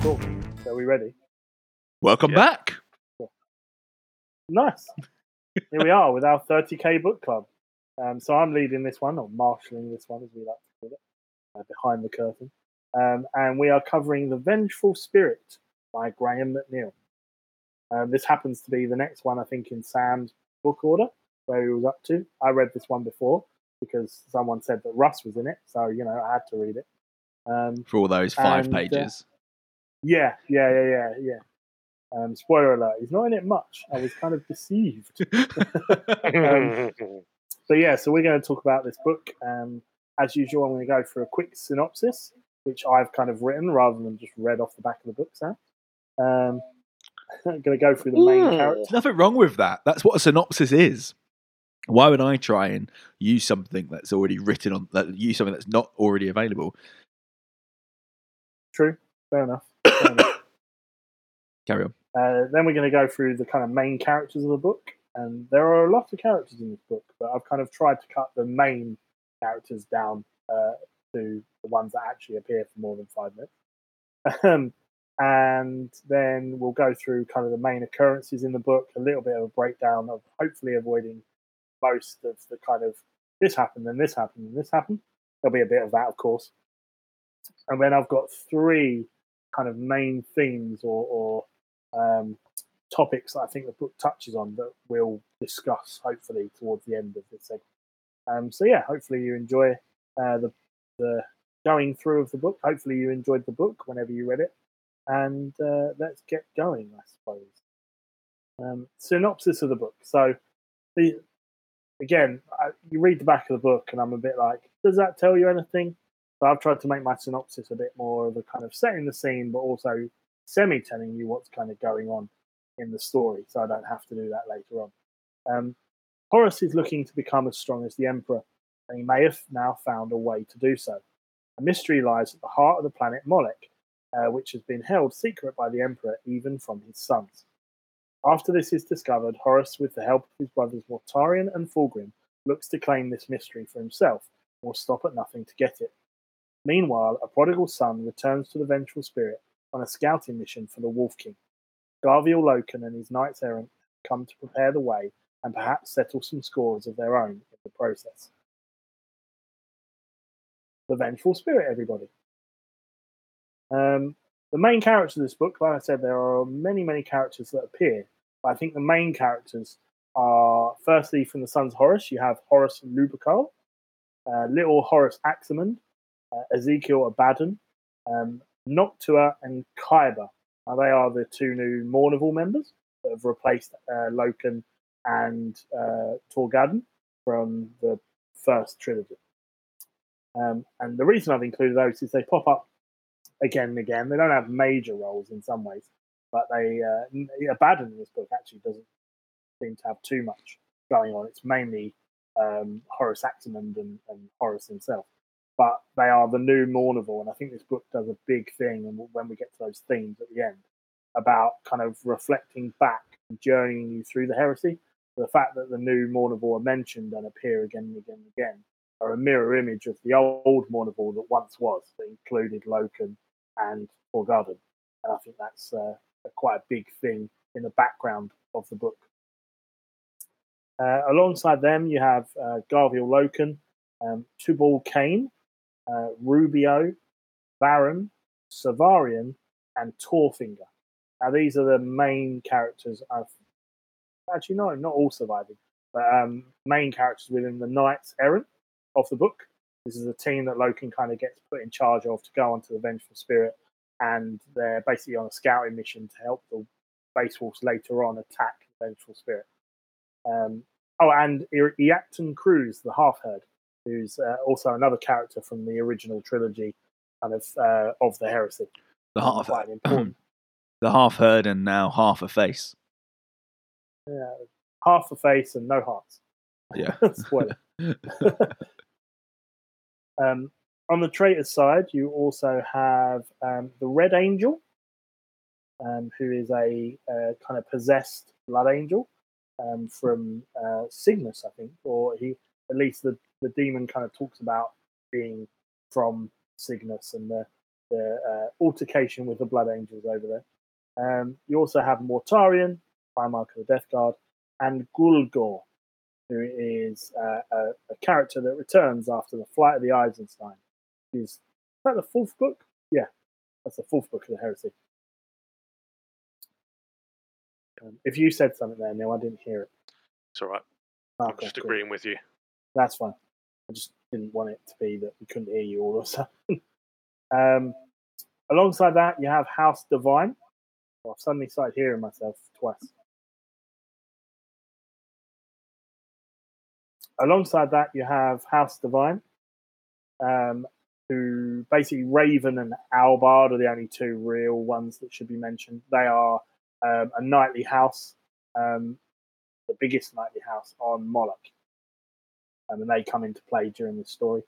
cool. So are we ready? Welcome Yeah. back. Nice. Here we are with our 30k book club. Um, so I'm leading this one, or marshalling this one, as we like to call it, uh, behind the curtain. Um, and we are covering The Vengeful Spirit by Graham McNeill. Um, this happens to be the next one, I think, in Sam's book order, where he was up to. I read this one before because someone said that Russ was in it, so you know I had to read it. Um, For all those five And, uh, pages. yeah, yeah, yeah, yeah, yeah. Um, spoiler alert: he's not in it much. I was kind of deceived. um, So yeah, so we're going to talk about this book. Um, as usual, I'm going to go for a quick synopsis, which I've kind of written rather than just read off the back of the book. Sam, um, I'm going to go through the main Ooh. character. There's nothing wrong with that. That's what a synopsis is. Why would I try and use something that's already written on that use something that's not already available? True, fair enough. Fair enough. Carry on. Uh, then we're going to go through the kind of main characters of the book, and there are a lot of characters in this book, but I've kind of tried to cut the main characters down uh, to the ones that actually appear for more than five minutes. Um, and then we'll go through kind of the main occurrences in the book, a little bit of a breakdown of hopefully avoiding most of the kind of this happened and this happened and this happened. There'll be a bit of that, of course. And then I've got three kind of main themes or, or um, topics that I think the book touches on that we'll discuss hopefully towards the end of this segment. Um, so yeah, hopefully you enjoy uh, the the going through of the book. Hopefully you enjoyed the book whenever you read it, and uh, let's get going. I suppose. Um, synopsis of the book. So the again, I, you read the back of the book, and I'm a bit like, does that tell you anything? So I've tried to make my synopsis a bit more of a kind of setting the scene, but also semi telling you what's kind of going on in the story, so I don't have to do that later on. Um, Horus is looking to become as strong as the Emperor, and he may have now found a way to do so. A mystery lies at the heart of the planet Molech, uh, which has been held secret by the Emperor even from his sons. After this is discovered, Horus, with the help of his brothers Mortarion and Fulgrim, looks to claim this mystery for himself and will stop at nothing to get it. Meanwhile, a prodigal son returns to the Vengeful Spirit on a scouting mission for the Wolf King. Garviel Loken and his knights errant come to prepare the way and perhaps settle some scores of their own in the process. The Vengeful Spirit, everybody. Um, the main characters of this book, like I said, there are many, many characters that appear. But I think the main characters are, firstly, from the Sons of Horus, you have Horus Lupercal, uh, little Horus Aximand, uh, Ezekyle Abaddon, um, Noctua and Kibre. Now, they are the two new Mournival members that have replaced uh, Loken and uh, Torgaddon from the first trilogy. Um, and the reason I've included those is they pop up again and again. They don't have major roles in some ways, but they uh, Abaddon in this book actually doesn't seem to have too much going on. It's mainly um, Horus Aximand and, and Horus himself. But they are the new Mournival, and I think this book does a big thing. And when we get to those themes at the end, about kind of reflecting back and journeying you through the heresy, the fact that the new Mournival are mentioned and appear again and again and again are a mirror image of the old Mournival that once was, that included Loken and Torgaddon. And I think that's uh, quite a big thing in the background of the book. Uh, alongside them, you have uh, Garviel Loken, um, Tubal Cain, uh, Rubio, Varren, Severian, and Torfinger. Now, these are the main characters I've actually no, not all surviving, but um, main characters within the Knights Errant of the book. This is a team that Loken kind of gets put in charge of to go onto the Vengeful Spirit, and they're basically on a scouting mission to help the Space Wolves later on attack the Vengeful Spirit. Um, oh, and Iacton Qruze, the Half Heard, who's uh, also another character from the original trilogy, kind of uh, of the Heresy. The half, quite the half heard, and now half a face. Yeah, half a face and no hearts. Yeah, spoiler. um, on the traitor side, you also have um, the Red Angel, um, who is a uh, kind of possessed blood angel um, from uh, Signus, I think, or he at least the, the demon kind of talks about being from Signus and the the uh, altercation with the Blood Angels over there. Um, you also have Mortarion, Primarch of the Death Guard, and Grulgor, who is uh, a, a, character that returns after the flight of the Eisenstein. Is, that the fourth book? Yeah, that's the fourth book of the Heresy. Um, if you said something there, Neil, I didn't hear it. It's all right. Okay, I'm just agreeing with you. That's fine. I just didn't want it to be that we couldn't hear you all of a sudden. um, alongside that, you have House Devine. Well, I've suddenly started hearing myself twice. Alongside that, you have House Devine, um, who basically Raeven and Albard are the only two real ones that should be mentioned. They are um, a knightly house, um, the biggest knightly house on Molech. Um, and they come into play during this story.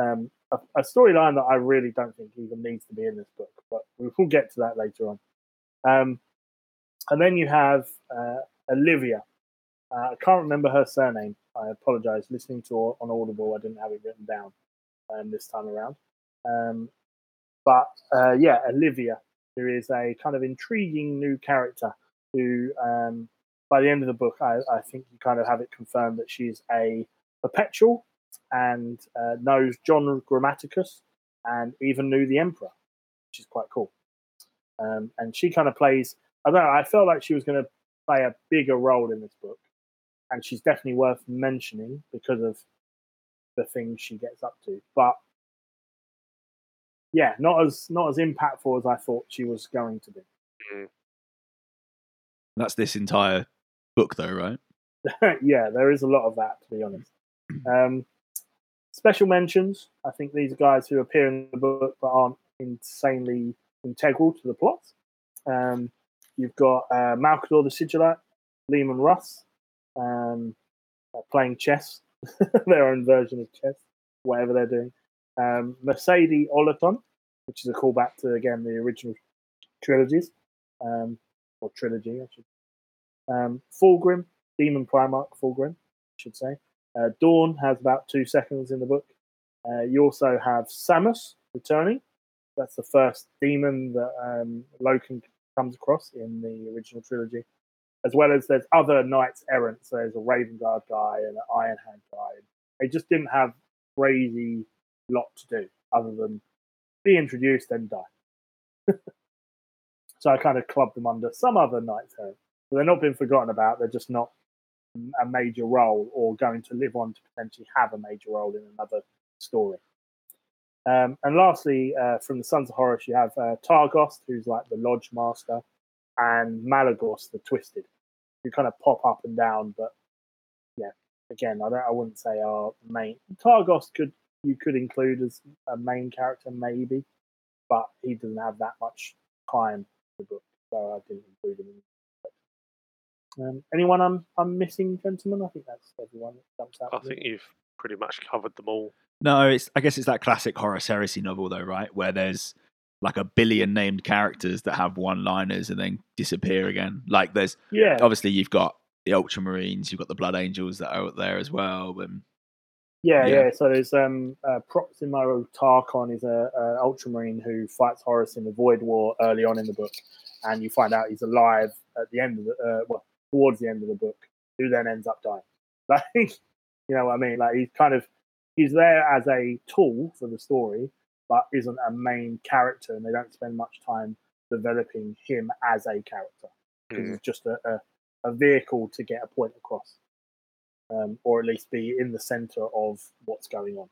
Um, a, a storyline that I really don't think even needs to be in this book, but we will get to that later on. Um, and then you have uh, Olivia. Uh, I can't remember her surname. I apologize. Listening to on Audible, I didn't have it written down um, this time around. Um, but uh, yeah, Olivia, who is a kind of intriguing new character who, um, by the end of the book, I, I, think you kind of have it confirmed that she's a perpetual and uh, knows John Grammaticus and even knew the Emperor, which is quite cool. Um, and she kind of plays. I don't know. I felt like she was going to play a bigger role in this book, and she's definitely worth mentioning because of the things she gets up to. But yeah, not as not as impactful as I thought she was going to be. Mm. That's this entire book, though, right? yeah, there is a lot of that, to be honest. Um, special mentions. I think these guys who appear in the book but aren't insanely integral to the plot. Um, you've got uh, Malcador the Sigillite, Leman Russ, um, uh, playing chess, their own version of chess, whatever they're doing. Um, Mersadie Oliton, which is a callback to again the original trilogies, um, or trilogy, I should. Um, Fulgrim, Demon Primarch Fulgrim, I should say. Uh, Dorn has about two seconds in the book. Uh, you also have Samus returning. That's the first demon that um, Loken comes across in the original trilogy. As well as there's other knights errant. So there's a Raven Guard guy and an Iron Hand guy. They just didn't have crazy lot to do other than be introduced and die. so I kind of clubbed them under some other knights errant. So they're not being forgotten about. They're just not a major role or going to live on to potentially have a major role in another story. Um, and lastly, uh, from the Sons of Horus, you have uh, Targost, who's like the Lodge Master, and Maloghurst, the Twisted, who kind of pop up and down. But yeah, again, I don't, I wouldn't say our main. Targost could you could include as a main character maybe, but he doesn't have that much time in the book, so I didn't include him. In um, anyone I'm I'm missing, gentlemen? I think that's everyone that jumps out. I at me. think you've pretty much covered them all. No, it's I guess it's that classic Horus Heresy novel though, right? Where there's like a billion named characters that have one liners and then disappear again. Like there's yeah, obviously you've got the Ultramarines, you've got the Blood Angels that are out there as well. And Yeah, Yeah. yeah. So there's um, uh, Proximo Tarkon is a, a ultramarine who fights Horus in the Void War early on in the book, and you find out he's alive at the end of the uh, well towards the end of the book. Who then ends up dying? Like, you know what I mean? Like he's kind of he's there as a tool for the story, but isn't a main character, and they don't spend much time developing him as a character because Mm. it's just a, a, a vehicle to get a point across um, or at least be in the center of what's going on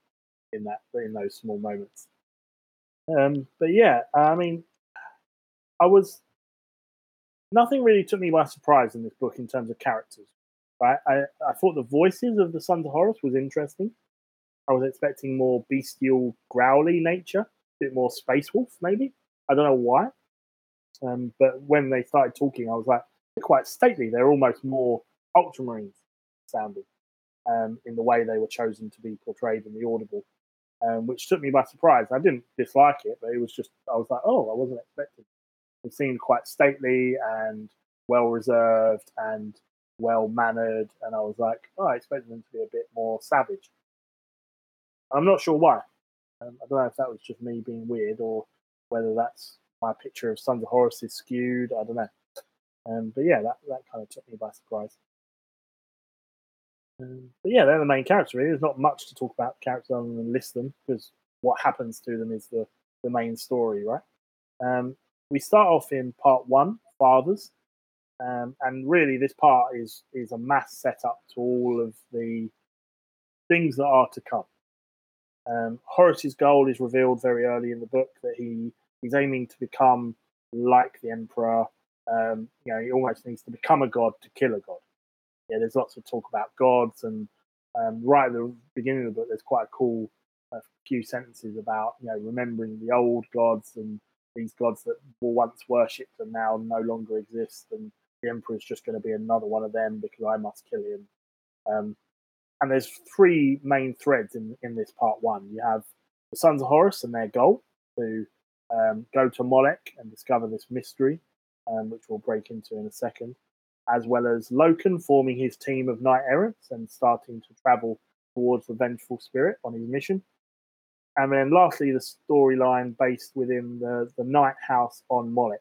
in that in those small moments. Um, but yeah, I mean, I was nothing really took me by surprise in this book in terms of characters. Right, I, I thought the voices of the Sons of Horus was interesting. I was expecting more bestial, growly nature, a bit more Space Wolf, maybe. I don't know why. Um, but when they started talking, I was like, they're quite stately. They're almost more Ultramarines sounding um, in the way they were chosen to be portrayed in the Audible, um, which took me by surprise. I didn't dislike it, but it was just, I was like, oh, I wasn't expecting. It seemed quite stately and well reserved and well mannered, and I was like, oh, I expected them to be a bit more savage. I'm not sure why. Um, I don't know if that was just me being weird or whether that's my picture of Sons of Horus is skewed. I don't know. Um, but yeah, that, that kind of took me by surprise. Um, but yeah, they're the main characters. Really, there's not much to talk about characters other than list them because what happens to them is the the main story, right? Um, we start off in part one, fathers, um, and really this part is is a mass setup to all of the things that are to come. Um, Horus's goal is revealed very early in the book that he he's aiming to become like the emperor. Um, you know, he almost needs to become a god to kill a god yeah, there's lots of talk about gods, and um, right at the beginning of the book, there's quite a cool uh, few sentences about you know remembering the old gods and these gods that were once worshipped and now no longer exist, and the emperor's just going to be another one of them because I must kill him. Um, and there's three main threads in in this part one. You have the sons of Horus and their goal to um, go to Molech and discover this mystery, um, which we'll break into in a second as well as Loken forming his team of knight errants and starting to travel towards the vengeful spirit on his mission. And then lastly, the storyline based within the, the knight house on Molech,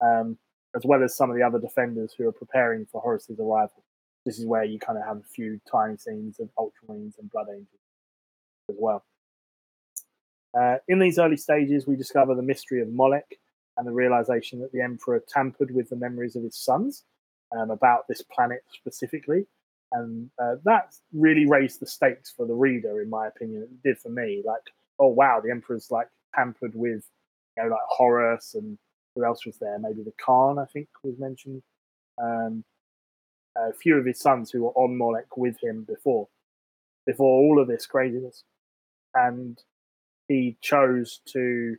um, as well as some of the other defenders who are preparing for Horus's arrival. This is where you kind of have a few time scenes of Ultramarines and Blood Angels as well. Uh, in these early stages, we discover the mystery of Molech and the realization that the Emperor tampered with the memories of his sons um, about this planet specifically. And uh, that really raised the stakes for the reader, in my opinion. It did for me. Like, oh wow, the Emperor's like tampered with, you know, like Horus and who else was there? Maybe the Khan, I think, was mentioned. Um, a few of his sons who were on Molech with him before, before all of this craziness, and he chose to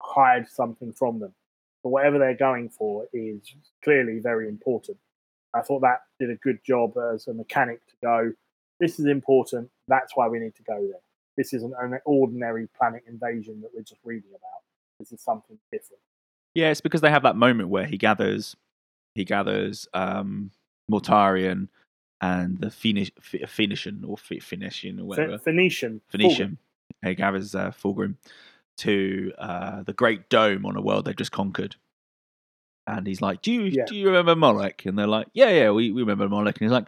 hide something from them but whatever they're going for is clearly very important. I thought that did a good job as a mechanic to go, this is important, that's why we need to go there. This isn't an ordinary planet invasion that we're just reading about. This is something different. Yeah, it's because they have that moment where he gathers, he gathers um, Mortarion and the Phoenic, Ph- Phoenician or Phoenician or whatever. Ph- Phoenician. Phoenician. He gathers uh, Fulgrim to uh, the Great Dome on a world they've just conquered. And he's like, "Do you Yeah. do you remember Molech?" And they're like, "Yeah, yeah, we, we remember Molech." And he's like,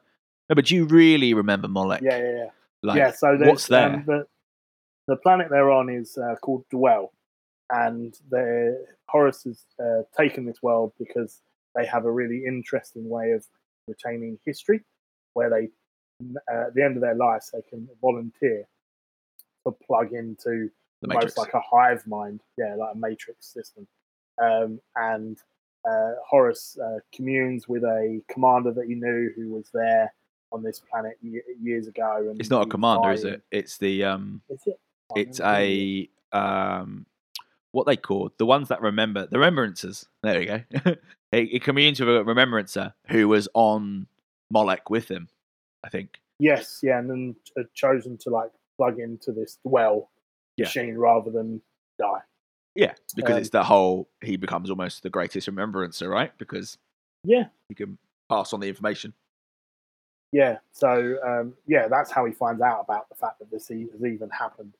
"No, but do you really remember Molech?" Yeah, yeah, yeah. Like, yeah, so what's there? Um, the, the planet they're on is uh, called Dwell, and the Horus has uh, taken this world because they have a really interesting way of retaining history, where they, uh, at the end of their lives, they can volunteer to plug into The almost like a hive mind, yeah, like a matrix system. Um, and uh, Horus uh, communes with a commander that he knew who was there on this planet ye- years ago. And it's not a commander, is it? It's the um, Is it? It's a um, what they called the ones that remember the remembrancers. There we go. he, he communes with a remembrancer who was on Molech with him. I think. Yes, yeah, and then uh, chosen to like plug into this well Yeah. machine rather than die. Yeah, because Um, it's the whole he becomes almost the greatest remembrancer, right? Because Yeah, he can pass on the information. yeah. So um, yeah, that's how he finds out about the fact that this has even happened.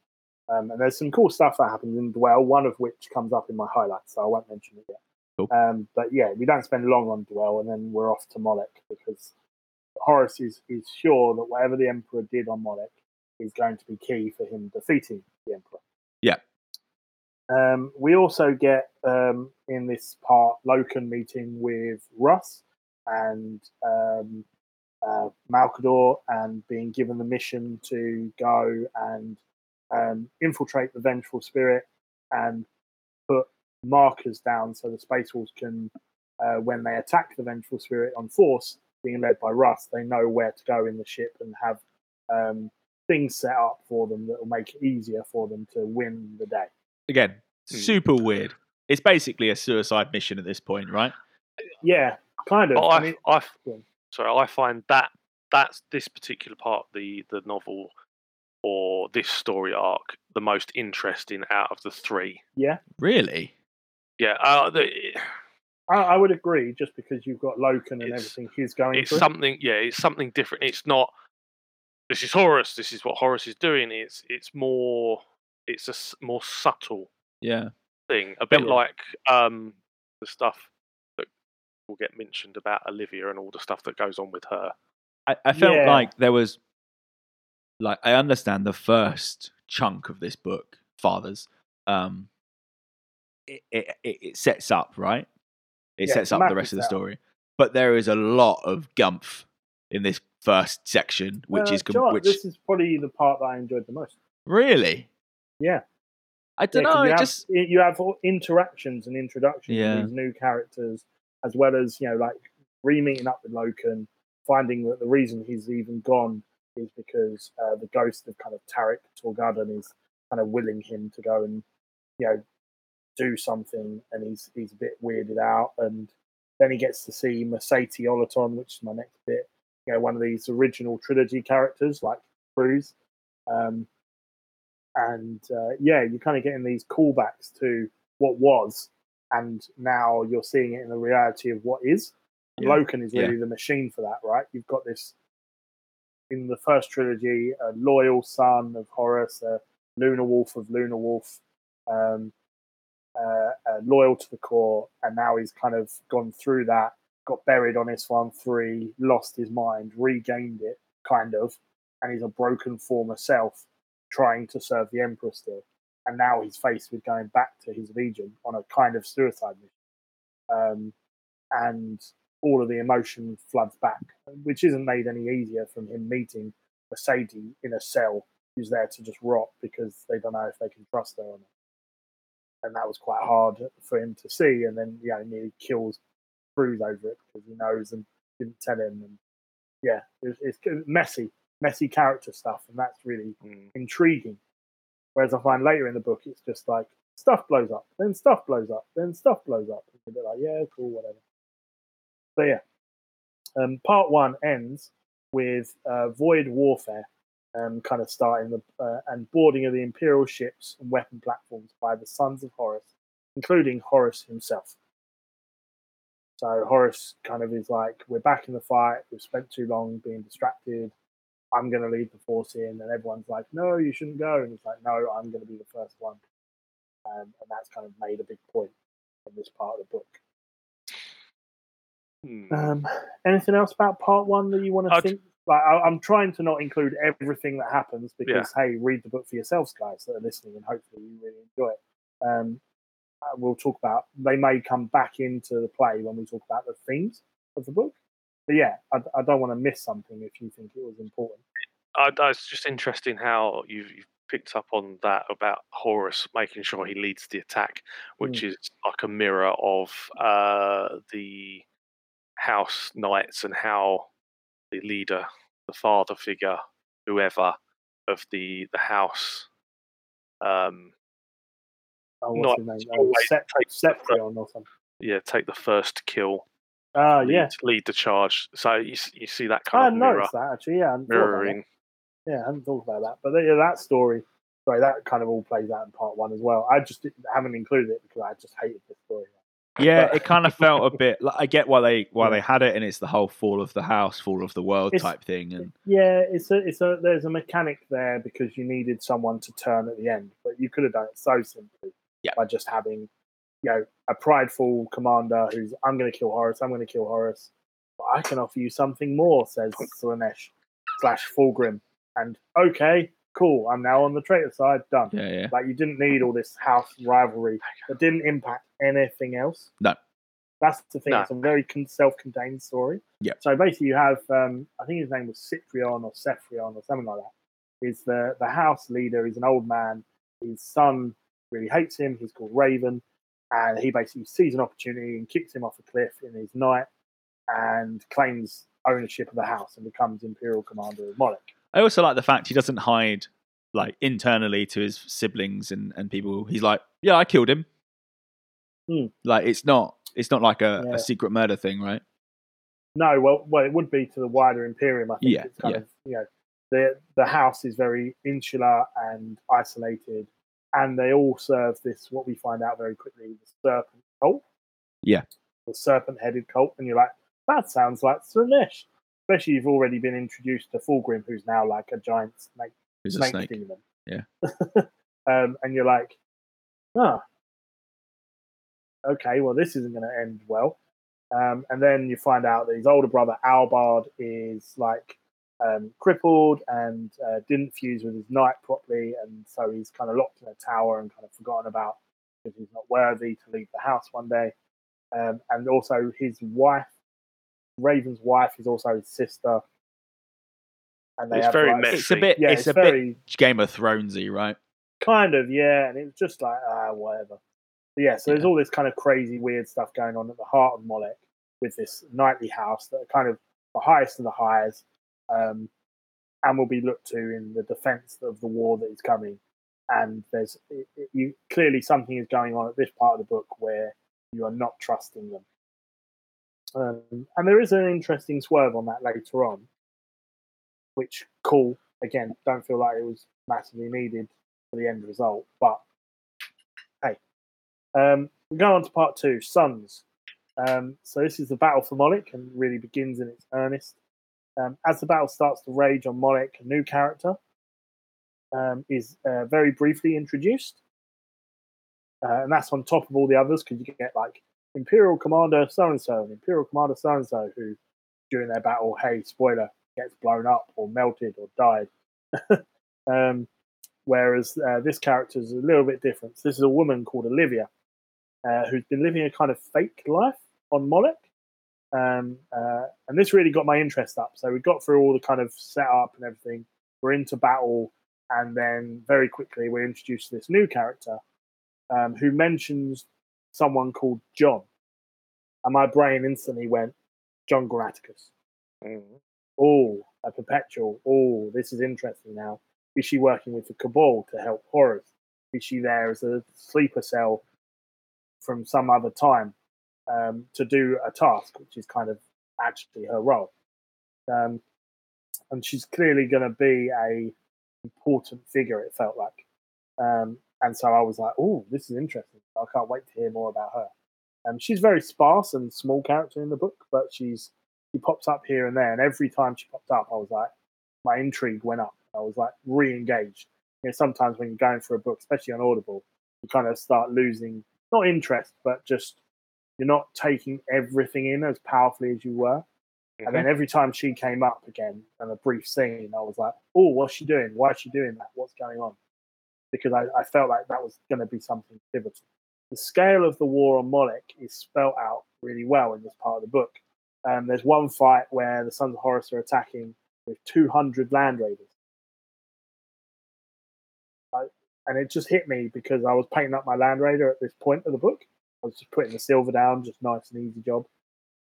Um, and there's some cool stuff that happens in Dwell, one of which comes up in my highlights, so I won't mention it yet. Cool. Um, but yeah, we don't spend long on Dwell, and then we're off to Molech because Horus is, is sure that whatever the Emperor did on Molech is going to be key for him defeating the Emperor. Yeah. Um, we also get um, in this part Loken meeting with Russ and um, uh, Malcador and being given the mission to go and um, infiltrate the Vengeful Spirit and put markers down so the Space Wolves can, uh, when they attack the Vengeful Spirit on force, being led by Russ, they know where to go in the ship and have um, things set up for them that will make it easier for them to win the day. Again, Hmm. super weird. It's basically a suicide mission at this point, right? Yeah, kind of. But I I, mean, I, f- go on. sorry, I find that that's this particular part, the the novel or this story arc, the most interesting out of the three. yeah, Really? Yeah, uh, the, I, I would agree. Just because you've got Loken and everything he's going it's through. something. Yeah, it's something different. It's not. This is Horus. This is what Horus is doing. It's it's more. It's a more subtle Yeah. thing, a bit Yeah. like um, the stuff that will get mentioned about Olivia and all the stuff that goes on with her. I, I felt Yeah. like there was like I understand the first chunk of this book, Fathers. Um it it, it sets up, right? It Yeah, sets up the rest of the story. But there is a lot of gumph in this first section, which Uh, is com- which this is probably the part that I enjoyed the most. really Yeah. I don't Yeah, know. you It have, just you have interactions and introductions Yeah. of these new characters, as well as you know, like re-meeting up with Loken, finding that the reason he's even gone is because uh, the ghost of kind of Tarik Torgaddon is kind of willing him to go and you know do something, and he's he's a bit weirded out, and then he gets to see Mersadie Oliton, which is my next bit. You know, one of these original trilogy characters like Qruze. Um, and uh, yeah, you're kind of getting these callbacks to what was, and now you're seeing it in the reality of what is. Yeah. Loken is Yeah. really the machine for that, right? You've got this in the first trilogy, a loyal son of Horus, a Luna Wolf of Luna Wolf, um, uh, uh, loyal to the core, and now he's kind of gone through that, got buried on Isstvan three, lost his mind, regained it, kind of, and he's a broken former self trying to serve the Emperor still. And now he's faced with going back to his legion on a kind of suicide mission. Um, and all of the emotion floods back, which isn't made any easier from him meeting Mersadie in a cell who's there to just rot because they don't know if they can trust her or not. And that was quite hard for him to see. And then, yeah, he nearly kills Qruze over it because he knows and didn't tell him. And yeah, it's, it's messy, messy character stuff. And that's really Mm. intriguing. Whereas I find later in the book, it's just like stuff blows up, then stuff blows up, then stuff blows up. It's a bit like, yeah, cool, whatever. So yeah, um, part one ends with uh, void warfare, um, kind of starting the uh, and boarding of the imperial ships and weapon platforms by the sons of Horus, including Horus himself. So Horus kind of is like, we're back in the fight. We've spent too long being distracted. I'm going to lead the force in, and everyone's like, no, you shouldn't go. And he's like, no, I'm going to be the first one. Um, and that's kind of made a big point in this part of the book. Hmm. Um, anything else about part one that you want to I'd- think? Like, I, I'm trying to not include everything that happens because, hey, read the book for yourselves, guys that are listening, and hopefully you really enjoy it. Um, uh, we'll talk about. They may come back into the play when we talk about the themes of the book. But yeah, I, I don't want to miss something if you think it was important. I, I- it's just interesting how you've, you've picked up on that about Horus making sure he leads the attack, which is like a mirror of uh, the house knights and how the leader, the father figure, whoever of the the house, um, Oh, Not name? always Uh, Sep- takes or something. yeah, take the first kill, Ah, lead, yeah. lead the charge. So you you see that kind hadn't of mirror, noticed that actually. Yeah, I mirroring. Yeah, I hadn't thought about that. But yeah, that story, sorry, that kind of all plays out in part one as well. I just didn't, haven't included it because I just hated this story. Yeah, it kind of felt a bit. Like, I get why they why Yeah. they had it, and it's the whole fall of the house, fall of the world It's- type thing. And Yeah, it's a, it's a, there's a mechanic there because you needed someone to turn at the end, but you could have done it so simply Yeah. by just having, you know, a prideful commander who's, I'm going to kill Horus, I'm going to kill Horus, but I can offer you something more, says Slaanesh slash Fulgrim, and okay, cool, I'm now on the traitor side, done. yeah, yeah, Like you didn't need all this house rivalry that didn't impact anything else. No. That's the thing. No. It's a very con- self-contained story. Yeah. So basically, you have um, I think his name was Cyprion or Cephrion or something like that. Is the the house leader? He's an old man. His son really hates him. He's called Raeven, and he basically sees an opportunity and kicks him off a cliff in his knight, and claims ownership of the house and becomes imperial commander of Molech. I also like the fact he doesn't hide like internally to his siblings and, and people. He's like, yeah, I killed him. Hmm. Like it's not it's not like a, Yeah. a secret murder thing, right? No, well, well, it would be to the wider Imperium. I think Yeah, it's kind yeah. of you know the the house is very insular and isolated, and they all serve this what we find out very quickly the serpent cult. Yeah. the serpent-headed cult, and you're like, that sounds like Slaanesh. Especially you've already been introduced to Fulgrim, who's now like a giant snake Who's a snake, snake? demon. Yeah. um, and you're like, ah, okay, well, this isn't going to end well. Um, and then you find out that his older brother Albard is like um, crippled and uh, didn't fuse with his knight properly, and so he's kind of locked in a tower and kind of forgotten about because he's not worthy to leave the house one day. Um, and also his wife, Raeven's wife, is also his sister. And It's very like, messy. It's a bit. Yeah, it's, it's, a very bit Game of Thronesy, right? kind of yeah, and it's just like ah whatever. But yeah, so there's all this kind of crazy weird stuff going on at the heart of Molech with this knightly house that are kind of the highest of the highs, um, and will be looked to in the defence of the war that is coming. And there's it, it, you clearly something is going on at this part of the book where you are not trusting them. Um, and there is an interesting swerve on that later on, which cool. Again, don't feel like it was massively needed for the end result, but. Um, we go on to part two, Sons. Um, so this is the battle for Molech and really begins in its earnest. Um, as the battle starts to rage on Molech, a new character um, is uh, very briefly introduced. Uh, and that's on top of all the others because you get like Imperial Commander so and so and Imperial Commander so and so who, during their battle, hey, spoiler, gets blown up or melted or died. um, whereas uh, this character is a little bit different. So this is a woman called Olivia uh, who's been living a kind of fake life on Molech. Um, uh, and this really got my interest up. So we got through all the kind of setup and everything. We're into battle, and then very quickly we're introduced to this new character um, who mentions someone called John. And my brain instantly went, John Grammaticus. Mm. Oh, a perpetual. Oh, this is interesting now. Is she working with the Cabal to help Horus? Is she there as a sleeper cell from some other time um, to do a task, which is kind of actually her role? Um, and she's clearly going to be a important figure. It felt like, um, and so I was like, "Oh, this is interesting. I can't wait to hear more about her." Um, she's very sparse and small character in the book, but she's she pops up here and there, and every time she popped up, I was like, my intrigue went up. I was like re-engaged. You know, sometimes when you're going for a book, especially on Audible, you kind of start losing not interest, but just you're not taking everything in as powerfully as you were. And then every time she came up again and a brief scene, I was like, oh, what's she doing? Why is she doing that? What's going on? Because I, I felt like that was going to be something pivotal. The scale of the war on Molech is spelt out really well in this part of the book. Um, there's one fight where the Sons of Horus are attacking with 200 land raiders. And it just hit me because I was painting up my Land Raider at this point of the book. I was just putting the silver down, just nice and easy job.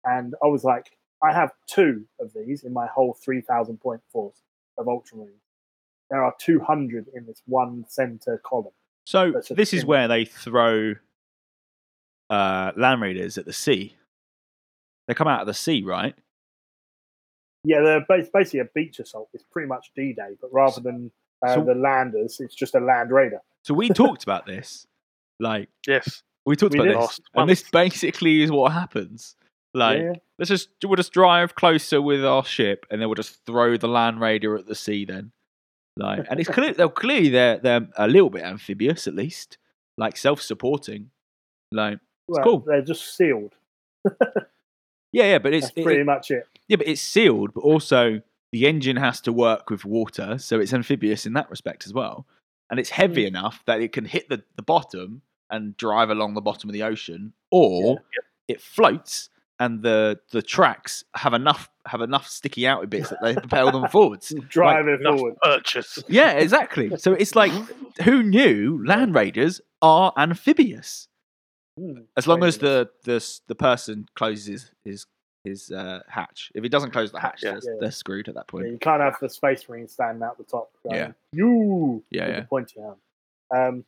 And I was like, I have two of these in my whole 3,000 point force of Ultramarines. There are 200 in this one center column. So this is where they throw uh, land raiders at the sea. They come out of the sea, right? Yeah, they're basically a beach assault. It's pretty much D-Day, but rather than uh, So- the landers, it's just a Land Raider. So we talked about this. Like Yes. we talked We about this, and this basically is what happens. Like yeah, let's just we'll just drive closer with our ship, and then we'll just throw the land raider at the sea. Then, like, and it's clear they're clearly they're they're a little bit amphibious at least, like self-supporting. Like well, cool. they're just sealed. yeah, yeah, but it's That's it- pretty it- much it. yeah, but it's sealed, but also the engine has to work with water, so it's amphibious in that respect as well. And it's heavy enough that it can hit the, the bottom and drive along the bottom of the ocean, or it floats and the the tracks have enough have enough sticky outy bits that they propel them forwards. Drive it forward. purchase. Yeah, exactly. So it's like who knew land raiders are amphibious? Hmm, As long as the the the person closes his his uh, hatch. If he doesn't close the hatch, Yeah. they're, Yeah. they're screwed at that point. Yeah, you can't have the Space Marine standing out the top. Going, Yeah. You. Yeah, yeah. The pointy arm. Um,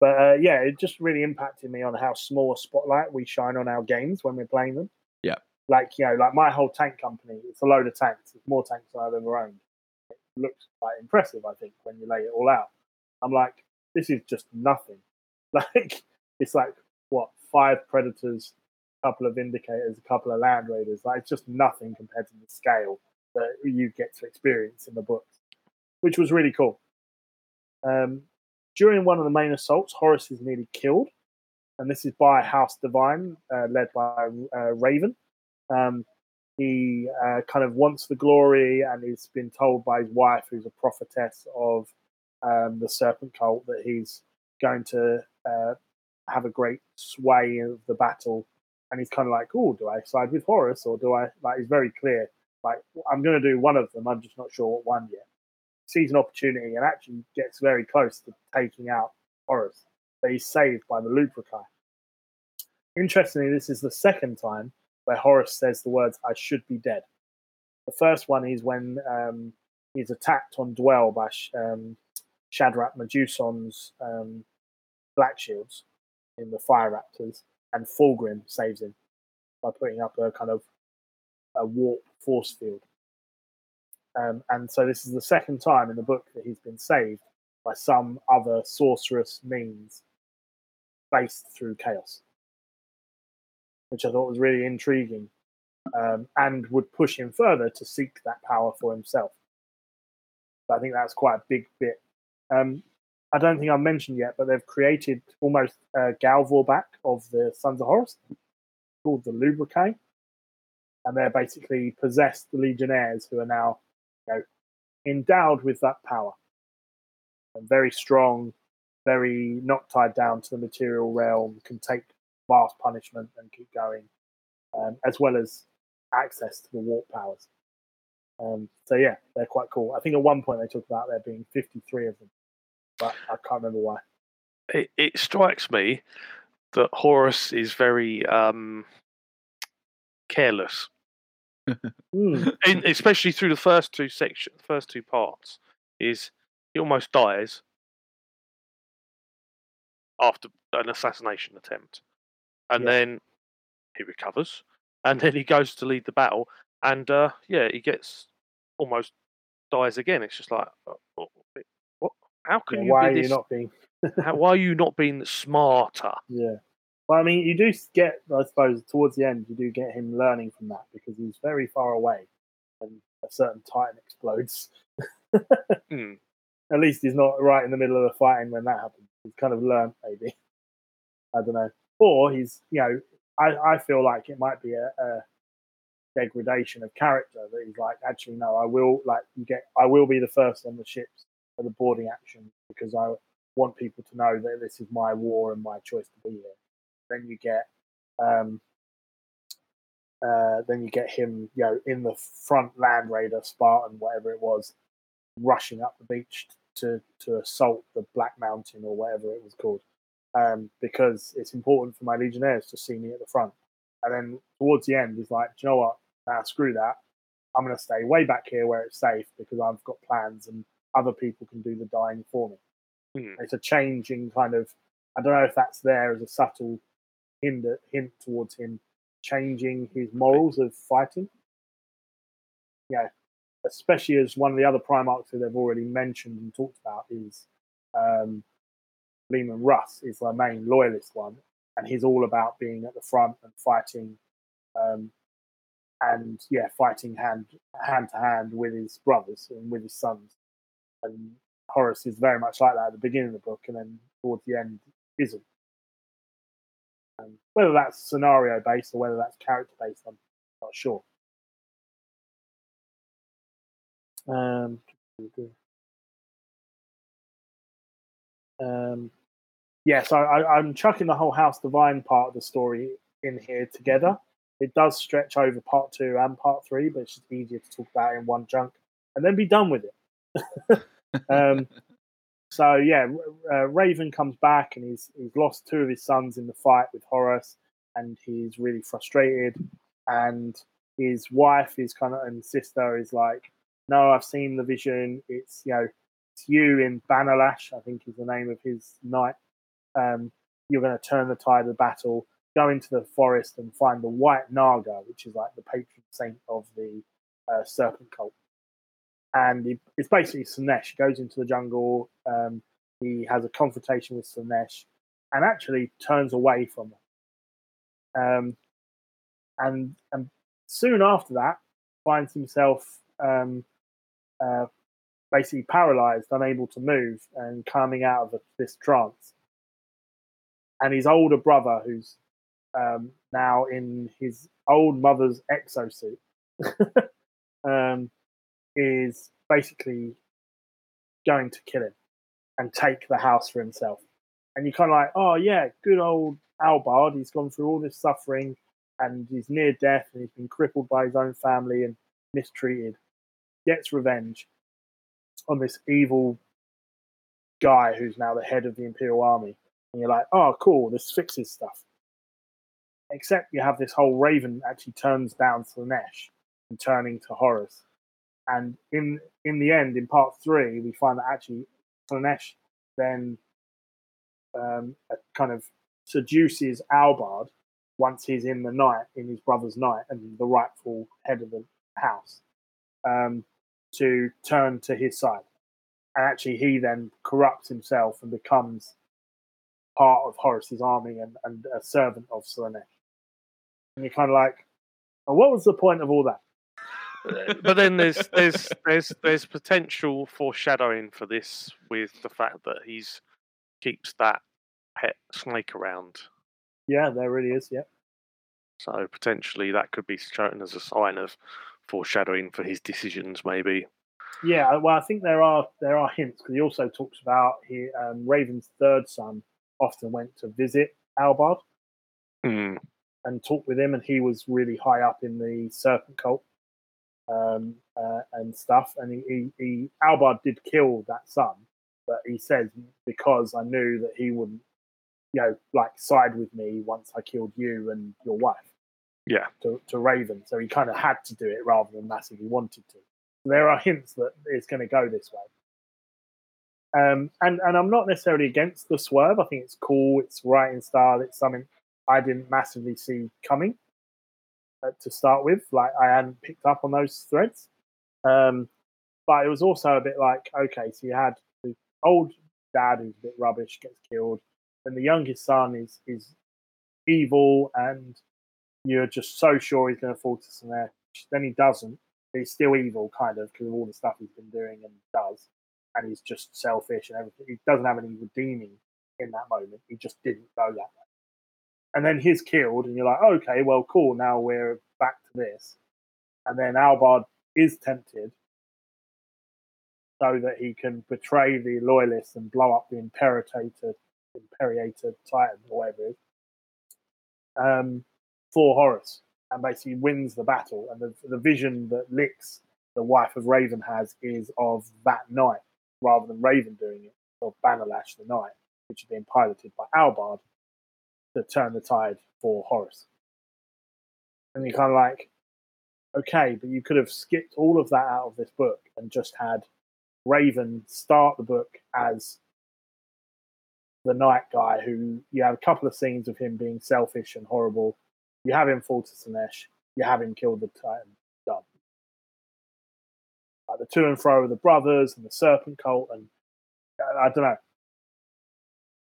but uh, yeah, it just really impacted me on how small a spotlight we shine on our games when we're playing them. Yeah. Like you know, like my whole tank company, it's a load of tanks. It's more tanks than I've ever owned. It looks quite impressive, I think, when you lay it all out. I'm like, this is just nothing. Like it's like what five predators, a couple of indicators, a couple of land raiders. Like it's just nothing compared to the scale that you get to experience in the books, which was really cool. Um, during one of the main assaults, Horus is nearly killed, and this is by House Divine, uh, led by uh, Raven. Um, he uh, kind of wants the glory, and he's been told by his wife, who's a prophetess of um, the Serpent Cult, that he's going to uh, have a great sway of the battle. And he's kind of like, "Oh, do I side with Horus, or do I?" Like, he's very clear. Like, I'm going to do one of them. I'm just not sure what one yet sees an opportunity and actually gets very close to taking out Horus, but he's saved by the Luperci. Interestingly, this is the second time where Horus says the words, I should be dead. The first one is when um, he's attacked on Dwell by um, Shadrak Meduson's um, Black Shields in the Fire Raptors, and Fulgrim saves him by putting up a kind of a warp force field. Um, and so this is the second time in the book that he's been saved by some other sorcerous means based through chaos, which I thought was really intriguing um, and would push him further to seek that power for himself. I think that's quite a big bit. Um, I don't think I've mentioned yet, but they've created almost a Gal Vorbak of the Sons of Horus called the Lubricate. And they're basically possessed legionnaires who are now you know, endowed with that power. And very strong, very not tied down to the material realm, can take vast punishment and keep going, um, as well as access to the warp powers. Um, so yeah, they're quite cool. I think at one point they talked about there being 53 of them, but I can't remember why. It, it strikes me that Horus is very um, careless, Hmm. in, especially through the first two section, first two parts. Is he almost dies after an assassination attempt, and Yes. then he recovers, and then he goes to lead the battle, and uh, yeah, he gets almost dies again. It's just like, uh, what? How can Yeah, you why be are you not being? how, why are you not being smarter? Yeah. Well, I mean, you do get, I suppose, towards the end, you do get him learning from that because he's very far away and a certain Titan explodes. Hmm. At least he's not right in the middle of the fighting when that happens. He's kind of learned, maybe. I don't know. Or he's, you know, I, I feel like it might be a, a degradation of character that he's like, actually, no, I will, like, you get, I will be the first on the ships the boarding action because I want people to know that this is my war and my choice to be here. Then you get, um, uh, then you get him, you know, in the front Land Raider Spartan, whatever it was, rushing up the beach to to assault the Black Mountain or whatever it was called, um, because it's important for my legionnaires to see me at the front. And then towards the end, he's like, you know what? Nah, screw that. I'm going to stay way back here where it's safe because I've got plans and other people can do the dying for me. Hmm. It's a change in kind of, I don't know if that's there as a subtle hint, hint towards him changing his morals of fighting. Yeah, especially as one of the other Primarchs who they've already mentioned and talked about is um, Leman Russ, is the main loyalist one, and he's all about being at the front and fighting, um, and yeah, fighting hand hand to hand with his brothers and with his sons. And Horus is very much like that at the beginning of the book, and then towards the end isn't. Um, whether that's scenario based or whether that's character based, I'm not sure. Um, um, yeah, so I, I'm chucking the whole House Divine part of the story in here together. It does stretch over part two and part three, but it's just easier to talk about in one chunk and then be done with it. um, so yeah, uh, Raven comes back and he's he's lost two of his sons in the fight with Horus, and he's really frustrated. And his wife is kind of and sister is like, "No, I've seen the vision. It's you know, it's you in Banalash. I think is the name of his knight. Um, you're going to turn the tide of the battle." Go into the forest and find the White Naga, which is like the patron saint of the uh, serpent cult and he, it's basically Slaanesh. He goes into the jungle. Um, he has a confrontation with Slaanesh, and actually turns away from him. Um, and and soon after that, finds himself um, uh, basically paralyzed, unable to move, and coming out of this trance. And his older brother, who's um, now in his old mother's exosuit, um, is basically going to kill him and take the house for himself. And you're kind of like, oh yeah, good old Albard. He's gone through all this suffering and he's near death and he's been crippled by his own family and mistreated. Gets revenge on this evil guy who's now the head of the Imperial Army. And you're like, oh, cool, this fixes stuff. Except you have this whole Raven actually turns down Slaanesh and turning to Horus. And in in the end, in part three, we find that actually Slaanesh then um, kind of seduces Albard once he's in the night, in his brother's night, and the rightful head of the house, um, to turn to his side. And actually, he then corrupts himself and becomes part of Horus's army and, and a servant of Slaanesh. And you're kind of like, well, what was the point of all that? But then there's there's there's there's potential foreshadowing for this with the fact that he's keeps that pet snake around. Yeah, there really is. Yeah. So potentially that could be shown as a sign of foreshadowing for his decisions, maybe. Yeah, well, I think there are there are hints because he also talks about he um, Raven's third son often went to visit Albard Mm. and talk with him, and he was really high up in the Serpent cult um, uh, and stuff. And he, he, he Albard did kill that son, but he says because I knew that he wouldn't, you know, like side with me once I killed you and your wife. Yeah. To, to Raven, so he kind of had to do it rather than massively wanted to. There are hints that it's going to go this way. Um, and and I'm not necessarily against the swerve. I think it's cool. It's writing style. It's something I didn't massively see coming to start with. Like I hadn't picked up on those threads. Um, but it was also a bit like, okay, so you had the old dad who's a bit rubbish gets killed, and the youngest son is is evil, and you're just so sure he's going to fall to Slaanesh. Then he doesn't. He's still evil, kind of, because of all the stuff he's been doing and does, and he's just selfish and everything. He doesn't have any redeeming in that moment. He just didn't go that and then he's killed, and you're like, okay, well, cool. Now we're back to this, and then Albard is tempted so that he can betray the loyalists and blow up the Imperator, Imperator Titan, or whatever it is, um, for Horus, and basically wins the battle. And the, the vision that Lix, the wife of Raven, has is of that night rather than Raven doing it, or Bannerlash the Knight, which is being piloted by Albard to turn the tide for Horus. And you're kind of like, okay, but you could have skipped all of that out of this book and just had Raven start the book as the night guy who you have a couple of scenes of him being selfish and horrible. You have him fall to Slaanesh. You have him kill the Titan. Done. Like the to and fro of the brothers and the serpent cult, and I don't know.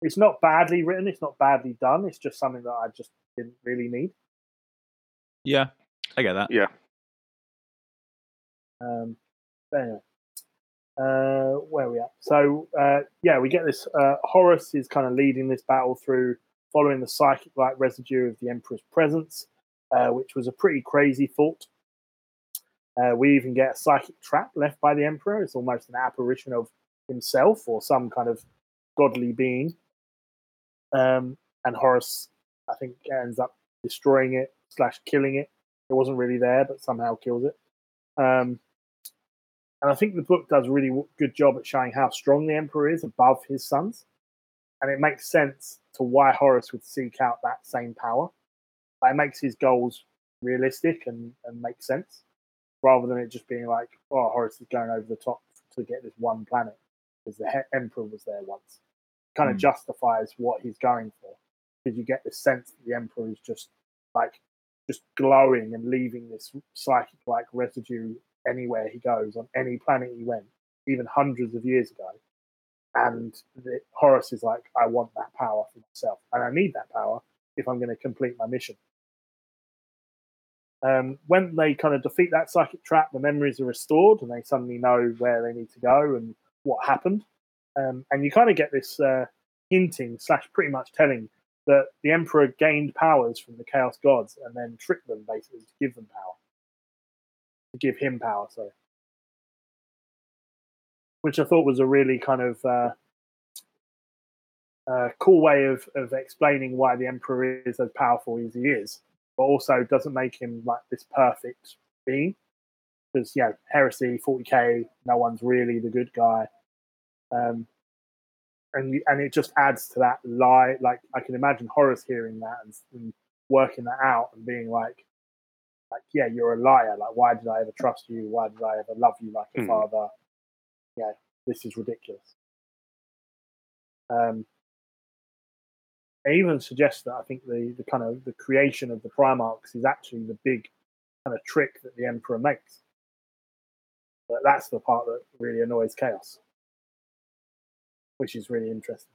It's not badly written. It's not badly done. It's just something that I just didn't really need. Yeah, I get that. Yeah. Um, but anyway, uh, where are we at? So uh, yeah, we get this. Uh, Horus is kind of leading this battle through, following the psychic-like residue of the Emperor's presence, uh, which was a pretty crazy thought. Uh, we even get a psychic trap left by the Emperor. It's almost an apparition of himself or some kind of godly being. Um, and Horus, I think, ends up destroying it slash killing it. It wasn't really there, but somehow kills it. Um, and I think the book does a really good job at showing how strong the Emperor is above his sons. And it makes sense to why Horus would seek out that same power. Like, it makes his goals realistic and, and make sense, rather than it just being like, oh, Horus is going over the top to get this one planet because the he- Emperor was there once. Kind of Mm. justifies what he's going for because you get the sense that the Emperor is just like just glowing and leaving this psychic like residue anywhere he goes on any planet he went, even hundreds of years ago. And the, Horus is like, I want that power for myself, and I need that power if I'm going to complete my mission. Um, when they kind of defeat that psychic trap, the memories are restored, and they suddenly know where they need to go and what happened. Um, and you kind of get this uh, hinting slash pretty much telling that the Emperor gained powers from the Chaos Gods and then tricked them basically to give them power. To give him power, sorry. Which I thought was a really kind of uh, uh, cool way of, of explaining why the Emperor is as powerful as he is, but also doesn't make him like this perfect being. Because, yeah, heresy, 40k, no one's really the good guy. Um, and and it just adds to that lie. Like I can imagine Horus hearing that and, and working that out and being like, like yeah, you're a liar. Like why did I ever trust you? Why did I ever love you like a Hmm. father? Yeah, this is ridiculous. Um, I even suggest that I think the the kind of the creation of the Primarchs is actually the big kind of trick that the Emperor makes. But that's the part that really annoys Chaos which is really interesting.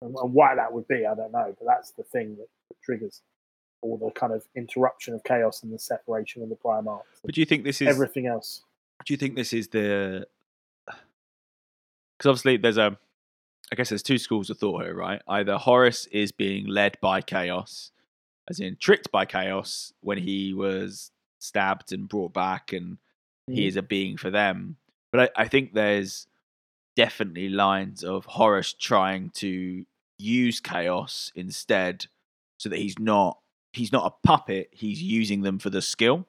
And, and why that would be, I don't know, but that's the thing that, that triggers all the kind of interruption of chaos and the separation of the Primarchs. and But do you think this is? everything else. Do you think this is the? Because obviously, there's a. I guess there's two schools of thought here, right? Either Horus is being led by chaos, as in tricked by chaos when he was stabbed and brought back, and he Mhm. is a being for them. But I, I think there's definitely lines of Horus trying to use chaos instead, so that he's not he's not a puppet. He's using them for the skill.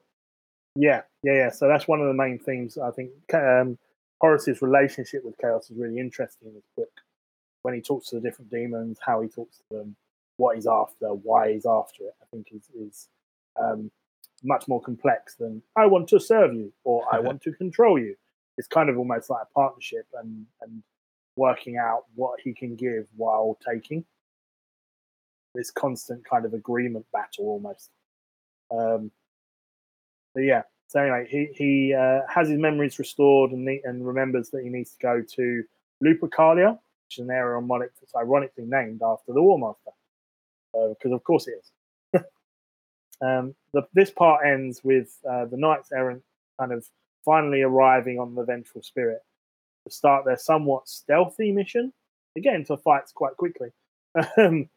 Yeah, yeah, yeah. So that's one of the main themes. I think um, Horus's relationship with chaos is really interesting in this book. When he talks to the different demons, how he talks to them, what he's after, why he's after it, I think is is um, much more complex than I want to serve you or I want to control you. It's kind of almost like a partnership and and working out what he can give while taking. This constant kind of agreement battle almost. Um, but yeah. So anyway, he he uh, has his memories restored and and remembers that he needs to go to Lupercalia, which is an area on Monarch that's ironically named after the War Master, because of course it is. um, the, this part ends with uh, the Knights Errant kind of finally arriving on the Vengeful Spirit to start their somewhat stealthy mission. Again, into fights quite quickly. Um,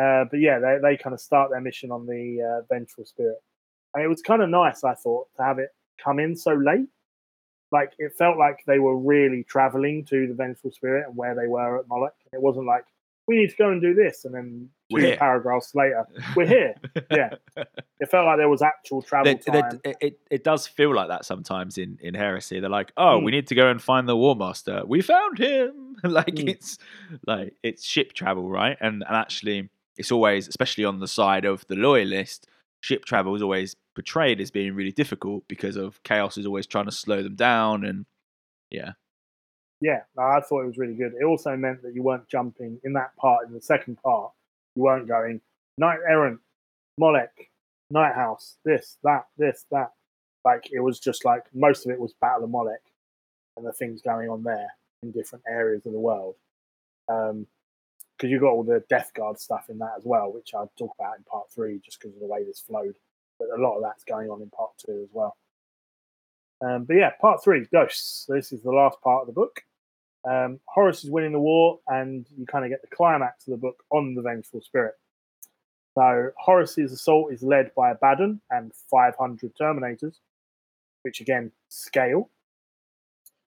uh, but yeah, they, they kind of start their mission on the uh, Vengeful Spirit. And it was kind of nice, I thought, to have it come in so late. Like it felt like they were really traveling to the Vengeful Spirit and where they were at Molech. It wasn't like we need to go and do this, and then two paragraphs later, we're here. Yeah. It felt like there was actual travel They- they- time. it, it, it does feel like that sometimes in, in heresy. They're like, oh, Hmm. we need to go and find the War Master. We found him. like Hmm. it's like it's ship travel, right? And and actually, it's always, especially on the side of the loyalist, ship travel is always portrayed as being really difficult because of chaos is always trying to slow them down. And yeah, yeah, I thought it was really good. It also meant that you weren't jumping in that part, in the second part, you weren't going Knight Errant, Molech, Night House, this, that, this, that. Like it was just like most of it was Battle of Molech and the things going on there in different areas of the world. Um, because you got all the Death Guard stuff in that as well, which I'll talk about in part three, just because of the way this flowed. But a lot of that's going on in part two as well. Um, but yeah, part three, Ghosts. This is the last part of the book. Um, Horus is winning the war, and you kind of get the climax of the book on the Vengeful Spirit. So Horus's assault is led by Abaddon and 500 Terminators, which again scale.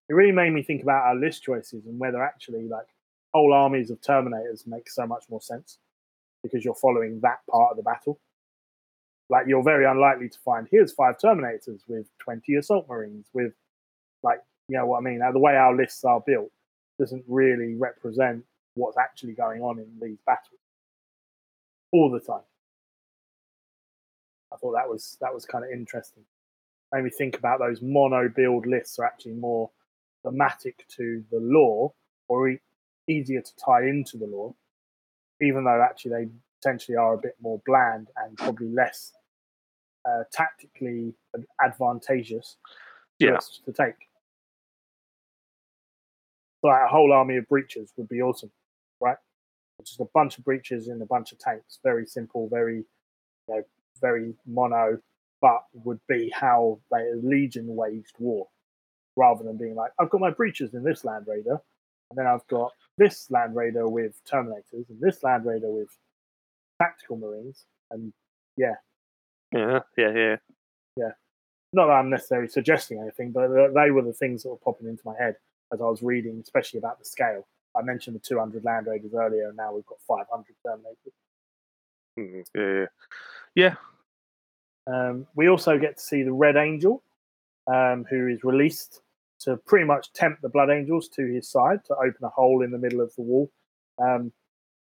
It really made me think about our list choices and whether actually like whole armies of Terminators make so much more sense because you're following that part of the battle. Like you're very unlikely to find here's five Terminators with 20 Assault Marines with like you know what I mean. Now, the way our lists are built doesn't really represent what's actually going on in these battles all the time. I thought that was that was kind of interesting. Made me think about those mono build lists are actually more thematic to the lore or e- easier to tie into the lore, even though actually they potentially are a bit more bland and probably less uh, tactically advantageous Yeah. to take. Like a whole army of breaches would be awesome, right? Just a bunch of breaches and a bunch of tanks. Very simple, very, you know, very mono, but would be how they Legion waged war, rather than being like, I've got my breaches in this Land Raider, and then I've got this Land Raider with Terminators, and this Land Raider with tactical Marines, and Yeah, yeah, yeah. Yeah. Yeah. Not that I'm necessarily suggesting anything, but they were the things that were popping into my head as I was reading, especially about the scale. I mentioned the 200 Land Raiders earlier, and now we've got 500 Terminators. Mm, yeah, yeah. Um, we also get to see the Red Angel, um, who is released to pretty much tempt the Blood Angels to his side to open a hole in the middle of the wall um,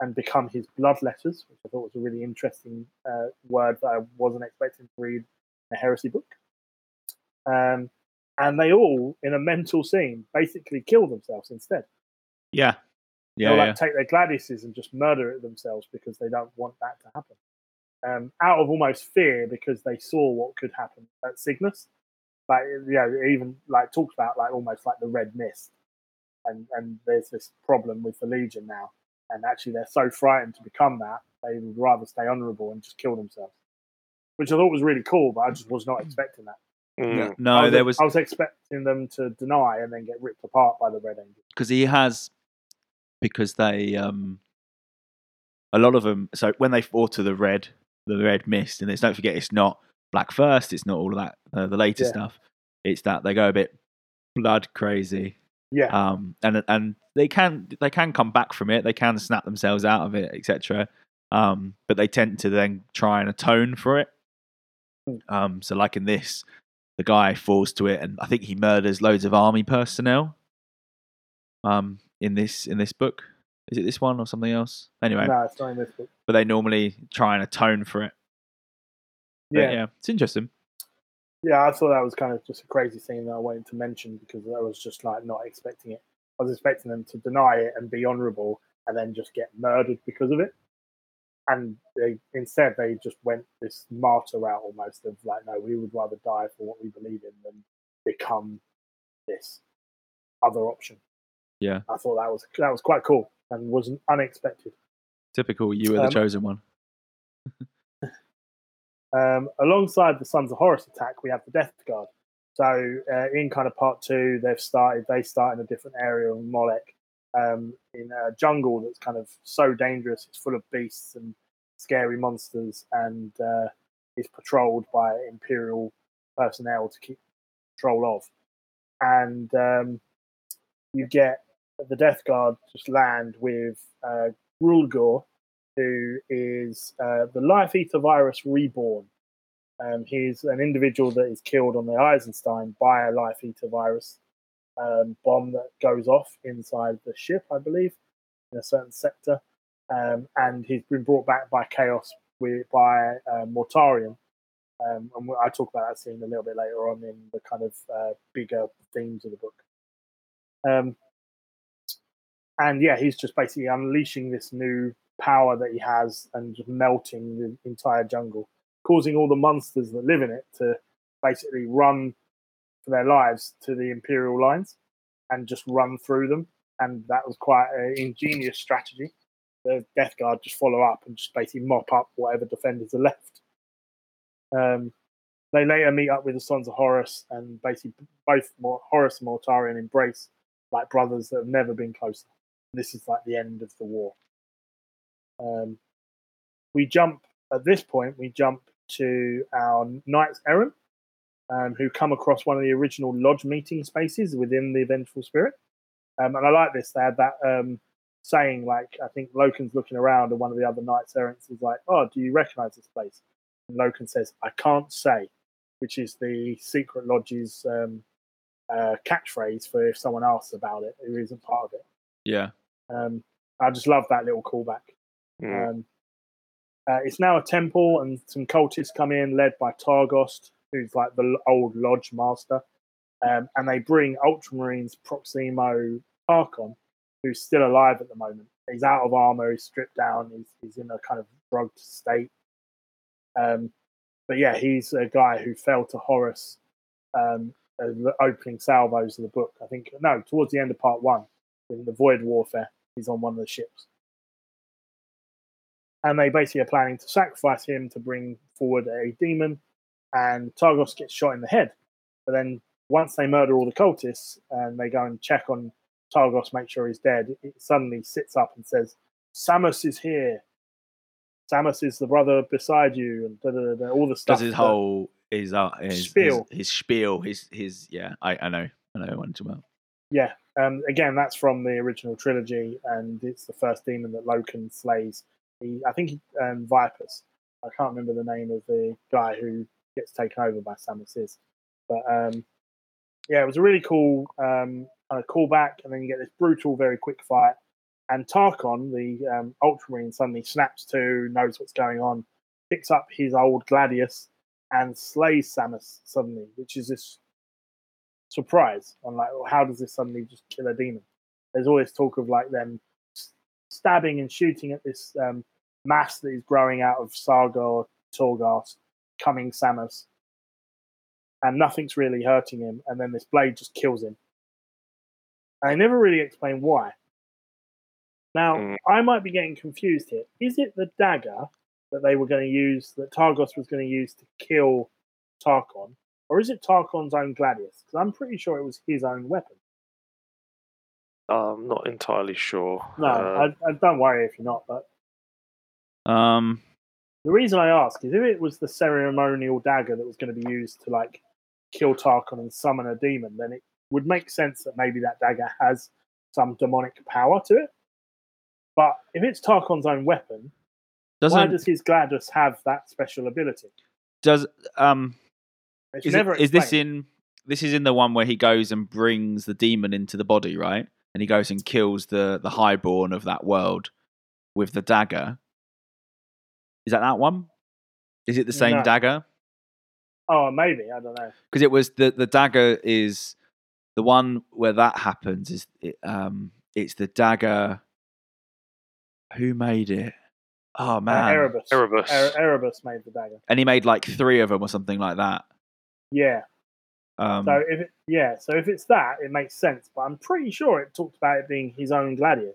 and become his bloodletters, which I thought was a really interesting uh, word that I wasn't expecting to read in a heresy book. Um, and they all, in a mental scene, basically kill themselves instead. yeah, yeah, They'll yeah. like take their gladiuses and just murder it themselves because they don't want that to happen. Um, out of almost fear because they saw what could happen at Cygnus. Like you know, even like talked about like almost like the red mist. And and there's this problem with the Legion now. And actually they're so frightened to become that, they would rather stay honourable and just kill themselves. Which I thought was really cool, but I just was not expecting that. Mm. Yeah. I No, was, there was I was expecting them to deny and then get ripped apart by the Red Angel. because he has because they um a lot of them so when they fall to the red the red mist and it's don't forget it's not black first it's not all of that uh, the later Yeah. stuff it's that they go a bit blood crazy Yeah. um and and they can they can come back from it. They can snap themselves out of it etc um but they tend to then try and atone for it. Mm. um so like in this the guy falls to it and i think he murders loads of army personnel. Um in this in this book. Is it this one or something else? Anyway. No, it's not in this book. but they normally try and atone for it. But Yeah. yeah it's interesting Yeah, I thought that was kind of just a crazy thing that I wanted to mention because I was just like not expecting it. I was expecting them to deny it and be honourable and then just get murdered because of it. And they instead they just went this martyr route almost of like, no, we would rather die for what we believe in than become this other option. Yeah. I thought that was that was quite cool and wasn't unexpected. typical you were the Um, chosen one Um, alongside the Sons of Horus attack, we have the Death Guard. So uh, in kind of part two, they've started. They start in a different area of Molech, um, in a jungle that's kind of so dangerous. It's full of beasts and scary monsters, and uh, is patrolled by Imperial personnel to keep control of. And um, you get the Death Guard just land with uh, Grulgor, who is uh, the Life Eater virus reborn. Um, he's an individual that is killed on the Eisenstein by a Life Eater virus um, bomb that goes off inside the ship, I believe, in a certain sector. Um, and he's been brought back by Chaos with, by uh, Mortarion. Um, and I talk about that scene a little bit later on in the kind of uh, bigger themes of the book. Um, and yeah, he's just basically unleashing this new power that he has and just melting the entire jungle, causing all the monsters that live in it to basically run for their lives to the Imperial lines and just run through them. And that was quite an ingenious strategy. The Death Guard just follow up and just basically mop up whatever defenders are left. Um, they later meet up with the Sons of Horus and basically both Horus and Mortarion embrace like brothers that have never been closer. This is like the end of the war. Um, we jump at this point. We jump to our knights errant, um, who come across one of the original lodge meeting spaces within the Vengeful Spirit. Um, and I like this. They had that um, saying, like, I think Loken's looking around, and one of the other knights errants is like, "Oh, do you recognize this place?" And Loken says, "I can't say," which is the secret lodge's um, uh, catchphrase for if someone asks about it who isn't part of it. Yeah. Um, I just love that little callback. Mm. Um, uh, it's now a temple, and some cultists come in, led by Targost, who's like the old lodge master. Um, and they bring Ultramarines Proximo Tarkon, who's still alive at the moment. He's out of armor, he's stripped down, he's, he's in a kind of drugged state. Um, but yeah, he's a guy who fell to Horus um, the opening salvos of the book. I think, no, towards the end of part one, in the Void Warfare, he's on one of the ships and they basically are planning to sacrifice him to bring forward a demon. And Targos gets shot in the head. But then once they murder all the cultists and they go and check on Targos, make sure he's dead, it suddenly sits up and says, "Samus is here. Samus is the brother beside you," and da, da, da, da, all the stuff. Does his whole his uh his Spiel. his, his spiel his his yeah I I know I know what about. Yeah. Um, again, that's from the original trilogy, and it's the first demon that Loken slays. He, I think, um, Vipers. I can't remember the name of the guy who gets taken over by Samus is, but um, yeah, it was a really cool um, kind of callback, and then you get this brutal, very quick fight. And Tarkon, the um, Ultramarine, suddenly snaps to, knows what's going on, picks up his old Gladius, and slays Samus suddenly, which is this surprise on like well, how does this suddenly just kill a demon there's always talk of like them stabbing and shooting at this um, mass that is growing out of Serghar Targost coming Samus and nothing's really hurting him and then this blade just kills him and I never really explain why now Mm. I might be getting confused here is it the dagger that they were going to use that Targos was going to use to kill Tarkon or is it Tarkon's own Gladius? Because I'm pretty sure it was his own weapon. I'm not entirely sure. No, Uh, I, I don't worry if you're not. But Um, the reason I ask is if it was the ceremonial dagger that was going to be used to like kill Tarkon and summon a demon, then it would make sense that maybe that dagger has some demonic power to it. But if it's Tarkon's own weapon, why doesn't does his Gladius have that special ability? does um It's is, it, never is this in this is in the one where he goes and brings the demon into the body right and he goes and kills the the highborn of that world with the dagger is that that one is it the same No. dagger Oh, maybe I don't know. because it was the the dagger is the one where that happens is it, um it's the dagger who made it oh Uh, man Erebus. Erebus. Er- Erebus made the dagger. and he made like three of them or something like that Yeah. Um So if it, yeah, so if it's that, it makes sense. But I'm pretty sure it talked about it being his own gladius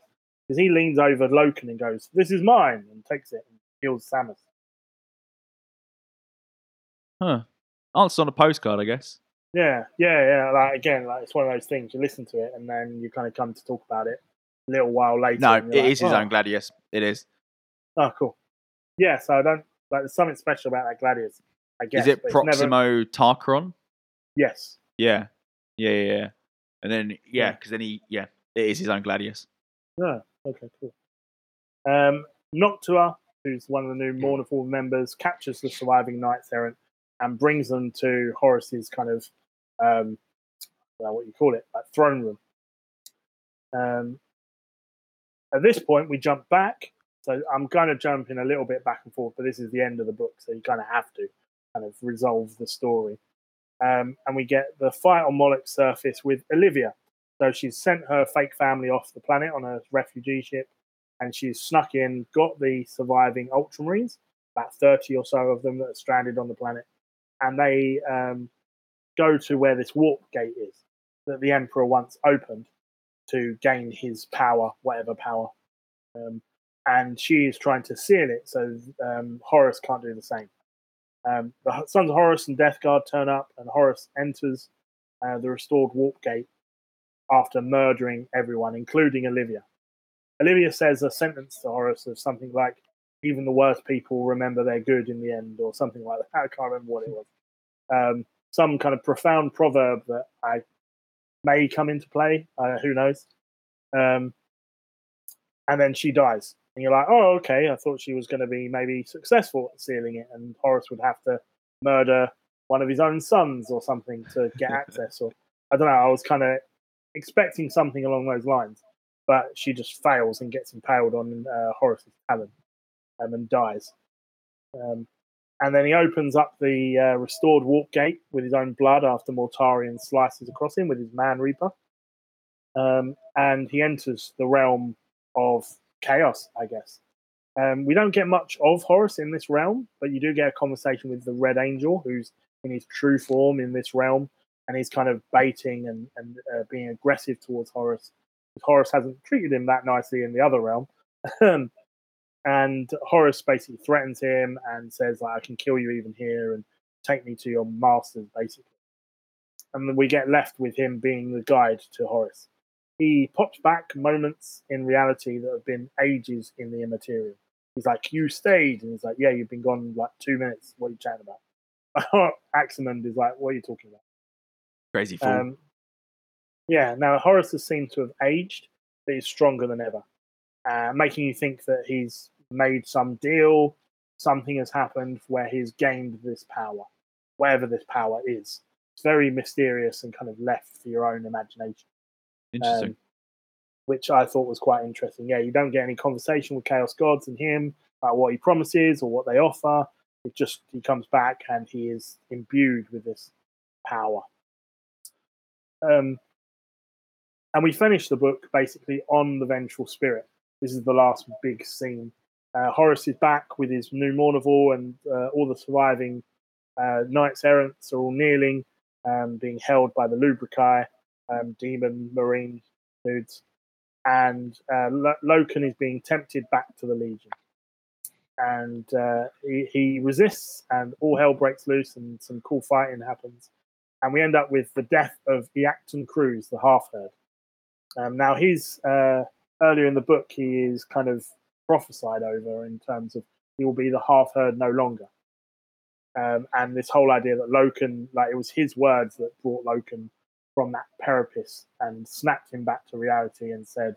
because he leans over Loken and goes, "This is mine," and takes it and kills Samus. huh answer on a postcard i guess Yeah, yeah, yeah. Like again, like it's one of those things. You listen to it and then you kind of come to talk about it a little while later. no it you're is his "Oh, own gladius it is Oh, cool. Yeah, so I don't like. There's something special about that gladius. I guess. is it it's never- proximo Tarkon Yes. Yeah, yeah, yeah, yeah. And then yeah, because then he yeah, it is his own Gladius. Yeah. Okay. Cool. Um, Noctua, who's one of the new Mournival members, captures the surviving knights errant and brings them to Horus's kind of um, well, what you call it, like throne room. Um, at this point, we jump back. So I'm kind of jumping a little bit back and forth, but this is the end of the book, so you kind of have to kind of resolve the story. Um, and we get the fight on Molech's surface with Olivia. So she's sent her fake family off the planet on a refugee ship, and she's snuck in, got the surviving Ultramarines, about 30 or so of them that are stranded on the planet, and they um, go to where this warp gate is that the Emperor once opened to gain his power, whatever power. Um, and she is trying to seal it so um, Horus can't do the same. Um, the Sons of Horus and Death Guard turn up, and Horus enters uh, the restored warp gate after murdering everyone, including Olivia. Olivia says a sentence to Horus of something like, even the worst people remember they're good in the end, or something like that. I can't remember what it was. Um, some kind of profound proverb that I may come into play. Uh, who knows? Um, and then she dies. And you're like, oh, okay. I thought she was going to be maybe successful at sealing it, and Horus would have to murder one of his own sons or something to get access. Or I don't know. I was kind of expecting something along those lines, but she just fails and gets impaled on uh, Horus's talon um, and dies. Um, and then he opens up the uh, restored warp gate with his own blood after Mortarion slices across him with his Man Reaper. Um, and he enters the realm of chaos, I guess. Um, we don't get much of Horus in this realm, but you do get a conversation with the Red Angel, who's in his true form in this realm, and he's kind of baiting and, and uh, being aggressive towards Horus. Horus hasn't treated him that nicely in the other realm. And Horus basically threatens him and says, like, I can kill you even here and take me to your masters, basically. And we get left with him being the guide to Horus he pops back moments in reality that have been ages in the immaterial. He's like, "You stayed," and he's like, "Yeah, you've been gone like two minutes. What are you chatting about?" Aximand is like, "What are you talking about?" Crazy fool. Um, yeah. Now Horus has seemed to have aged, but he's stronger than ever, uh, making you think that he's made some deal. Something has happened where he's gained this power, whatever this power is. It's very mysterious and kind of left for your own imagination. Interesting. Um, which I thought was quite interesting. Yeah, you don't get any conversation with Chaos Gods and him about what he promises or what they offer. It just he comes back and he is imbued with this power. Um, and we finish the book basically on the vengeful spirit. This is the last big scene. Uh, Horus is back with his new Mournival, and uh, all the surviving uh, knights errants are all kneeling, um, being held by the Lubricae um, demon marine dudes, and uh, Loken is being tempted back to the Legion, and uh, he, he resists, and all hell breaks loose, and some cool fighting happens, and we end up with the death of Iacton Qruze, the half heard. Um, now he's uh, earlier in the book, he is kind of prophesied over in terms of he will be the half heard no longer. Um, and this whole idea that Loken, like it was his words that brought Loken from that Peripus and snapped him back to reality and said,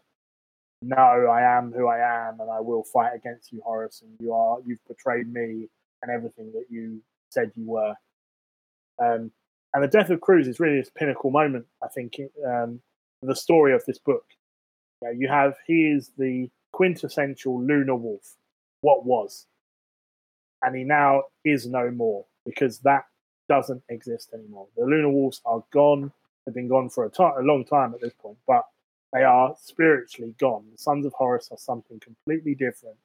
"No, I am who I am, and I will fight against you, Horus. And you are you've betrayed me and everything that you said you were." Um, and the death of Qruze is really this pinnacle moment, I think, um, the story of this book. You, you have he is the quintessential lunar wolf, what was, and he now is no more because that doesn't exist anymore. The lunar wolves are gone have been gone for a, t- a long time at this point, but they are spiritually gone. The sons of Horus are something completely different,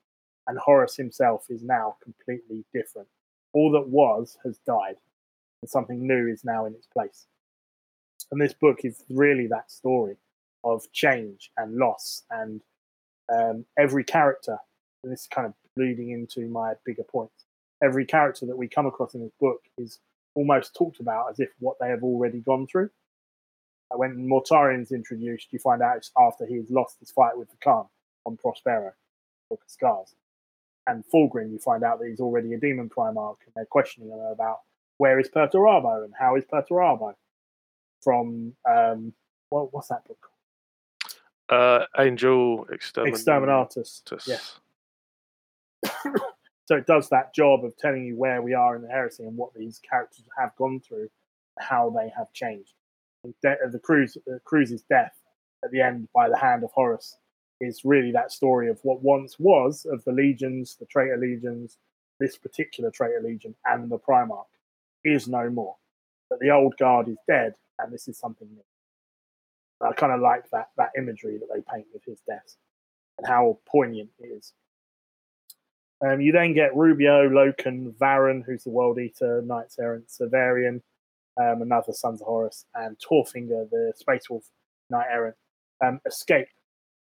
and Horus himself is now completely different. All that was has died, and something new is now in its place. And this book is really that story of change and loss, and um, every character, and this is kind of leading into my bigger point, Every character that we come across in this book is almost talked about as if what they have already gone through when Mortarion's introduced, you find out it's after he's lost his fight with the Khan on Prospero or Scars. And Fulgrim, you find out that he's already a demon primarch, and they're questioning him about where is Perturabo and how is Perturabo from um, what, what's that book called? Uh, Angel Extermin- Exterminatus. Yes. so it does that job of telling you where we are in the heresy and what these characters have gone through, how they have changed. De- the Qruze, Qruze's death at the end by the hand of Horus is really that story of what once was of the legions, the traitor legions, this particular traitor legion, and the Primarch is no more. But the old guard is dead, and this is something new. I kind of like that that imagery that they paint with his death and how poignant it is. Um, you then get Rubio, Loken, Varren, who's the World Eater, Knights Errant, Severian, um, another Sons of Horus, and Tyrfingr, the Space Wolf Knight Errant, um, escape.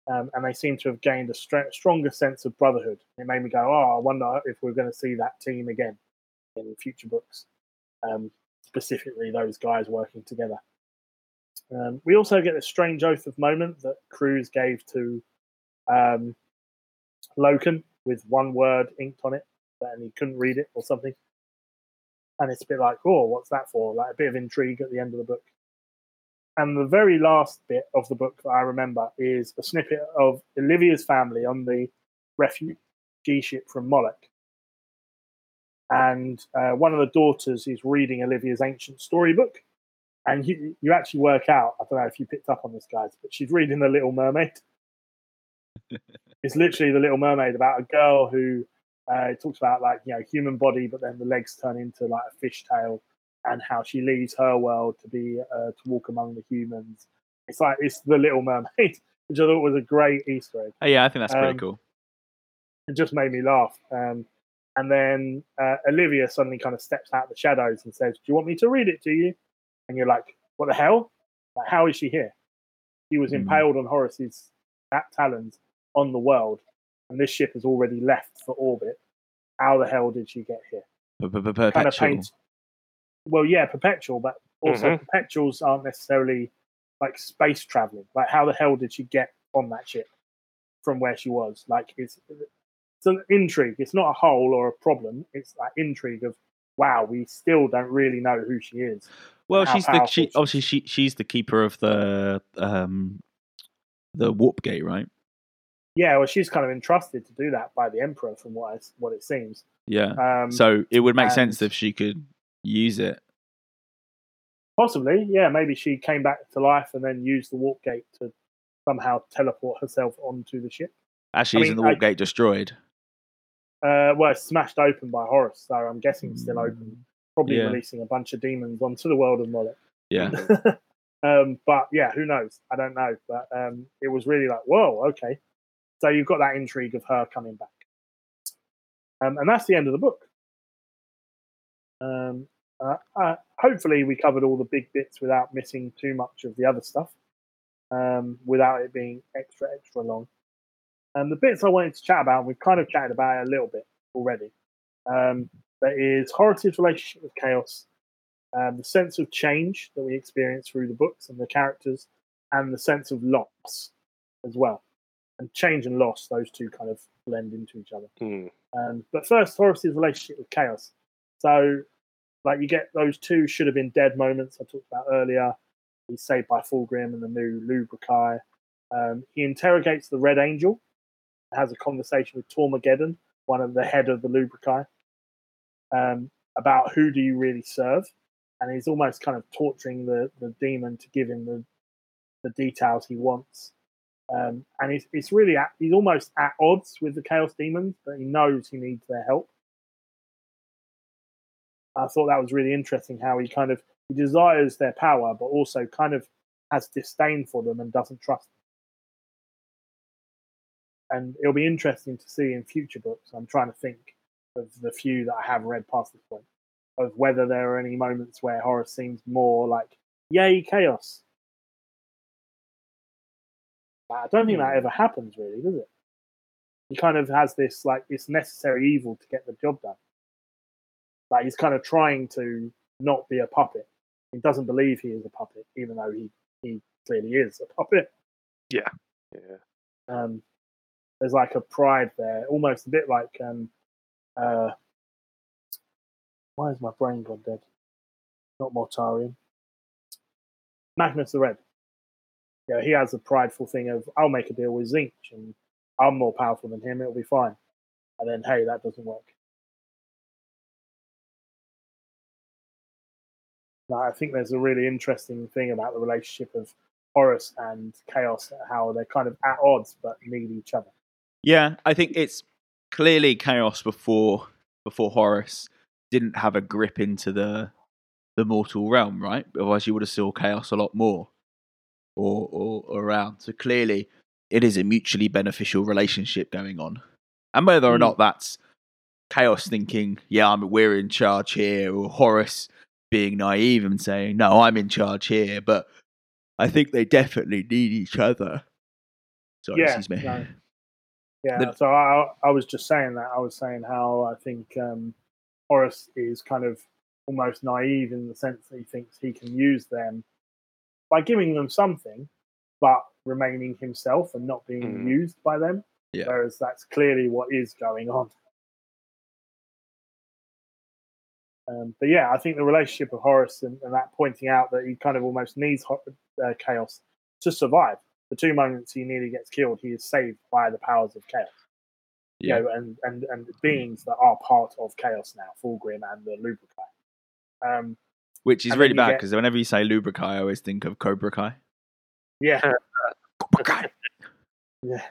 Um, and they seem to have gained a str- stronger sense of brotherhood. It made me go, oh, I wonder if we're going to see that team again in future books, um, specifically those guys working together. Um, we also get a strange oath of moment that Qruze gave to um, Loken with one word inked on it, and he couldn't read it or something. And it's a bit like, oh, what's that for? Like a bit of intrigue at the end of the book. And the very last bit of the book that I remember is a snippet of Olivia's family on the refugee ship from Molech. And uh, one of the daughters is reading Olivia's ancient storybook. And you, you actually work out, I don't know if you picked up on this, guys, but she's reading The Little Mermaid. it's literally The Little Mermaid about a girl who uh, it talks about like you know human body, but then the legs turn into like a fish tail, and how she leaves her world to be uh, to walk among the humans. It's like it's the Little Mermaid, which I thought was a great Easter egg. Oh, yeah, I think that's pretty Um, cool. It just made me laugh. Um, and then uh, Olivia suddenly kind of steps out of the shadows and says, "Do you want me to read it to you?" And you're like, "What the hell? Like, how is she here? She was Hmm. impaled on Horus's talons on the world, and this ship has already left for orbit. How the hell did she get here?" kind of Perpetual. paint. Well, yeah, perpetual, but also perpetuals aren't necessarily like space traveling. Like, how the hell did she get on that ship from where she was? Like, it's it's an intrigue. It's not a hole or a problem. It's that intrigue of wow, we still don't really know who she is. Well, she's the she she obviously she she's the keeper of the um the warp gate, right? Yeah, well, she's kind of entrusted to do that by the emperor, from what I, what it seems. Yeah. Um, so it would make sense if she could use it. possibly, yeah, maybe she came back to life and then used the warp gate to somehow teleport herself onto the ship. Actually, I isn't mean, the warp I- gate destroyed? Uh, well, it's smashed open by Horus, so I'm guessing it's still open. Probably Yeah. releasing a bunch of demons onto the world of Molech. Yeah. um, but yeah, who knows? I don't know. But um, it was really like, whoa, okay. So you've got that intrigue of her coming back. Um, and that's the end of the book. Um, uh, uh, hopefully, we covered all the big bits without missing too much of the other stuff, um, without it being extra, extra long. And the bits I wanted to chat about, we've kind of chatted about it a little bit already. Um, that is Horus's relationship with Chaos, um, the sense of change that we experience through the books and the characters, and the sense of loss as well. And change and loss, those two kind of blend into each other. Hmm. Um, but first, Horus's relationship with Chaos. So, like, you get those two should have been dead moments I talked about earlier. He's saved by Fulgrim and the new Lubrikai. Um, he interrogates the Red Angel, has a conversation with Tormageddon, one of the head of the Lubrikai, um, about who do you really serve. And he's almost kind of torturing the, the demon to give him the, the details he wants. Um, and he's, it's really at, he's almost at odds with the chaos demons, but he knows he needs their help. I thought that was really interesting how he kind of he desires their power, but also kind of has disdain for them and doesn't trust them. And it'll be interesting to see in future books. I'm trying to think of the few that I have read past this point, of whether there are any moments where Horus seems more like, yay, chaos. But I don't think that Hmm. ever happens, really, does it? He kind of has this, like, it's necessary evil to get the job done. Like, he's kind of trying to not be a puppet. He doesn't believe he is a puppet, even though he, he clearly is a puppet. Yeah, yeah. Um, there's like a pride there, almost a bit like um, uh, why is my brain gone dead? Not Mortarion. Magnus the Red. Yeah, he has a prideful thing of I'll make a deal with Tzeentch and I'm more powerful than him. It'll be fine. and then hey, that doesn't work. Now, I think there's a really interesting thing about the relationship of Horus and Chaos, how they're kind of at odds but need each other. Yeah, I think it's clearly chaos before before Horus didn't have a grip into the the mortal realm, right? Otherwise, you would have saw chaos a lot more or, or, or around. So clearly, it is a mutually beneficial relationship going on, and whether or Mm. not that's chaos thinking, "Yeah, I'm, we're in charge here," or Horus being naive and saying, "No, I'm in charge here," but I think they definitely need each other. Sorry, Yeah, excuse me. no. Yeah, The- so I, I was just saying that. I was saying how I think um, Horus is kind of almost naive in the sense that he thinks he can use them by giving them something, but remaining himself and not being Mm. used by them. Yeah. Whereas that's clearly what is going on. Um, but yeah, I think the relationship of Horus and, and that pointing out that he kind of almost needs Ho- uh, chaos to survive. The two moments he nearly gets killed, he is saved by the powers of chaos. Yeah. You know, and, and, and beings that are part of chaos now, Fulgrim and the Lubrikai. Um, Which is And really you bad get- because whenever you say Lubrikai, I always think of Cobra Kai. yeah. Cobra Kai. yeah.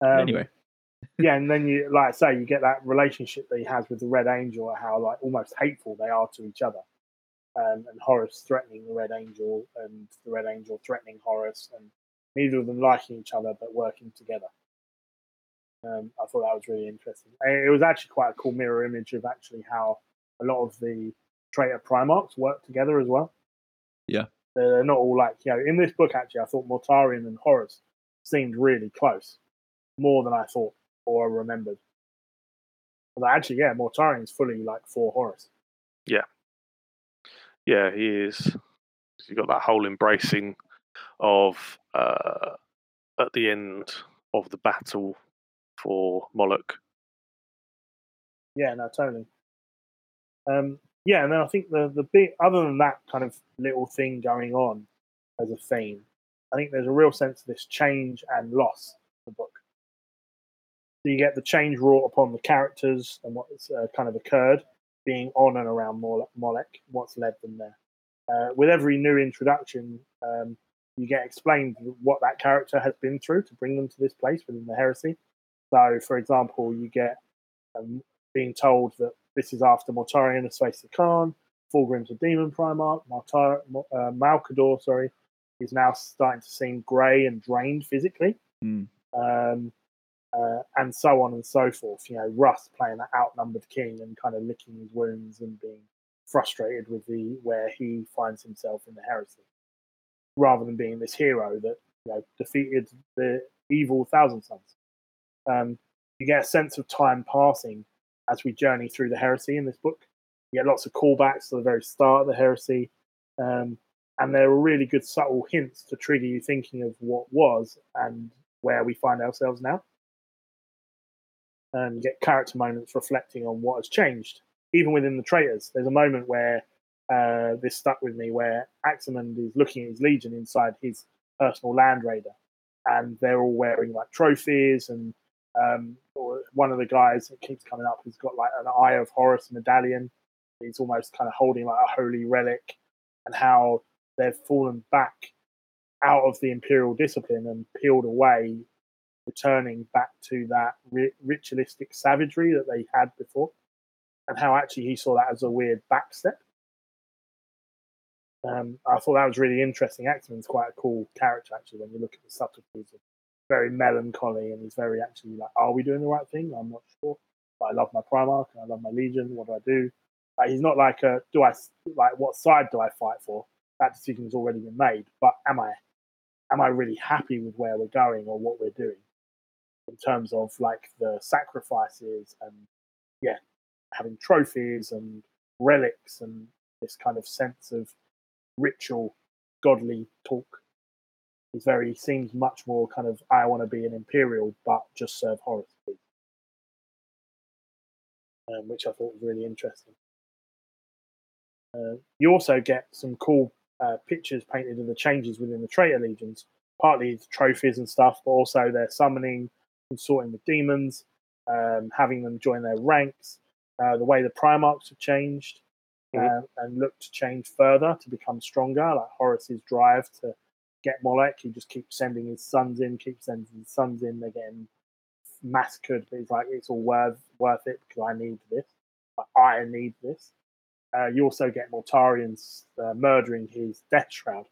Um, anyway, yeah, and then you, like I say, you get that relationship that he has with the Red Angel, how like almost hateful they are to each other, um, and Horus threatening the Red Angel, and the Red Angel threatening Horus, and neither of them liking each other but working together. Um, I thought that was really interesting. It was actually quite a cool mirror image of actually how a lot of the traitor Primarchs work together as well. Yeah. they're not all like you know. In this book, actually, I thought Mortarion and Horus seemed really close, more than I thought or remembered. But actually, yeah, Mortarion's fully like for Horus. Yeah, Yeah, he is. You got that whole embracing of uh, at the end of the battle for Molech. Yeah, no, totally. Um, yeah, and then I think the the big other than that kind of little thing going on as a theme, I think there's a real sense of this change and loss in the book. So you get the change wrought upon the characters and what's uh, kind of occurred, being on and around Mol- Molech, what's led them there. Uh, with every new introduction, um, you get explained what that character has been through to bring them to this place within the heresy. So, for example, you get um, being told that this is after Mortarion has faced the Khan, Fulgrim's a demon primarch, Martar- Mo- uh, Malkador, sorry, is now starting to seem grey and drained physically, Mm. um, uh, and so on and so forth. You know, Russ playing that outnumbered king and kind of licking his wounds and being frustrated with the where he finds himself in the heresy, rather than being this hero that you know defeated the evil Thousand Sons. Um, you get a sense of time passing as we journey through the heresy in this book. You get lots of callbacks to the very start of the heresy, um, and there are really good subtle hints to trigger you thinking of what was and where we find ourselves now. And get character moments reflecting on what has changed, even within the traitors. There's a moment where uh, this stuck with me, where Aximand is looking at his legion inside his personal land raider, and they're all wearing like trophies and um, or one of the guys that keeps coming up who's got like an Eye of Horus medallion. He's almost kind of holding like a holy relic, and how they've fallen back out of the imperial discipline and peeled away, returning back to that ri- ritualistic savagery that they had before, and how actually he saw that as a weird backstep. Um, I thought that was really interesting. Axman's quite a cool character actually when you look at the subtleties of very melancholy and he's very actually like, are we doing the right thing? I'm not sure. But I love my Primarch and I love my Legion. What do I do? Like, he's not like a do I like what side do I fight for? That decision has already been made. But am I am I really happy with where we're going or what we're doing in terms of like the sacrifices and yeah, having trophies and relics and this kind of sense of ritual, godly talk he's very he seems much more kind of I want to be an imperial but just serve Horus. Um, which I thought was really interesting. Uh, you also get some cool uh, pictures painted of the changes within the traitor legions, partly the trophies and stuff, but also their summoning and sorting with demons. um, having them join their ranks, uh, the way the Primarchs have changed Mhm. uh, and look to change further to become stronger, like Horus's drive to get Molech. He just keeps sending his sons in, keeps sending his sons in. They're getting massacred, but he's like, it's all worth worth it because I need this. Like, I need this. Uh, you also get Mortarion's uh, murdering his death shroud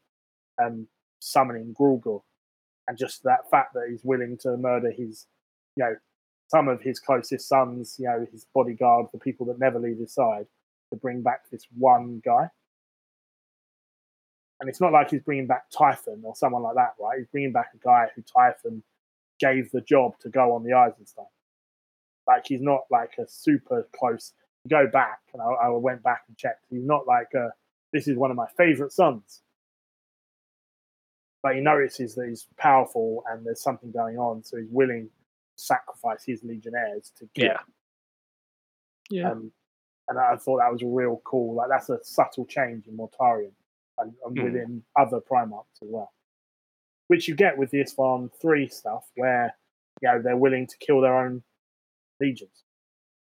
and summoning Grulgor, and just that fact that he's willing to murder his, you know, some of his closest sons, you know, his bodyguard, the people that never leave his side, to bring back this one guy. And it's not like he's bringing back Typhon or someone like that, right? He's bringing back a guy who Typhon gave the job to go on the Eisenstein. Like he's not like a super close. Go back, and I, I went back and checked. He's not like a. This is one of my favorite sons. But he notices that he's powerful and there's something going on, so he's willing to sacrifice his legionnaires to get Yeah. Yeah. um, and I thought that was real cool. Like that's a subtle change in Mortarion and, and Hmm. within other Primarchs as well, which you get with the Isstvan three stuff, where you know they're willing to kill their own legions.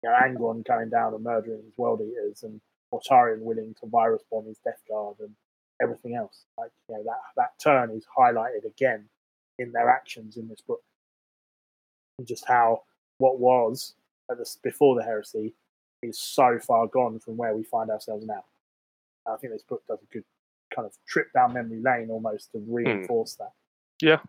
You know, Angron going down and murdering his world eaters, and Mortarion willing to virus bomb his Death Guard and everything else. Like you know that that turn is highlighted again in their actions in this book, and just how what was at the, before the heresy is so far gone from where we find ourselves now. I think this book does a good kind of trip down memory lane almost to reinforce that. Yeah.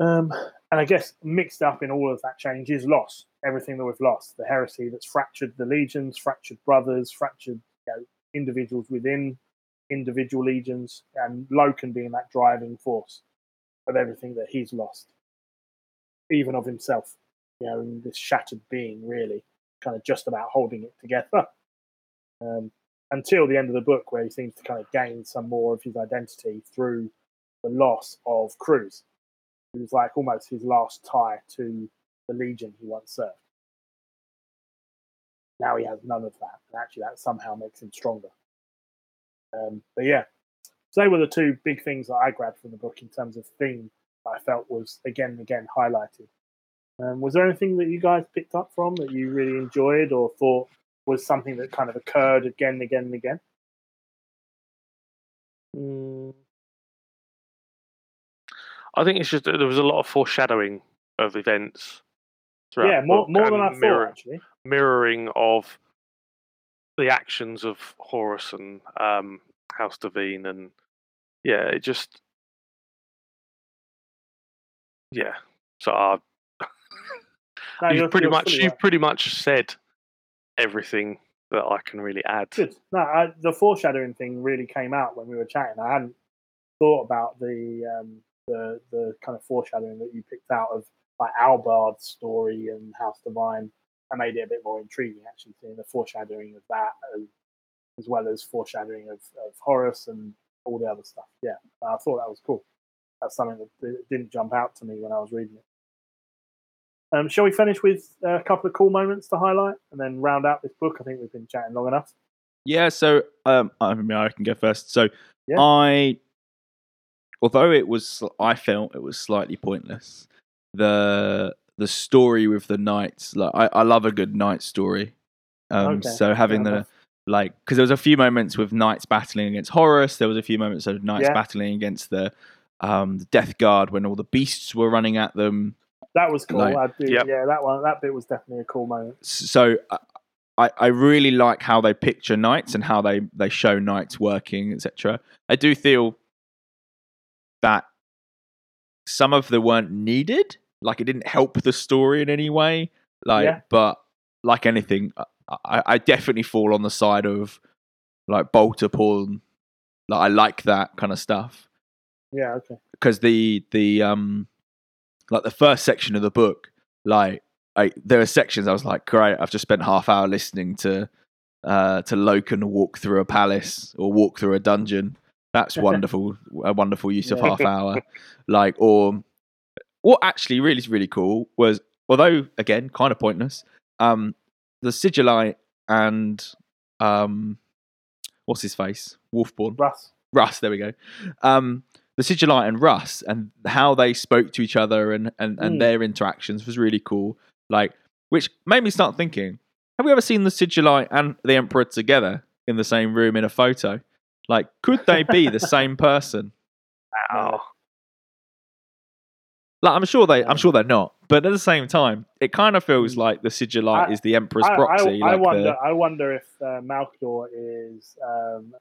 Um, and I guess mixed up in all of that change is loss. Everything that we've lost, the heresy that's fractured the legions, fractured brothers, fractured you know, individuals within individual legions, and Loken being that driving force of everything that he's lost, even of himself. You know, this shattered being, really kind of just about holding it together um, until the end of the book, where he seems to kind of gain some more of his identity through the loss of Qruze, who's like almost his last tie to the Legion he once served. Now he has none of that, and actually that somehow makes him stronger. Um, but yeah, so they were the two big things that I grabbed from the book in terms of theme that I felt was again and again highlighted. Um, was there anything that you guys picked up from that you really enjoyed or thought was something that kind of occurred again and again and again? Mm. I think it's just that there was a lot of foreshadowing of events. throughout yeah, more more than I thought mirror- actually. mirroring of the actions of Horus and um, House Devine, and yeah, it just yeah. So uh, No, you've pretty much you've right. pretty much said everything that I can really add. Good. No, I, the foreshadowing thing really came out when we were chatting. I hadn't thought about the um, the the kind of foreshadowing that you picked out of like Albard's story and House Devine. I made it a bit more intriguing actually, seeing the foreshadowing of that, as, as well as foreshadowing of, of Horus and all the other stuff. Yeah, I thought that was cool. That's something that didn't jump out to me when I was reading it. Um, shall we finish with a couple of cool moments to highlight and then round out this book? I think we've been chatting long enough. Yeah, so um, I mean, I can go first. So Yeah. I, although it was, I felt it was slightly pointless. The the story with the knights, like I, I love a good knight story. Um, Okay, so having the like, because there was a few moments with knights battling against Horus. There was a few moments of knights Yeah. battling against the um the Death Guard when all the beasts were running at them. That was cool. Like- I do, Yep. Yeah, that one, that bit was definitely a cool moment. so uh, I, I really like how they picture knights and how they, they show knights working, etc. I do feel that some of them weren't needed. Like it didn't help the story in any way. Like, Yeah. but like anything, I, I, I definitely fall on the side of like bolter porn. Like I like that kind of stuff Yeah, okay. because the the um like the first section of the book like I, there are sections I was like great I've just spent half hour listening to uh to Loken walk through a palace or walk through a dungeon. That's wonderful a wonderful use of half hour. Like or what actually really is really cool was although again kind of pointless um the sigillite and um what's his face? Wolfborn? Russ. Russ, there we go. Um, the Sigillite and Russ and how they spoke to each other and and, and Mm. their interactions was really cool. Like, which made me start thinking: Have we ever seen the Sigillite and the Emperor together in the same room in a photo? Like, could they be the same person? Wow. Like, I'm sure they, I'm sure they're not. But at the same time, it kind of feels like the Sigillite I- is the Emperor's I, I- proxy. I like wonder. the, I wonder if uh, Malkador is um,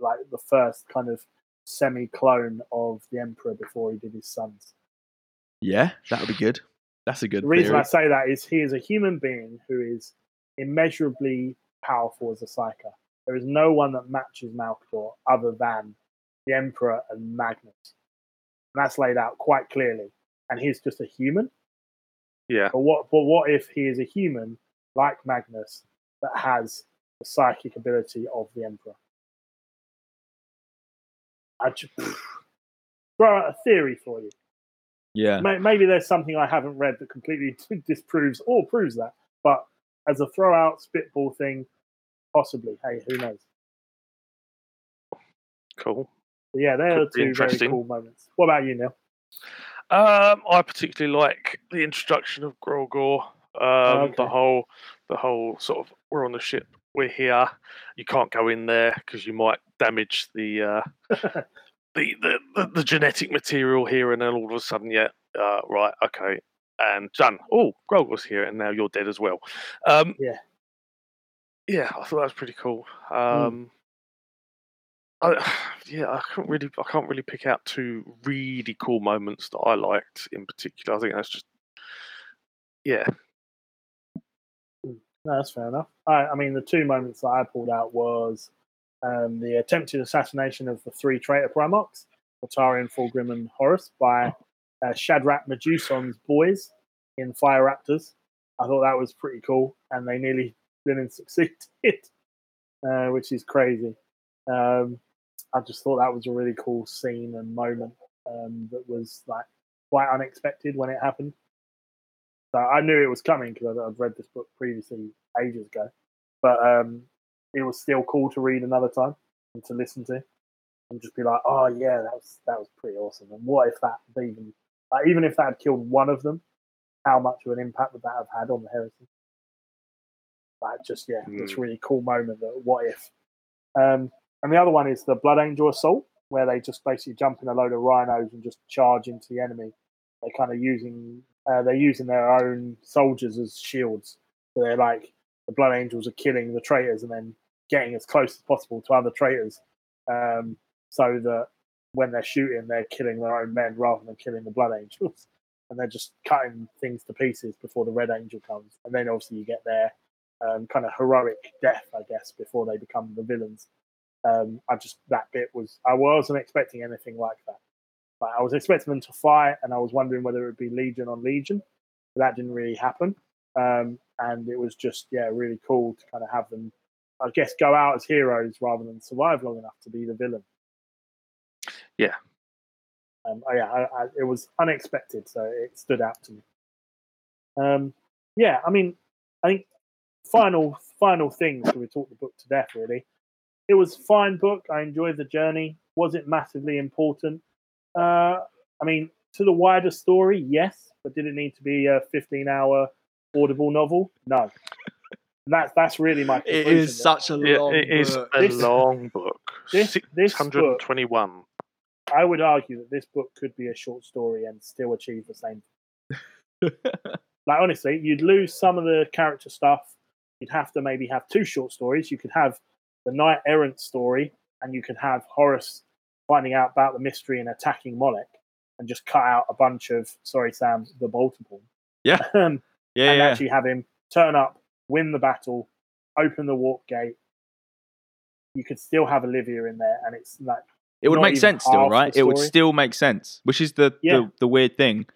like the first kind of semi-clone of the Emperor before he did his sons. yeah, that would be good. That's a good The reason theory. I say that is he is a human being who is immeasurably powerful as a psyker. There is no one that matches Malkador other than the Emperor and Magnus. And that's laid out quite clearly. And he's just a human. Yeah. But what but what if he is a human like Magnus that has the psychic ability of the Emperor? I just throw out a theory for you. Yeah, May- Maybe there's something I haven't read that completely disproves or proves that. But as a throw out spitball thing, possibly. Hey, who knows? Cool. But yeah, they're Could be two very interesting. cool moments. What about you, Neil? Um, I particularly like the introduction of Grulgor. Um, Okay. the whole, the whole sort of we're on the ship, we're here. You can't go in there because you might damage the, uh, the, the the the genetic material here, and then all of a sudden, yeah, uh, right, okay, and done. Oh, Grog was here, and now you're dead as well. Um, Yeah. yeah, I thought that was pretty cool. Hmm. Um, I, yeah, I can't really, I can't really pick out two really cool moments that I liked in particular. I think that's just, yeah, No, that's fair enough. I, I mean, the two moments that I pulled out was um, the attempted assassination of the three traitor Primarchs, Otarian, Fulgrim, and Horus, by uh, Shadrach Meduson's boys in Fire Raptors. I thought that was pretty cool, and they nearly didn't succeed, uh, which is crazy. Um, I just thought that was a really cool scene and moment um, that was like quite unexpected when it happened. So I knew it was coming because I'd, I'd read this book previously ages ago, but um, it was still cool to read another time and to listen to, and just be like, "Oh yeah, that was that was pretty awesome." And what if that even, like, even if that had killed one of them, how much of an impact would that have had on the heresy? Like, just yeah, it's a really cool moment. That what if? Um, and the other one is the Blood Angel Assault, where they just basically jump in a load of rhinos and just charge into the enemy. They're kind of using uh, they're using their own soldiers as shields. So they're like the Blood Angels are killing the traitors and then getting as close as possible to other traitors, um, so that when they're shooting, they're killing their own men rather than killing the Blood Angels. And they're just cutting things to pieces before the Red Angel comes. And then obviously you get their um, kind of heroic death, I guess, before they become the villains. Um, I just that bit was I wasn't expecting anything like that. Like, I was expecting them to fight, and I was wondering whether it would be Legion on Legion, but that didn't really happen. Um, and it was just yeah, really cool to kind of have them, I guess, go out as heroes rather than survive long enough to be the villain. Yeah. Um, oh, yeah, I, I, it was unexpected, so it stood out to me. Um, yeah, I mean, I think final final things. So we talked the book to death. Really, it was a fine book. I enjoyed the journey. Was it massively important? Uh, I mean, to the wider story, yes, but did it need to be a 15 hour audible novel? No. And that's that's really my it conclusion. is that such a yeah long it is book. a This- long book. this- this Six hundred and twenty-one. I would argue that this book could be a short story and still achieve the same. Like honestly, you'd lose some of the character stuff. You'd have to maybe have two short stories. You could have the knight errant story, and you could have Horus finding out about the mystery and attacking Molech, and just cut out a bunch of sorry Sam the Baltimore. Yeah. um, yeah, and yeah. actually have him turn up, win the battle, open the warp gate. You could still have Olivia in there, and it's like It would make sense still, right? It would still make sense, which is the, Yeah. the the weird thing.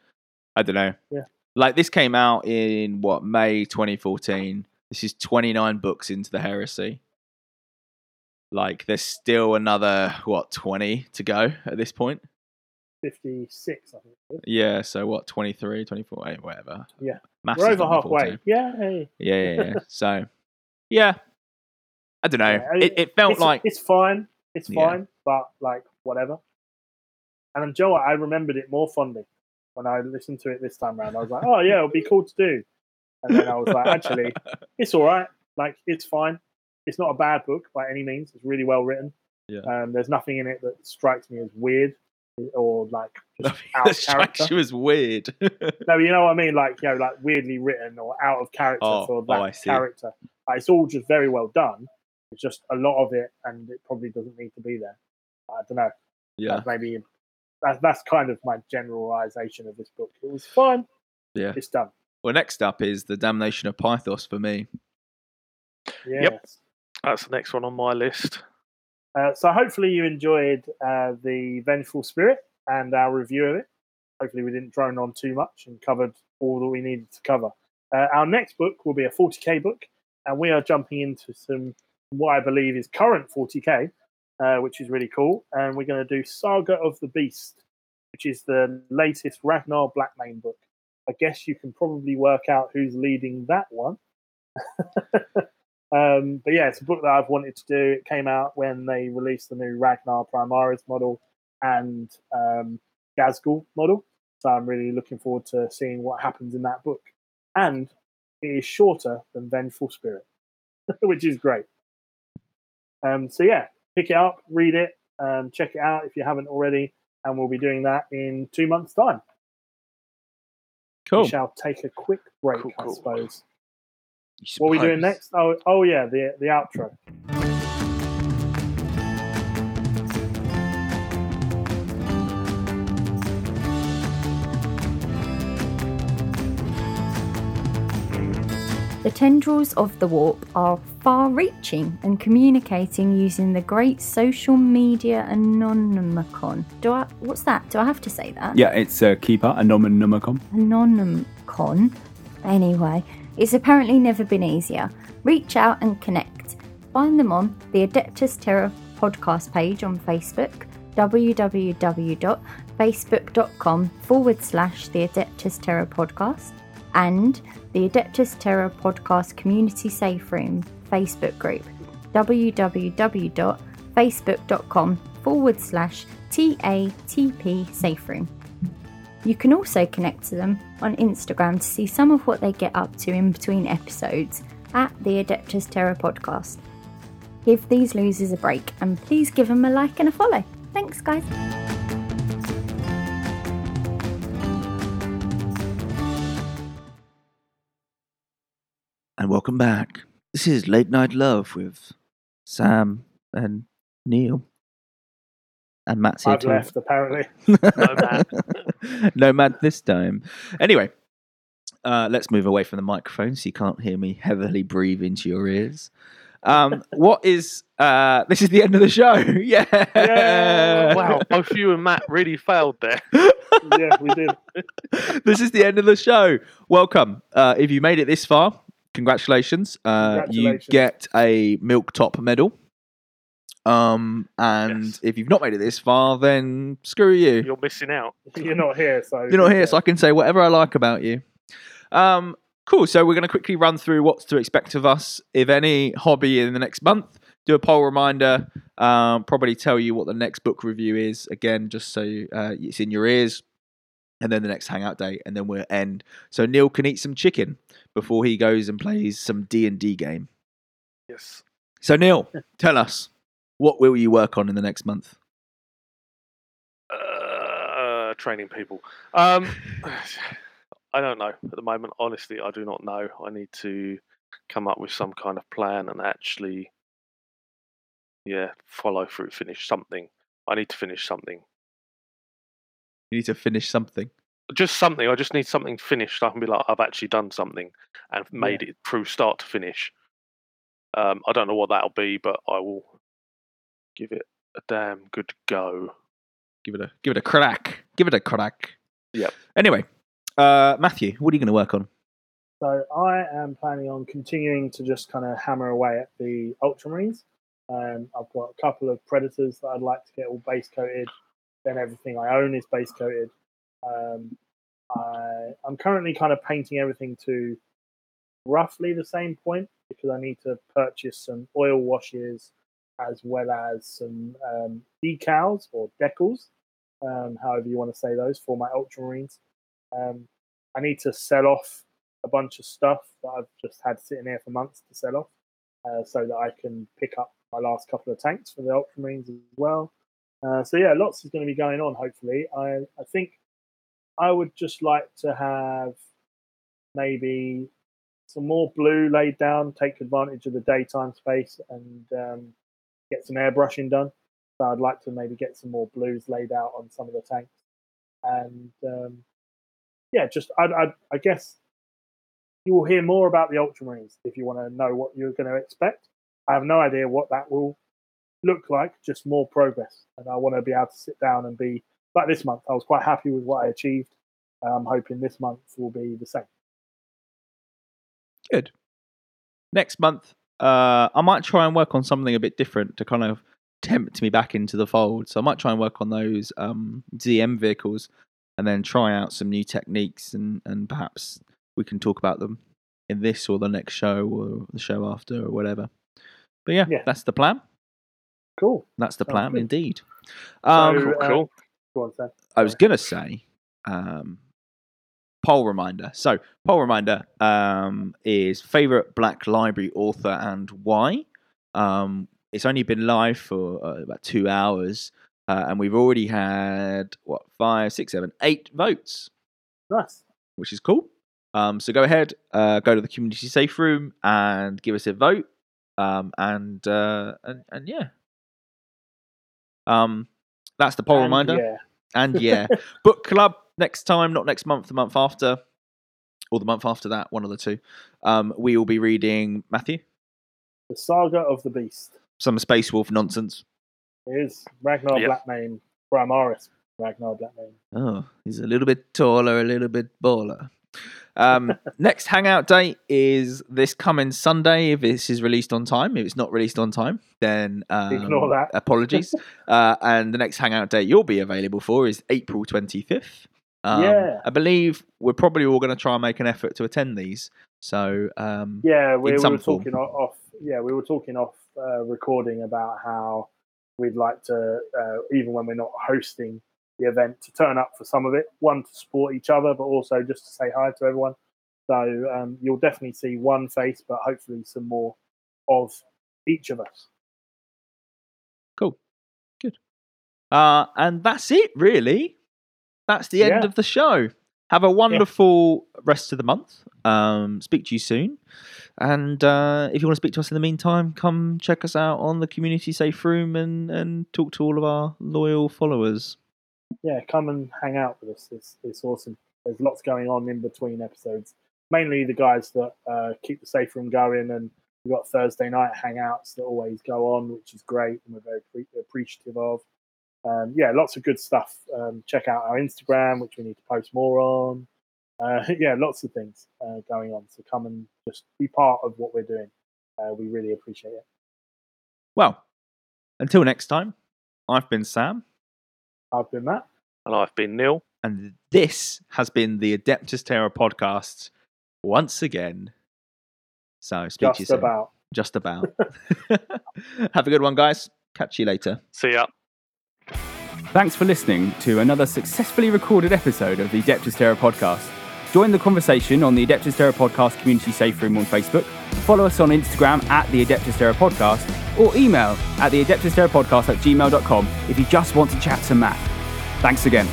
I don't know. Yeah. Like this came out in what May 2014. This is 29 books into the heresy. Like there's still another what 20 to go at this point. 56, I think. Yeah, so what 23, 24, eh, whatever. Yeah. Maths We're over halfway. Yeah, hey. Yeah, yeah, yeah. so yeah. I don't know. Yeah, it, it felt it's, like it's fine. It's Yeah. fine, but like whatever. And Joe, I remembered it more fondly when I listened to it this time round. I was like, oh yeah, it'll be cool to do. And then I was like, actually, it's all right. Like, it's fine. It's not a bad book by any means. It's really well written. Yeah. Um, there's nothing in it that strikes me as weird or like just out of character. you as weird. No, you know what I mean? Like, you know, like weirdly written or out of character Oh, for oh, that I see. character. Like, it's all just very well done. It's just a lot of it, and it probably doesn't need to be there. I don't know. yeah, That's maybe that, that's kind of my generalization of this book. It was fine. yeah. It's done. Well, next up is the Damnation of Pythos for me. Yes. That's the next one on my list. Uh, so hopefully you enjoyed uh, the Vengeful Spirit and our review of it. Hopefully we didn't drone on too much and covered all that we needed to cover. Uh, our next book will be a 40k book, and we are jumping into some what I believe is current 40k, uh, which is really cool. And we're going to do Saga of the Beast, which is the latest Ragnar Blackmane book. I guess you can probably work out who's leading that one. Um, but yeah, it's a book that I've wanted to do. It came out when they released the new Ragnar Primaris model and um, Ghazghkull model. So I'm really looking forward to seeing what happens in that book. And it is shorter than Vengeful Spirit, which is great. Um, so yeah, pick it up, read it, um, check it out if you haven't already. And we'll be doing that in two months' time. Cool. We shall take a quick break, Cool, I suppose. You What are we doing next? Oh, oh yeah, the the outro. The tendrils of the warp are far reaching and communicating using the great social media anonymicon. Do I what's that? Do I have to say that? Yeah, it's uh, Keeper, Anomenumicon. Anonymcon. Anyway, it's apparently never been easier. Reach out and connect. Find them on the Adeptus Terra podcast page on Facebook, www.facebook.com forward slash the Adeptus Terra podcast, and the Adeptus Terra podcast community safe room Facebook group, www.facebook.com forward slash TATP safe room. You can also connect to them on Instagram to see some of what they get up to in between episodes at the Adeptus Terra podcast. Give these losers a break and please give them a like and a follow. Thanks, guys. And welcome back. This is Late Night Love with Sam and Neil. And Matt's here I've too. left apparently. No, Matt. this time. Anyway, uh, let's move away from the microphone so you can't hear me heavily breathe into your ears. Um, what is uh, this is the end of the show? yeah. Yeah. wow, both you and Matt really failed there. yeah, we did. this is the end of the show. Welcome. Uh, if you made it this far, congratulations. Uh, you get a milk top medal. Um, and Yes. if you've not made it this far, then screw you. You're missing out. You're not here, so You're not here, so I can say whatever I like about you. Um, cool. So we're going to quickly run through what's to expect of us, if any, hobby in the next month. Do a poll reminder. Um, probably tell you what the next book review is again, just so uh, it's in your ears. And then the next hangout day, and then we'll end. So Neil can eat some chicken before he goes and plays some D and D game. Yes. So Neil, tell us what will you work on in the next month? Uh, training people. Um, I don't know at the moment. Honestly, I do not know. I need to come up with some kind of plan and actually, yeah, follow through, finish something. I need to finish something. You need to finish something. Just something. I just need something finished. I can be like, I've actually done something and made it through start to finish. Um, I don't know what that'll be, but I will give it a damn good go. Give it a give it a crack. Give it a crack. Yep. Anyway, uh, Matthew, what are you going to work on? So I am planning on continuing to just kind of hammer away at the Ultramarines. Um, I've got a couple of Predators that I'd like to get all base coated. Then everything I own is base coated. Um, I, I'm currently kind of painting everything to roughly the same point because I need to purchase some oil washes as well as some um, decals or decals, um, however you want to say those, for my Ultramarines. Um, I need to sell off a bunch of stuff that I've just had sitting here for months to sell off, uh, so that I can pick up my last couple of tanks for the Ultramarines as well. Uh, so yeah, lots is going to be going on. Hopefully, I I think I would just like to have maybe some more blue laid down, take advantage of the daytime space, and um, get some airbrushing done. So I'd like to maybe get some more blues laid out on some of the tanks, and um, yeah, just I, I, I guess you will hear more about the Ultramarines if you want to know what you're going to expect. I have no idea what that will look like, just more progress, and I want to be able to sit down and be like this month. I was quite happy with what I achieved. I'm hoping this month will be the same. Good. Next month, uh, I might try and work on something a bit different to kind of tempt me back into the fold. So I might try and work on those um, ZM vehicles and then try out some new techniques and, and perhaps we can talk about them in this or the next show or the show after or whatever. But yeah, Yeah. that's the plan. Cool. That's the plan good. indeed. Um, So, uh, cool. Go on, I was going to say, um, poll reminder. So, poll reminder um, is favorite Black Library author and why. Um, it's only been live for uh, about two hours, uh, and we've already had what five, six, seven, eight votes, Nice. which is cool. Um, so go ahead, uh, go to the community safe room and give us a vote. Um, and, uh, and and yeah, um, that's the poll And reminder. Yeah. And yeah, book club next time, not next month, the month after, or the month after that, one of the two. Um, we will be reading Matthew, The Saga of the Beast. some Space Wolf nonsense. It is Ragnar Yep. Blackmane, Primaris Ragnar Blackmane. Oh, he's a little bit taller, a little bit baller. Um, next hangout date is this coming Sunday. If this is released on time, if it's not released on time, then um, Ignore that. Apologies. uh, and the next hangout date you'll be available for is April twenty fifth. Um, Yeah. I believe we're probably all going to try and make an effort to attend these. So um, Yeah, we, we were form. talking off. Yeah, we were talking off uh, recording about how we'd like to, uh, even when we're not hosting the event, to turn up for some of it. One to support each other, but also just to say hi to everyone. So um, you'll definitely see one face, but hopefully some more of each of us. Cool, good, uh, and that's it, really. That's the end Yeah. of the show. Have a wonderful rest of the month. Um, speak to you soon. And uh, if you want to speak to us in the meantime, come check us out on the community safe room and, and talk to all of our loyal followers. yeah, come and hang out with us. It's it's awesome. There's lots going on in between episodes. Mainly the guys that uh, keep the safe room going, and we've got Thursday night hangouts that always go on, which is great, and we're very pre- appreciative of. Um, yeah, lots of good stuff. Um, check out our Instagram, which we need to post more on. Uh, yeah, lots of things uh, going on. So come and just be part of what we're doing. Uh, we really appreciate it. Well, until next time, I've been Sam, I've been Matt. And I've been Neil. and this has been the Adeptus Terra podcast once again. So speak to you soon. about. Just about. Have a good one, guys. Catch you later. See ya. Thanks for listening to another successfully recorded episode of the Adeptus Terra podcast. Join the conversation on the Adeptus Terra podcast community safe room on Facebook. Follow us on Instagram at the Adeptus Terra podcast or email at the Adeptus Terra podcast at gmail.com if you just want to chat to Matt. Thanks again.